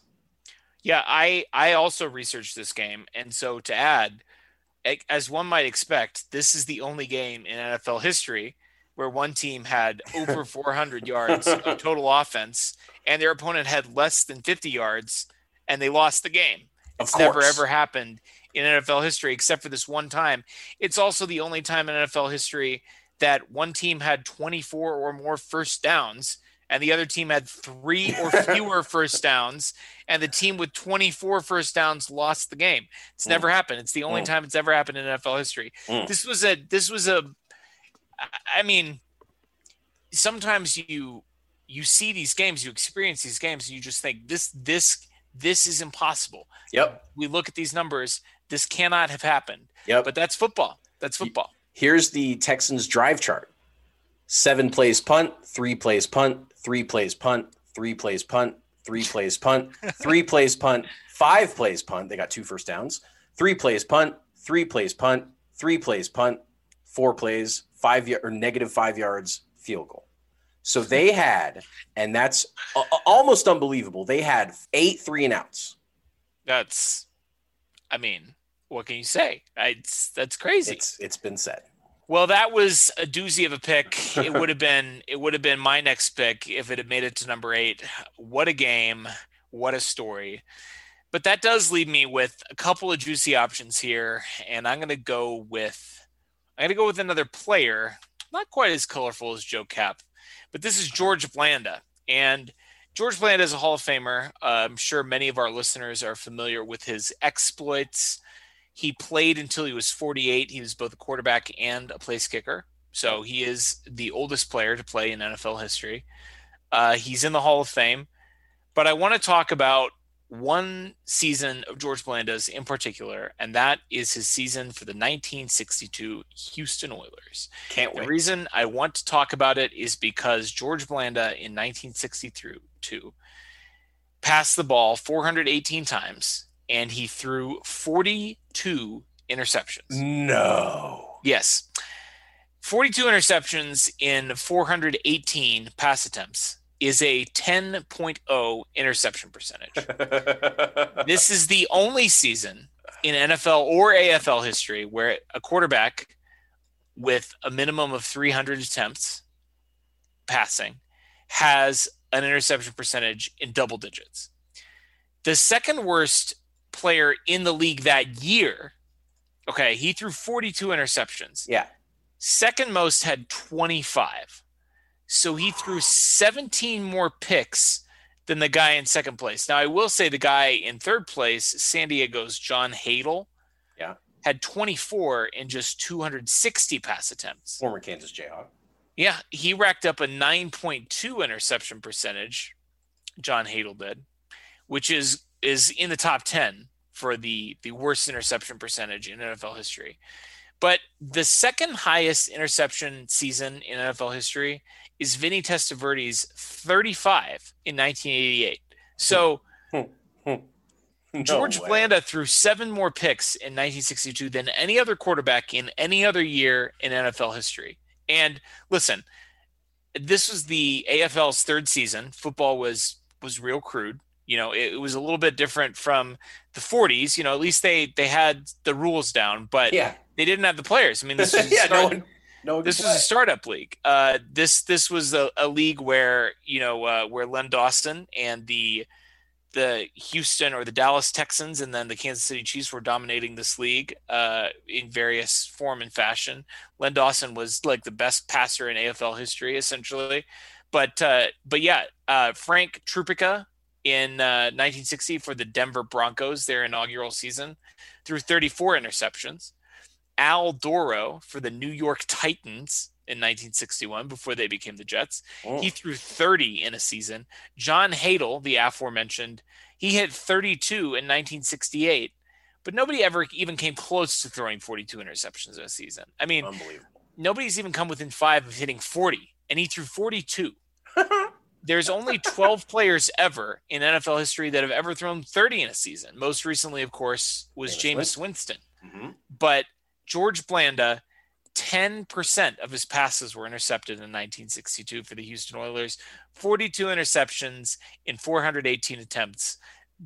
Speaker 1: Yeah, I I also researched this game, and so to add, as one might expect, this is the only game in NFL history where one team had over 400 yards of total offense, and their opponent had less than 50 yards, and they lost the game.
Speaker 2: Of
Speaker 1: It's never ever happened in NFL history except for this one time. It's also the only time in NFL history that one team had 24 or more first downs and the other team had three or fewer first downs and the team with 24 first downs lost the game. It's
Speaker 2: Mm.
Speaker 1: never happened. It's the only
Speaker 2: Mm.
Speaker 1: time it's ever happened in NFL history.
Speaker 2: Mm.
Speaker 1: This was a this was a I mean sometimes you you see these games, you experience these games and you just think this this this is impossible.
Speaker 2: Yep.
Speaker 1: We look at these numbers. This cannot have happened.
Speaker 2: Yep.
Speaker 1: But that's football. That's football.
Speaker 2: Here's the Texans drive chart. Seven plays punt, three plays punt, three plays punt, three plays punt, three plays punt, three plays punt, five plays punt. They got two first downs. Three plays punt, three plays punt, three plays punt, four plays, five or negative five yards field goal. So they had, and that's almost unbelievable. They had eight three and outs.
Speaker 1: That's, I mean, what can you say? It's, that's crazy.
Speaker 2: It's it's been said.
Speaker 1: Well, that was a doozy of a pick. It would have been it would have been my next pick if it had made it to number eight. What a game! What a story! But that does leave me with a couple of juicy options here, and I'm going to go with I'm going to go with another player, not quite as colorful as Joe Kapp, but this is George Blanda, and George Blanda is a Hall of Famer. Uh, I'm sure many of our listeners are familiar with his exploits. He played until he was 48. He was both a quarterback and a place kicker. So he is the oldest player to play in NFL history. Uh, he's in the Hall of Fame. But I want to talk about one season of George Blanda's in particular, and that is his season for the 1962 Houston Oilers.
Speaker 2: Can't
Speaker 1: The reason I want to talk about it is because George Blanda in 1962 passed the ball 418 times and he threw 42 interceptions.
Speaker 2: No.
Speaker 1: Yes. 42 interceptions in 418 pass attempts is a 10.0 interception percentage. this is the only season in NFL or AFL history where a quarterback with a minimum of 300 attempts passing has an interception percentage in double digits. The second worst player in the league that year, okay, he threw 42 interceptions.
Speaker 2: yeah.
Speaker 1: Second most had 25. So he threw 17 more picks than the guy in second place. Now, I will say the guy in third place, San Diego's John Hadl,
Speaker 2: Yeah.
Speaker 1: had 24 in just 260 pass attempts.
Speaker 2: Former Kansas Jayhawk.
Speaker 1: Yeah, he racked up a 9.2 interception percentage. John Hadl did, which is is in the top 10 for the the worst interception percentage in NFL history. But the second highest interception season in NFL history is Vinny Testaverde's 35 in 1988. So hmm. Hmm. Hmm.
Speaker 2: No
Speaker 1: George
Speaker 2: way.
Speaker 1: Blanda threw seven more picks in 1962 than any other quarterback in any other year in NFL history. And listen, this was the AFL's third season. Football was was real crude. You know, it, it was a little bit different from the 40s. You know, at least they they had the rules down, but
Speaker 2: Yeah.
Speaker 1: they didn't have the players. I mean, this was
Speaker 2: yeah. No one. No one
Speaker 1: this was a startup league. Uh, this this was a, a league where you know uh, where Len Dawson and the the Houston or the Dallas Texans and then the Kansas City Chiefs were dominating this league uh, in various form and fashion. Len Dawson was like the best passer in AFL history, essentially. But uh, but yeah, uh, Frank Tripucka in uh, 1960 for the Denver Broncos, their inaugural season, threw 34 interceptions. Al Dorow for the New York Titans in 1961 before they became the Jets.
Speaker 2: Oh.
Speaker 1: He threw 30 in a season. John Hadl, the aforementioned, he hit 32 in 1968, but nobody ever even came close to throwing 42 interceptions in a season. I mean, nobody's even come within five of hitting 40, and he threw 42. There's only 12 players ever in NFL history that have ever thrown 30 in a season. Most recently, of course, was
Speaker 2: Jameis
Speaker 1: Jameis Winston.
Speaker 2: Mhm.
Speaker 1: But George Blanda, 10% of his passes were intercepted in 1962 for the Houston Oilers, 42 interceptions in 418 attempts.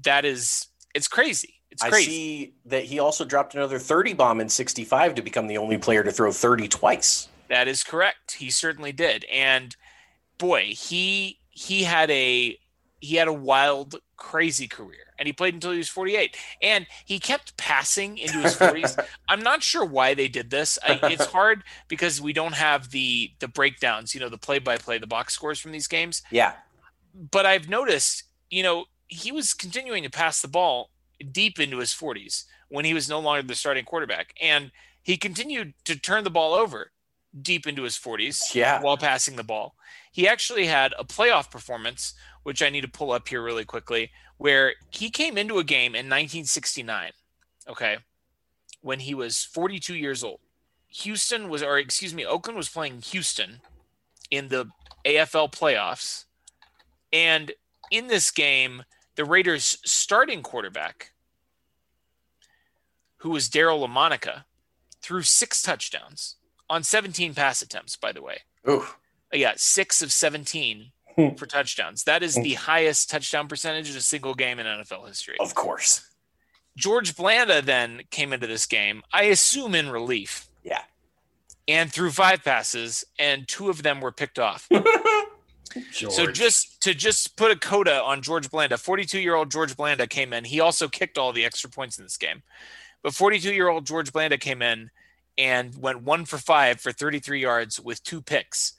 Speaker 1: That is, it's crazy. It's
Speaker 2: I
Speaker 1: crazy.
Speaker 2: see that he also dropped another 30 bomb in 65 to become the only player to throw 30 twice.
Speaker 1: That is correct. He certainly did. And boy, he he had a he had a wild, crazy career. And he played until he was 48. And he kept passing into his 40s. I'm not sure why they did this. I, it's hard because we don't have the the breakdowns, you know, the play by play, the box scores from these games.
Speaker 2: Yeah.
Speaker 1: But I've noticed, you know, he was continuing to pass the ball deep into his 40s when he was no longer the starting quarterback. And he continued to turn the ball over deep into his 40s
Speaker 2: Yeah.
Speaker 1: while passing the ball. He actually had a playoff performance, which I need to pull up here really quickly, where he came into a game in 1969, okay, when he was 42 years old. Houston was, or excuse me, Oakland was playing Houston in the AFL playoffs. And in this game, the Raiders' starting quarterback, who was Daryle Lamonica, threw six touchdowns on 17 pass attempts, by the way.
Speaker 2: Ooh.
Speaker 1: Yeah, six of 17
Speaker 2: Hmm.
Speaker 1: for touchdowns. That is the highest touchdown percentage of a single game in NFL history.
Speaker 2: Of course.
Speaker 1: George Blanda then came into this game, I assume in relief,
Speaker 2: Yeah.
Speaker 1: and threw five passes, and two of them were picked off. So just to just put a coda on George Blanda, 42 year old George Blanda came in. He also kicked all the extra points in this game, but 42 year old George Blanda came in and went one for five for 33 yards with two picks,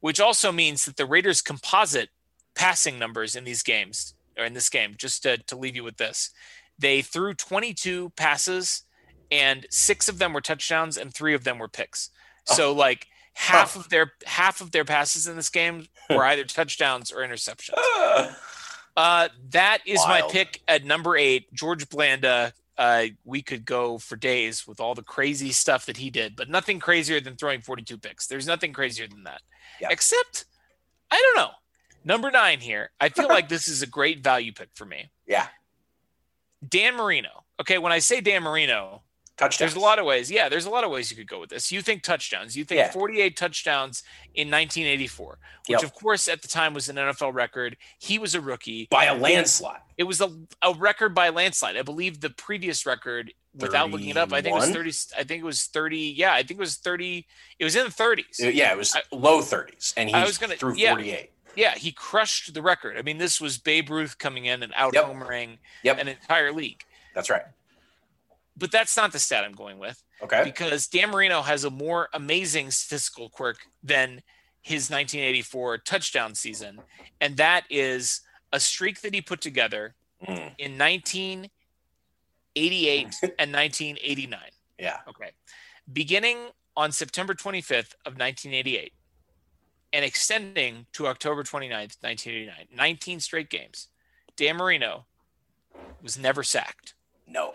Speaker 1: which also means that the Raiders' composite passing numbers in these games or in this game, just to, to leave you with this, they threw 22 passes and six of them were touchdowns and three of them were picks. So like half of their half of their passes in this game were either touchdowns or interceptions. Uh, that is my pick at number eight, George Blanda. Uh, we could go for days with all the crazy stuff that he did, but nothing crazier than throwing 42 picks. There's nothing crazier than that.
Speaker 2: Yeah.
Speaker 1: Except, I don't know. Number nine here. I feel like this is a great value pick for me.
Speaker 2: yeah.
Speaker 1: Dan Marino. Okay, when I say Dan Marino,
Speaker 2: Touchdowns.
Speaker 1: there's a lot of ways. Yeah, there's a lot of ways you could go with this. You think touchdowns. You think
Speaker 2: Yeah.
Speaker 1: 48 touchdowns in 1984, which
Speaker 2: Yep.
Speaker 1: of course at the time was an NFL record. He was a rookie.
Speaker 2: by a landslide.
Speaker 1: It was a, a record by landslide. I believe the previous record, without looking it up, I think it was 30. I think it was 30. Yeah, I think it was 30. It was in the 30s.
Speaker 2: Uh, Yeah, it was
Speaker 1: I-
Speaker 2: low 30s, and he
Speaker 1: I was gonna-
Speaker 2: threw
Speaker 1: yeah.
Speaker 2: 48.
Speaker 1: Yeah, he crushed the record. I mean, this was Babe Ruth coming in and out
Speaker 2: Yep.
Speaker 1: homering
Speaker 2: Yep.
Speaker 1: an entire league.
Speaker 2: That's right.
Speaker 1: But that's not the stat I'm going with.
Speaker 2: Okay.
Speaker 1: because Dan Marino has a more amazing statistical quirk than his 1984 touchdown season, and that is a streak that he put together
Speaker 2: Mm,
Speaker 1: in 1988 and 1989.
Speaker 2: yeah.
Speaker 1: Okay. Beginning on September 25th of 1988 and extending to October 29th, 1989, 19 straight games. Dan Marino was never sacked.
Speaker 2: No.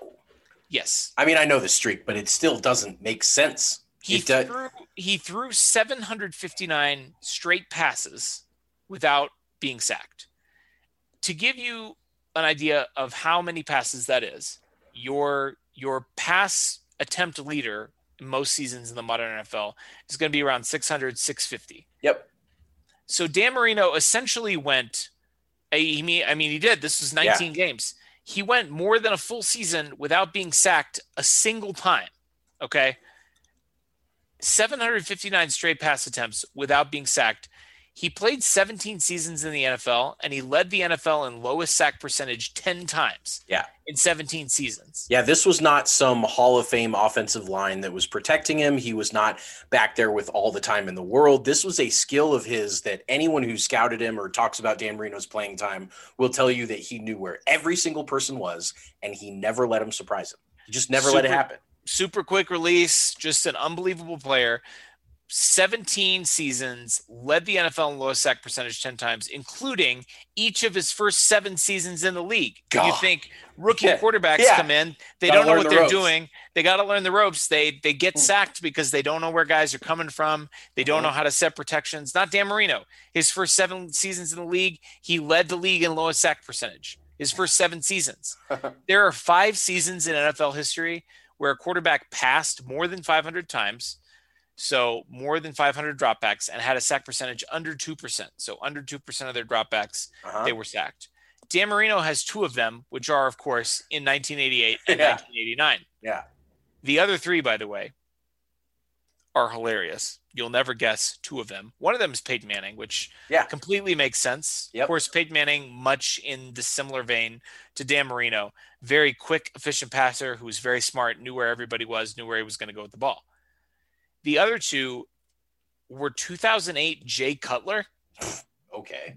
Speaker 1: Yes.
Speaker 2: I mean, I know the streak, but it still doesn't make sense.
Speaker 1: He
Speaker 2: It
Speaker 1: threw he threw 759 straight passes without being sacked. To give you an idea of how many passes that is, your your pass attempt leader in most seasons in the modern NFL is going to be around 600 650.
Speaker 2: Yep.
Speaker 1: So Dan Marino essentially went I mean I mean he did this was 19 games. He went more than a full season without being sacked a single time. Okay? 759 straight pass attempts without being sacked. He played 17 seasons in the NFL and he led the NFL in lowest sack percentage 10 times.
Speaker 2: Yeah.
Speaker 1: In 17 seasons.
Speaker 2: Yeah, this was not some Hall of Fame offensive line that was protecting him. He was not back there with all the time in the world. This was a skill of his that anyone who scouted him or talks about Dan Marino's playing time will tell you that he knew where every single person was and he never let him surprise him. He just never let it happen.
Speaker 1: super quick release, just an unbelievable player. 17 seasons, led the NFL in lowest sack percentage 10 times, including each of his first seven seasons in the league. You think rookie
Speaker 2: Yeah.
Speaker 1: quarterbacks
Speaker 2: Yeah.
Speaker 1: come in, they
Speaker 2: Gotta
Speaker 1: don't know what
Speaker 2: the
Speaker 1: they're
Speaker 2: ropes.
Speaker 1: doing. They got to learn the ropes. They they get
Speaker 2: Hmm.
Speaker 1: sacked because they don't know where guys are coming from. They don't
Speaker 2: Mhm.
Speaker 1: know how to set protections. Not Dan Marino. His first seven seasons in the league, he led the league in lowest sack percentage. His first seven seasons. there are five seasons in NFL history where a quarterback passed more than 500 times, so more than 500 dropbacks, and had a sack percentage under 2%. So under 2% of their dropbacks,
Speaker 2: Uh-huh.
Speaker 1: they were sacked. Dan Marino has two of them, which are, of course, in 1988 and
Speaker 2: Yeah.
Speaker 1: 1989.
Speaker 2: Yeah.
Speaker 1: The other three, by the way, are hilarious. You'll never guess two of them. One of them is Peyton Manning, which
Speaker 2: Yeah.
Speaker 1: completely makes sense.
Speaker 2: Yep.
Speaker 1: Of course, Peyton Manning, much in the similar vein to Dan Marino, very quick, efficient passer who was very smart, knew where everybody was, knew where he was going to go with the ball. The other two were 2008 Jay Cutler.
Speaker 2: Okay.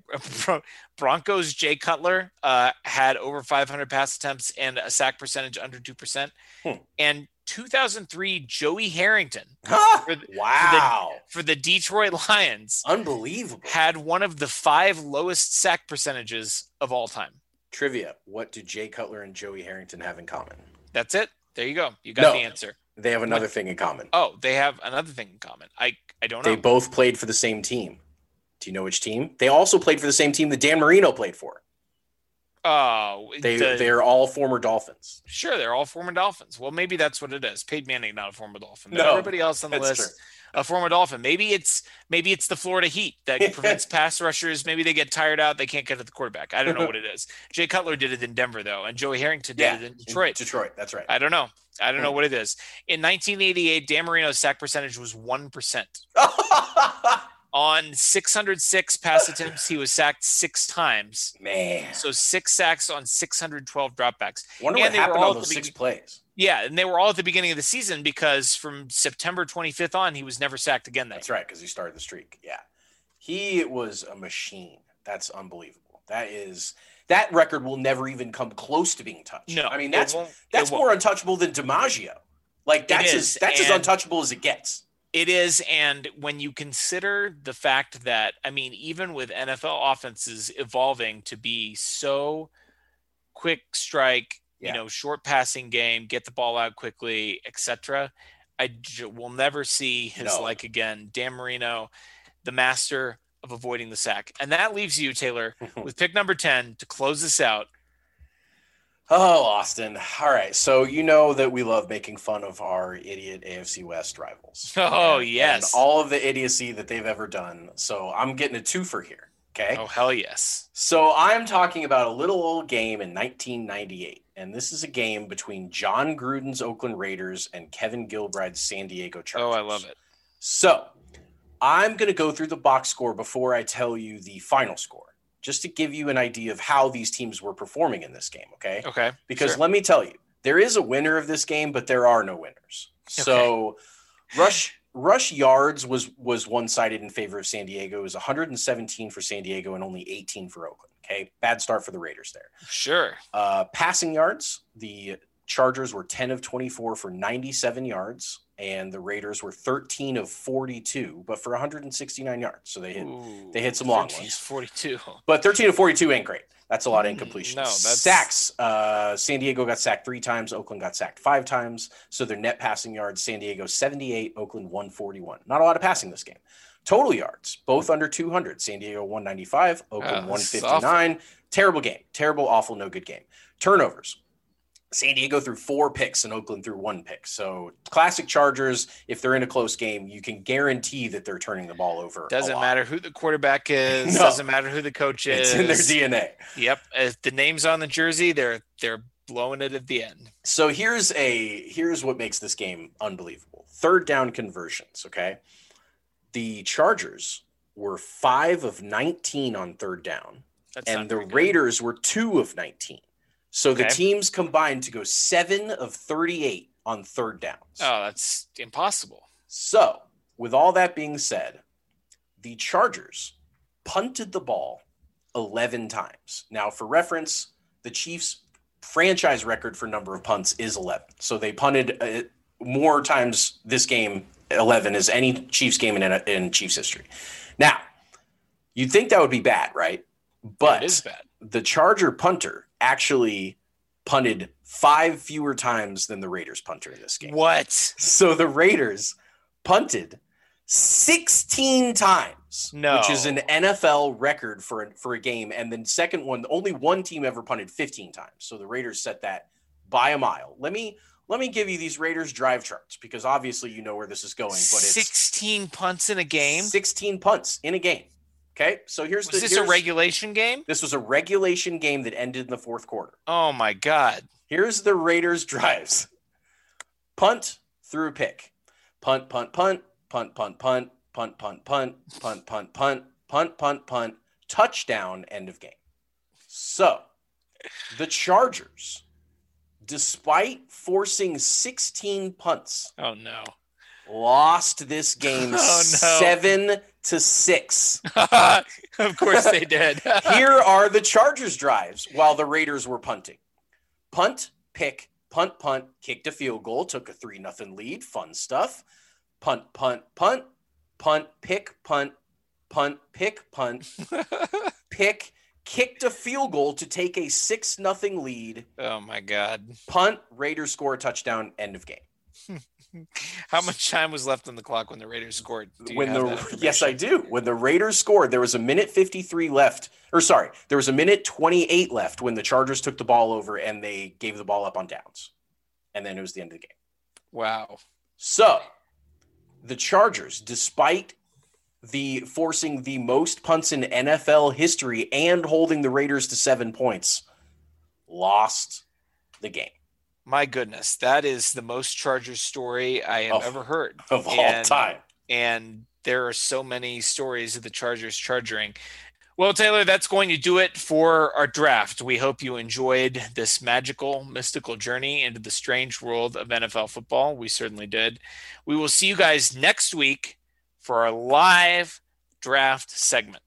Speaker 1: Broncos Jay Cutler uh, had over 500 pass attempts and a sack percentage under 2%.
Speaker 2: Hmm.
Speaker 1: And 2003 Joey Harrington
Speaker 2: Huh?
Speaker 1: For the-
Speaker 2: wow.
Speaker 1: for the Detroit Lions
Speaker 2: Unbelievable.
Speaker 1: had one of the five lowest sack percentages of all time.
Speaker 2: Trivia. What do Jay Cutler and Joey Harrington have in common?
Speaker 1: That's it. There you go. You got
Speaker 2: No.
Speaker 1: the answer.
Speaker 2: They have another thing in common.
Speaker 1: Oh, they have another thing in common. I I don't know.
Speaker 2: They both played for the same team. Do you know which team? They also played for the same team that Dan Marino played for.
Speaker 1: Oh,
Speaker 2: They
Speaker 1: the-
Speaker 2: they are all former Dolphins.
Speaker 1: sure they're all former Dolphins. Well, maybe that's what it is. Peyton Manning not a former Dolphin.
Speaker 2: No,
Speaker 1: everybody else on the list a former Dolphin. Maybe it's maybe it's the Florida Heat that prevents pass rushers. Maybe they get tired out. They can't get to the quarterback. I don't know what it is. Jay Cutler did it in Denver though, and Joey Harrington did
Speaker 2: Yeah,
Speaker 1: it in Detroit.
Speaker 2: Detroit. That's right.
Speaker 1: I don't know. I don't know
Speaker 2: Hmm.
Speaker 1: what it is. In 1988, Dan Marino's sack percentage was one percent. On 606 pass attempts, he was sacked six times.
Speaker 2: Man,
Speaker 1: So six sacks on 612 dropbacks.
Speaker 2: wonder
Speaker 1: and
Speaker 2: what happened
Speaker 1: all
Speaker 2: on those six
Speaker 1: begin-
Speaker 2: plays.
Speaker 1: Yeah, and they were all at the beginning of the season because from September 25th on, he was never sacked again. That
Speaker 2: That's right, because he started the streak. Yeah, he was a machine. That's unbelievable. That is that record will never even come close to being touched.
Speaker 1: No,
Speaker 2: I mean that's that's more untouchable than DiMaggio. Like that's as that's as untouchable as it gets.
Speaker 1: It is, and when you consider the fact that I mean, even with NFL offenses evolving to be so quick strike,
Speaker 2: Yeah.
Speaker 1: you know, short passing game, get the ball out quickly, etc. I j- will never see his
Speaker 2: No.
Speaker 1: like again. Dan Marino, the master of avoiding the sack, and that leaves you, Taylor, with pick number ten to close this out.
Speaker 2: Oh, Austin. All right. So you know that we love making fun of our idiot AFC West rivals.
Speaker 1: Oh,
Speaker 2: And-
Speaker 1: yes.
Speaker 2: And all of the idiocy that they've ever done. So I'm getting a twofer here. Okay.
Speaker 1: Oh hell yes!
Speaker 2: So I'm talking about a little old game in 1998, and this is a game between Jon Gruden's Oakland Raiders and Kevin Gilbride's San Diego Chargers.
Speaker 1: Oh, I love it.
Speaker 2: So I'm going to go through the box score before I tell you the final score, just to give you an idea of how these teams were performing in this game. Okay.
Speaker 1: Okay,
Speaker 2: Because
Speaker 1: sure.
Speaker 2: let me tell you, there is a winner of this game, but there are no winners. So rush rush yards was was one sided in favor of San Diego. It was 117 for San Diego and only 18 for Oakland. Okay, bad start for the Raiders there.
Speaker 1: sure.
Speaker 2: Uh, passing yards, the Chargers were 10 of 24 for 97 yards, and the Raiders were 13 of 42, but for 169 yards. So they hit
Speaker 1: Ooh,
Speaker 2: they hit some long
Speaker 1: 13
Speaker 2: ones.
Speaker 1: 42.
Speaker 2: but 13 to 42 ain't great. That's a lot of
Speaker 1: Mm,
Speaker 2: incompletions.
Speaker 1: no, that's-
Speaker 2: Sacks. Uh, San Diego got sacked three times. Oakland got sacked five times. So their net passing yards, San Diego 78, Oakland 141. Not a lot of passing this game. Total yards, both under 200. San Diego 195, Oakland
Speaker 1: Oh,
Speaker 2: 159. Terrible game. Terrible, awful, no good game. Turnovers. San Diego threw four picks and Oakland threw one pick. So classic Chargers, if they're in a close game, you can guarantee that they're turning the ball over.
Speaker 1: Doesn't matter who the quarterback is.
Speaker 2: No.
Speaker 1: Doesn't matter who the coach is.
Speaker 2: It's in their DNA.
Speaker 1: Yep. If the name's on the jersey, they're they're blowing it at the end.
Speaker 2: So here's a here's what makes this game unbelievable. Third down conversions, okay? The Chargers were 5 of 19 on third down
Speaker 1: That's
Speaker 2: and the
Speaker 1: good.
Speaker 2: Raiders were 2 of 19. So the teams combined to go 7 of 38 on third downs.
Speaker 1: Oh, that's impossible.
Speaker 2: So, with all that being said, the Chargers punted the ball 11 times. Now, for reference, the Chiefs' franchise record for number of punts is 11. So they punted uh, more times this game, 11, as any Chiefs game in, in Chiefs history. Now, you'd think that would be bad, right? But
Speaker 1: it is bad.
Speaker 2: The Charger punter actually punted five fewer times than the Raiders punter in this game.
Speaker 1: What?
Speaker 2: So the Raiders punted 16 times,
Speaker 1: No.
Speaker 2: which is an NFL record for a, for a game. And then second one, only one team ever punted 15 times. So the Raiders set that by a mile. Let me let me give you these Raiders drive charts because obviously you know where this is going, but it's
Speaker 1: 16 punts in a game.
Speaker 2: 16 punts in a game. Okay, so here's
Speaker 1: Was
Speaker 2: the
Speaker 1: this a regulation game?
Speaker 2: This was a regulation game that ended in the fourth quarter.
Speaker 1: Oh my god.
Speaker 2: Here's the Raiders drives. Punt through pick. Punt, punt, punt, punt, punt, punt, punt, punt, punt, punt, punt, punt, punt, punt, punt, touchdown, end of game. So the Chargers, despite forcing 16 punts,
Speaker 1: Oh no.
Speaker 2: Lost this game
Speaker 1: Oh, no.
Speaker 2: seven to six.
Speaker 1: of course they did.
Speaker 2: Here are the Chargers drives while the Raiders were punting. Punt, pick, punt, punt, kicked a field goal, took a 3 nothing lead. Fun stuff. Punt, punt, punt, punt, pick, punt, punt, pick, punt, pick, kicked a field goal to take a 6 nothing lead.
Speaker 1: Oh my god.
Speaker 2: Punt, Raiders score a touchdown, end of game.
Speaker 1: How much time was left on the clock when the Raiders scored?
Speaker 2: when the yes, I do. When the Raiders scored, there was a minute 53 left. Or sorry, there was a minute 28 left when the Chargers took the ball over and they gave the ball up on downs. And then it was the end of the game.
Speaker 1: Wow.
Speaker 2: So, the Chargers, despite the forcing the most punts in NFL history and holding the Raiders to 7 points, lost the game.
Speaker 1: My goodness, that is the most Chargers story I have
Speaker 2: Of-
Speaker 1: ever heard
Speaker 2: Of all
Speaker 1: And-
Speaker 2: time.
Speaker 1: and there are so many stories of the Chargers charging. Well, Taylor, that's going to do it for our draft. We hope you enjoyed this magical, mystical journey into the strange world of NFL football. We certainly did. We will see you guys next week for our live draft segment.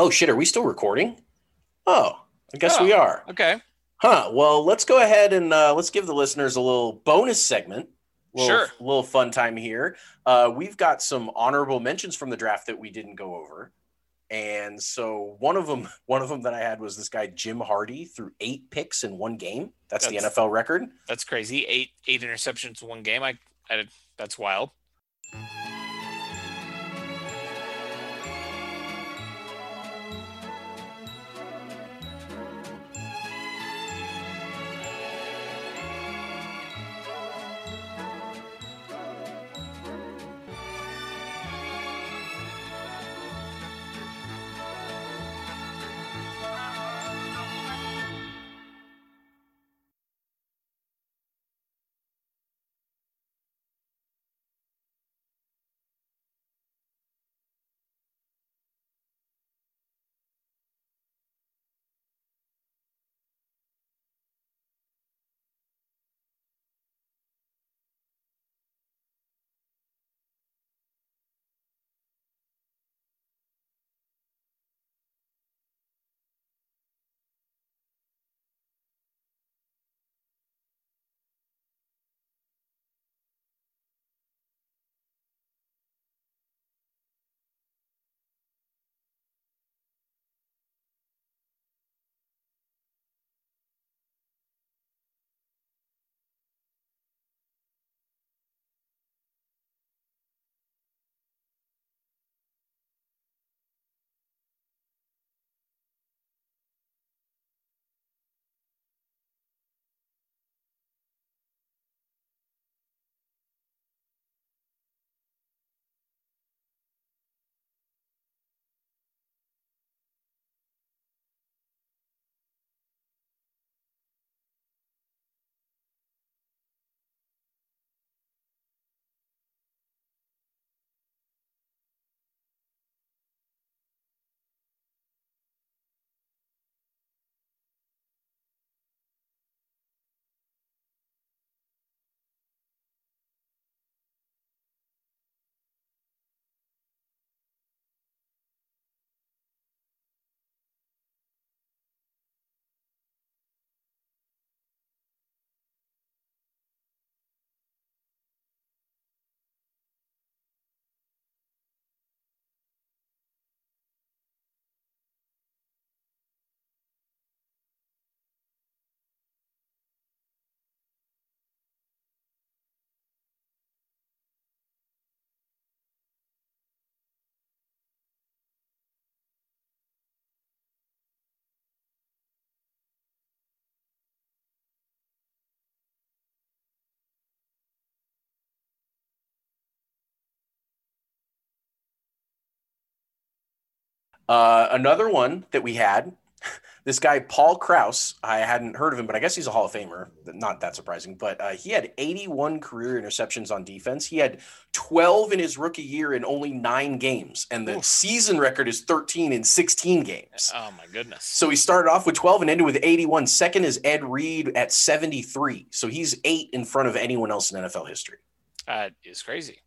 Speaker 2: Oh shit, are we still recording? Oh, I guess
Speaker 1: Oh.
Speaker 2: we are.
Speaker 1: Okay.
Speaker 2: Huh. Well, let's go ahead and uh, let's give the listeners a little bonus segment. Little,
Speaker 1: Sure.
Speaker 2: little fun time here. Uh, we've got some honorable mentions from the draft that we didn't go over, and so one of them, one of them that I had was this guy Jim Hardy threw eight picks in one game. That's, the NFL record.
Speaker 1: That's crazy. Eight eight interceptions in one game. I, I that's wild.
Speaker 2: Uh, another one that we had, this guy Paul Krause. I hadn't heard of him, but I guess he's a Hall of Famer. Not that surprising, but uh, he had 81 career interceptions on defense. He had 12 in his rookie year in only nine games, and the season record is 13 in 16 games.
Speaker 1: Oh my goodness.
Speaker 2: So he started off with 12 and ended with 81. Second is Ed Reed at 73. So he's eight in front of anyone else in NFL history.
Speaker 1: That is crazy.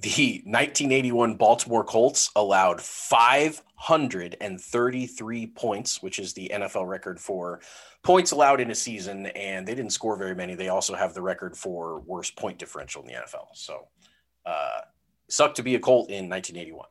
Speaker 2: The 1981 Baltimore Colts allowed 533 points, which is the NFL record for points allowed in a season, and they didn't score very many. They also have the record for worst point differential in the NFL. So, uh, sucked to be a Colt in 1981.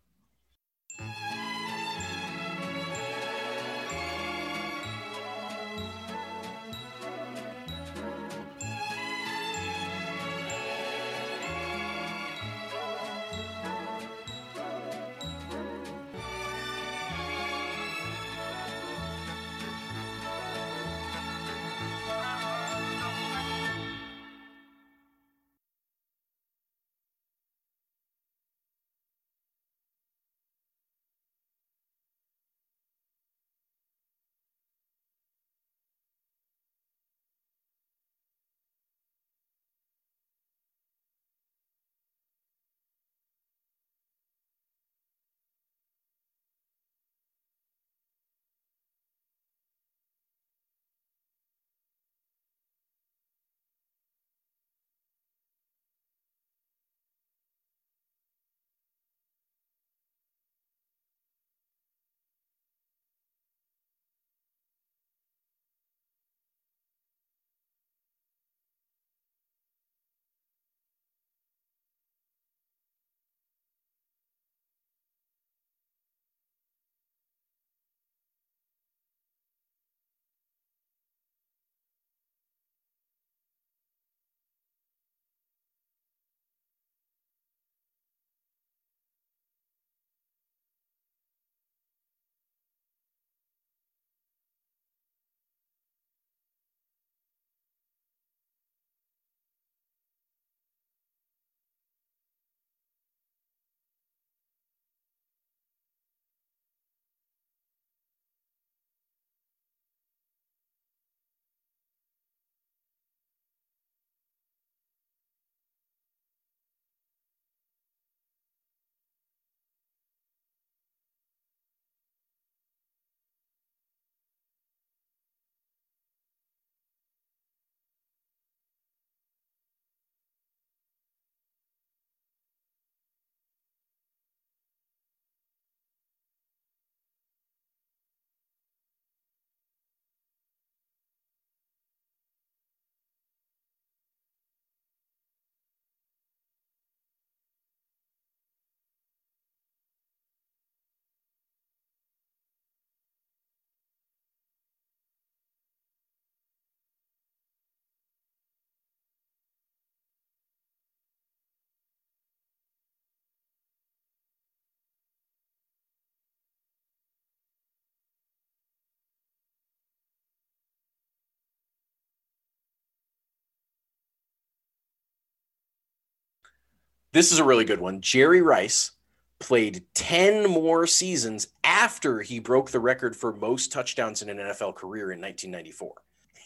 Speaker 2: This is a really good one. Jerry Rice played 10 more seasons after he broke the record for most touchdowns in an NFL career in 1994.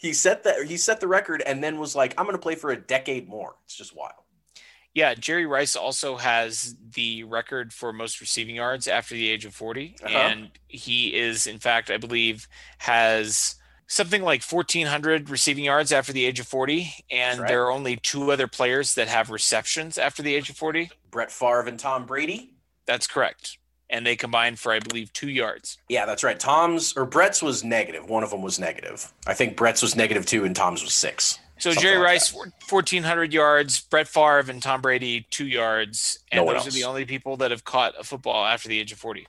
Speaker 2: He set that he set the record and then was like, I'm going to play for a decade more. It's just wild.
Speaker 1: Yeah, Jerry Rice also has the record for most receiving yards after the age of 40 uh-huh. and he is in fact, I believe has something like 1400 receiving yards after the age of 40 and right. there are only two other players that have receptions after the age of 40
Speaker 2: brett favre and tom brady.
Speaker 1: That's correct. And they combined for i believe two yards.
Speaker 2: Yeah that's right. Tom's or brett's was negative. One of them was negative. I think brett's was negative two and tom's was six.
Speaker 1: So jerry like rice that. 1400 yards brett favre and tom brady two yards. And no those else. are the only people that have caught a football after the age of 40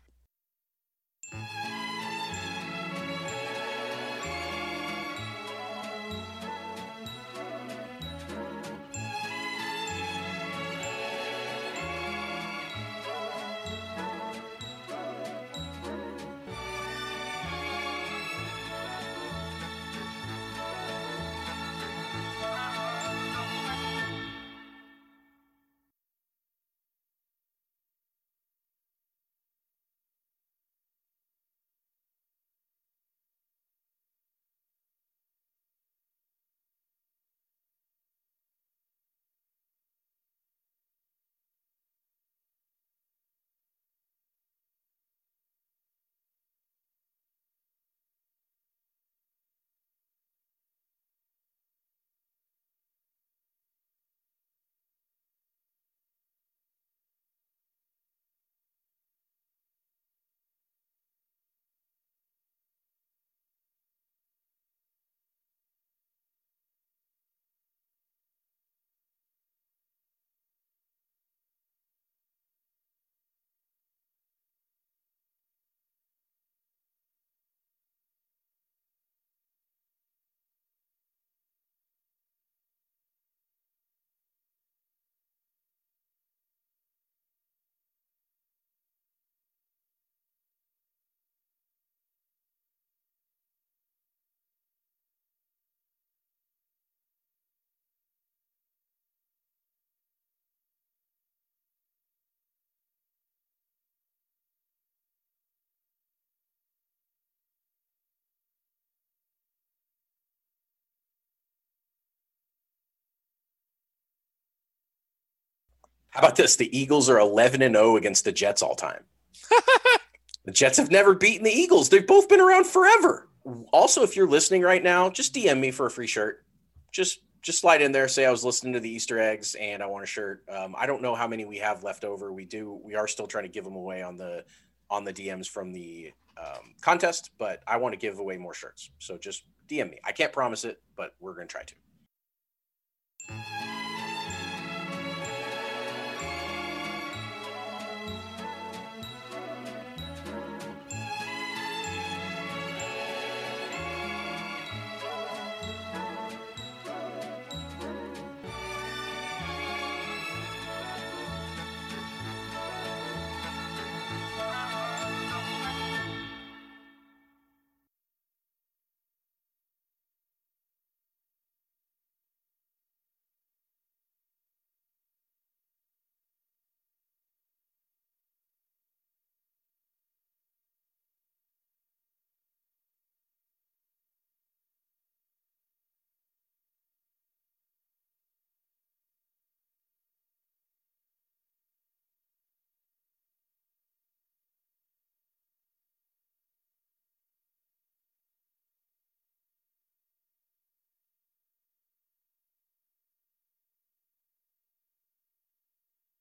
Speaker 2: How about this? The Eagles are 11 and 0 against the Jets all time. the Jets have never beaten the Eagles. They've both been around forever. Also, if you're listening right now, just DM me for a free shirt. Just just slide in there, say I was listening to the Easter eggs and I want a shirt. Um, I don't know how many we have left over. We do. We are still trying to give them away on the on the DMs from the um, contest, but I want to give away more shirts. So just DM me. I can't promise it, but we're going to try to.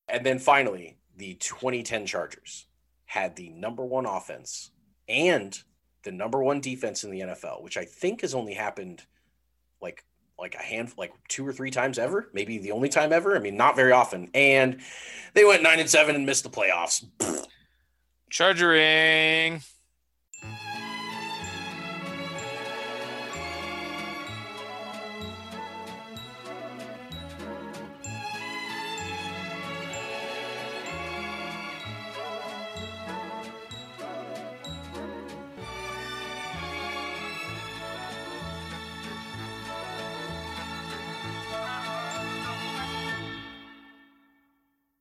Speaker 2: And then finally, the 2010 Chargers had the number one offense and the number one defense in the NFL, which I think has only happened like like a hand like two or three times ever, maybe the only time ever. I mean, not very often. And they went nine and seven and missed the playoffs.
Speaker 1: Chargering.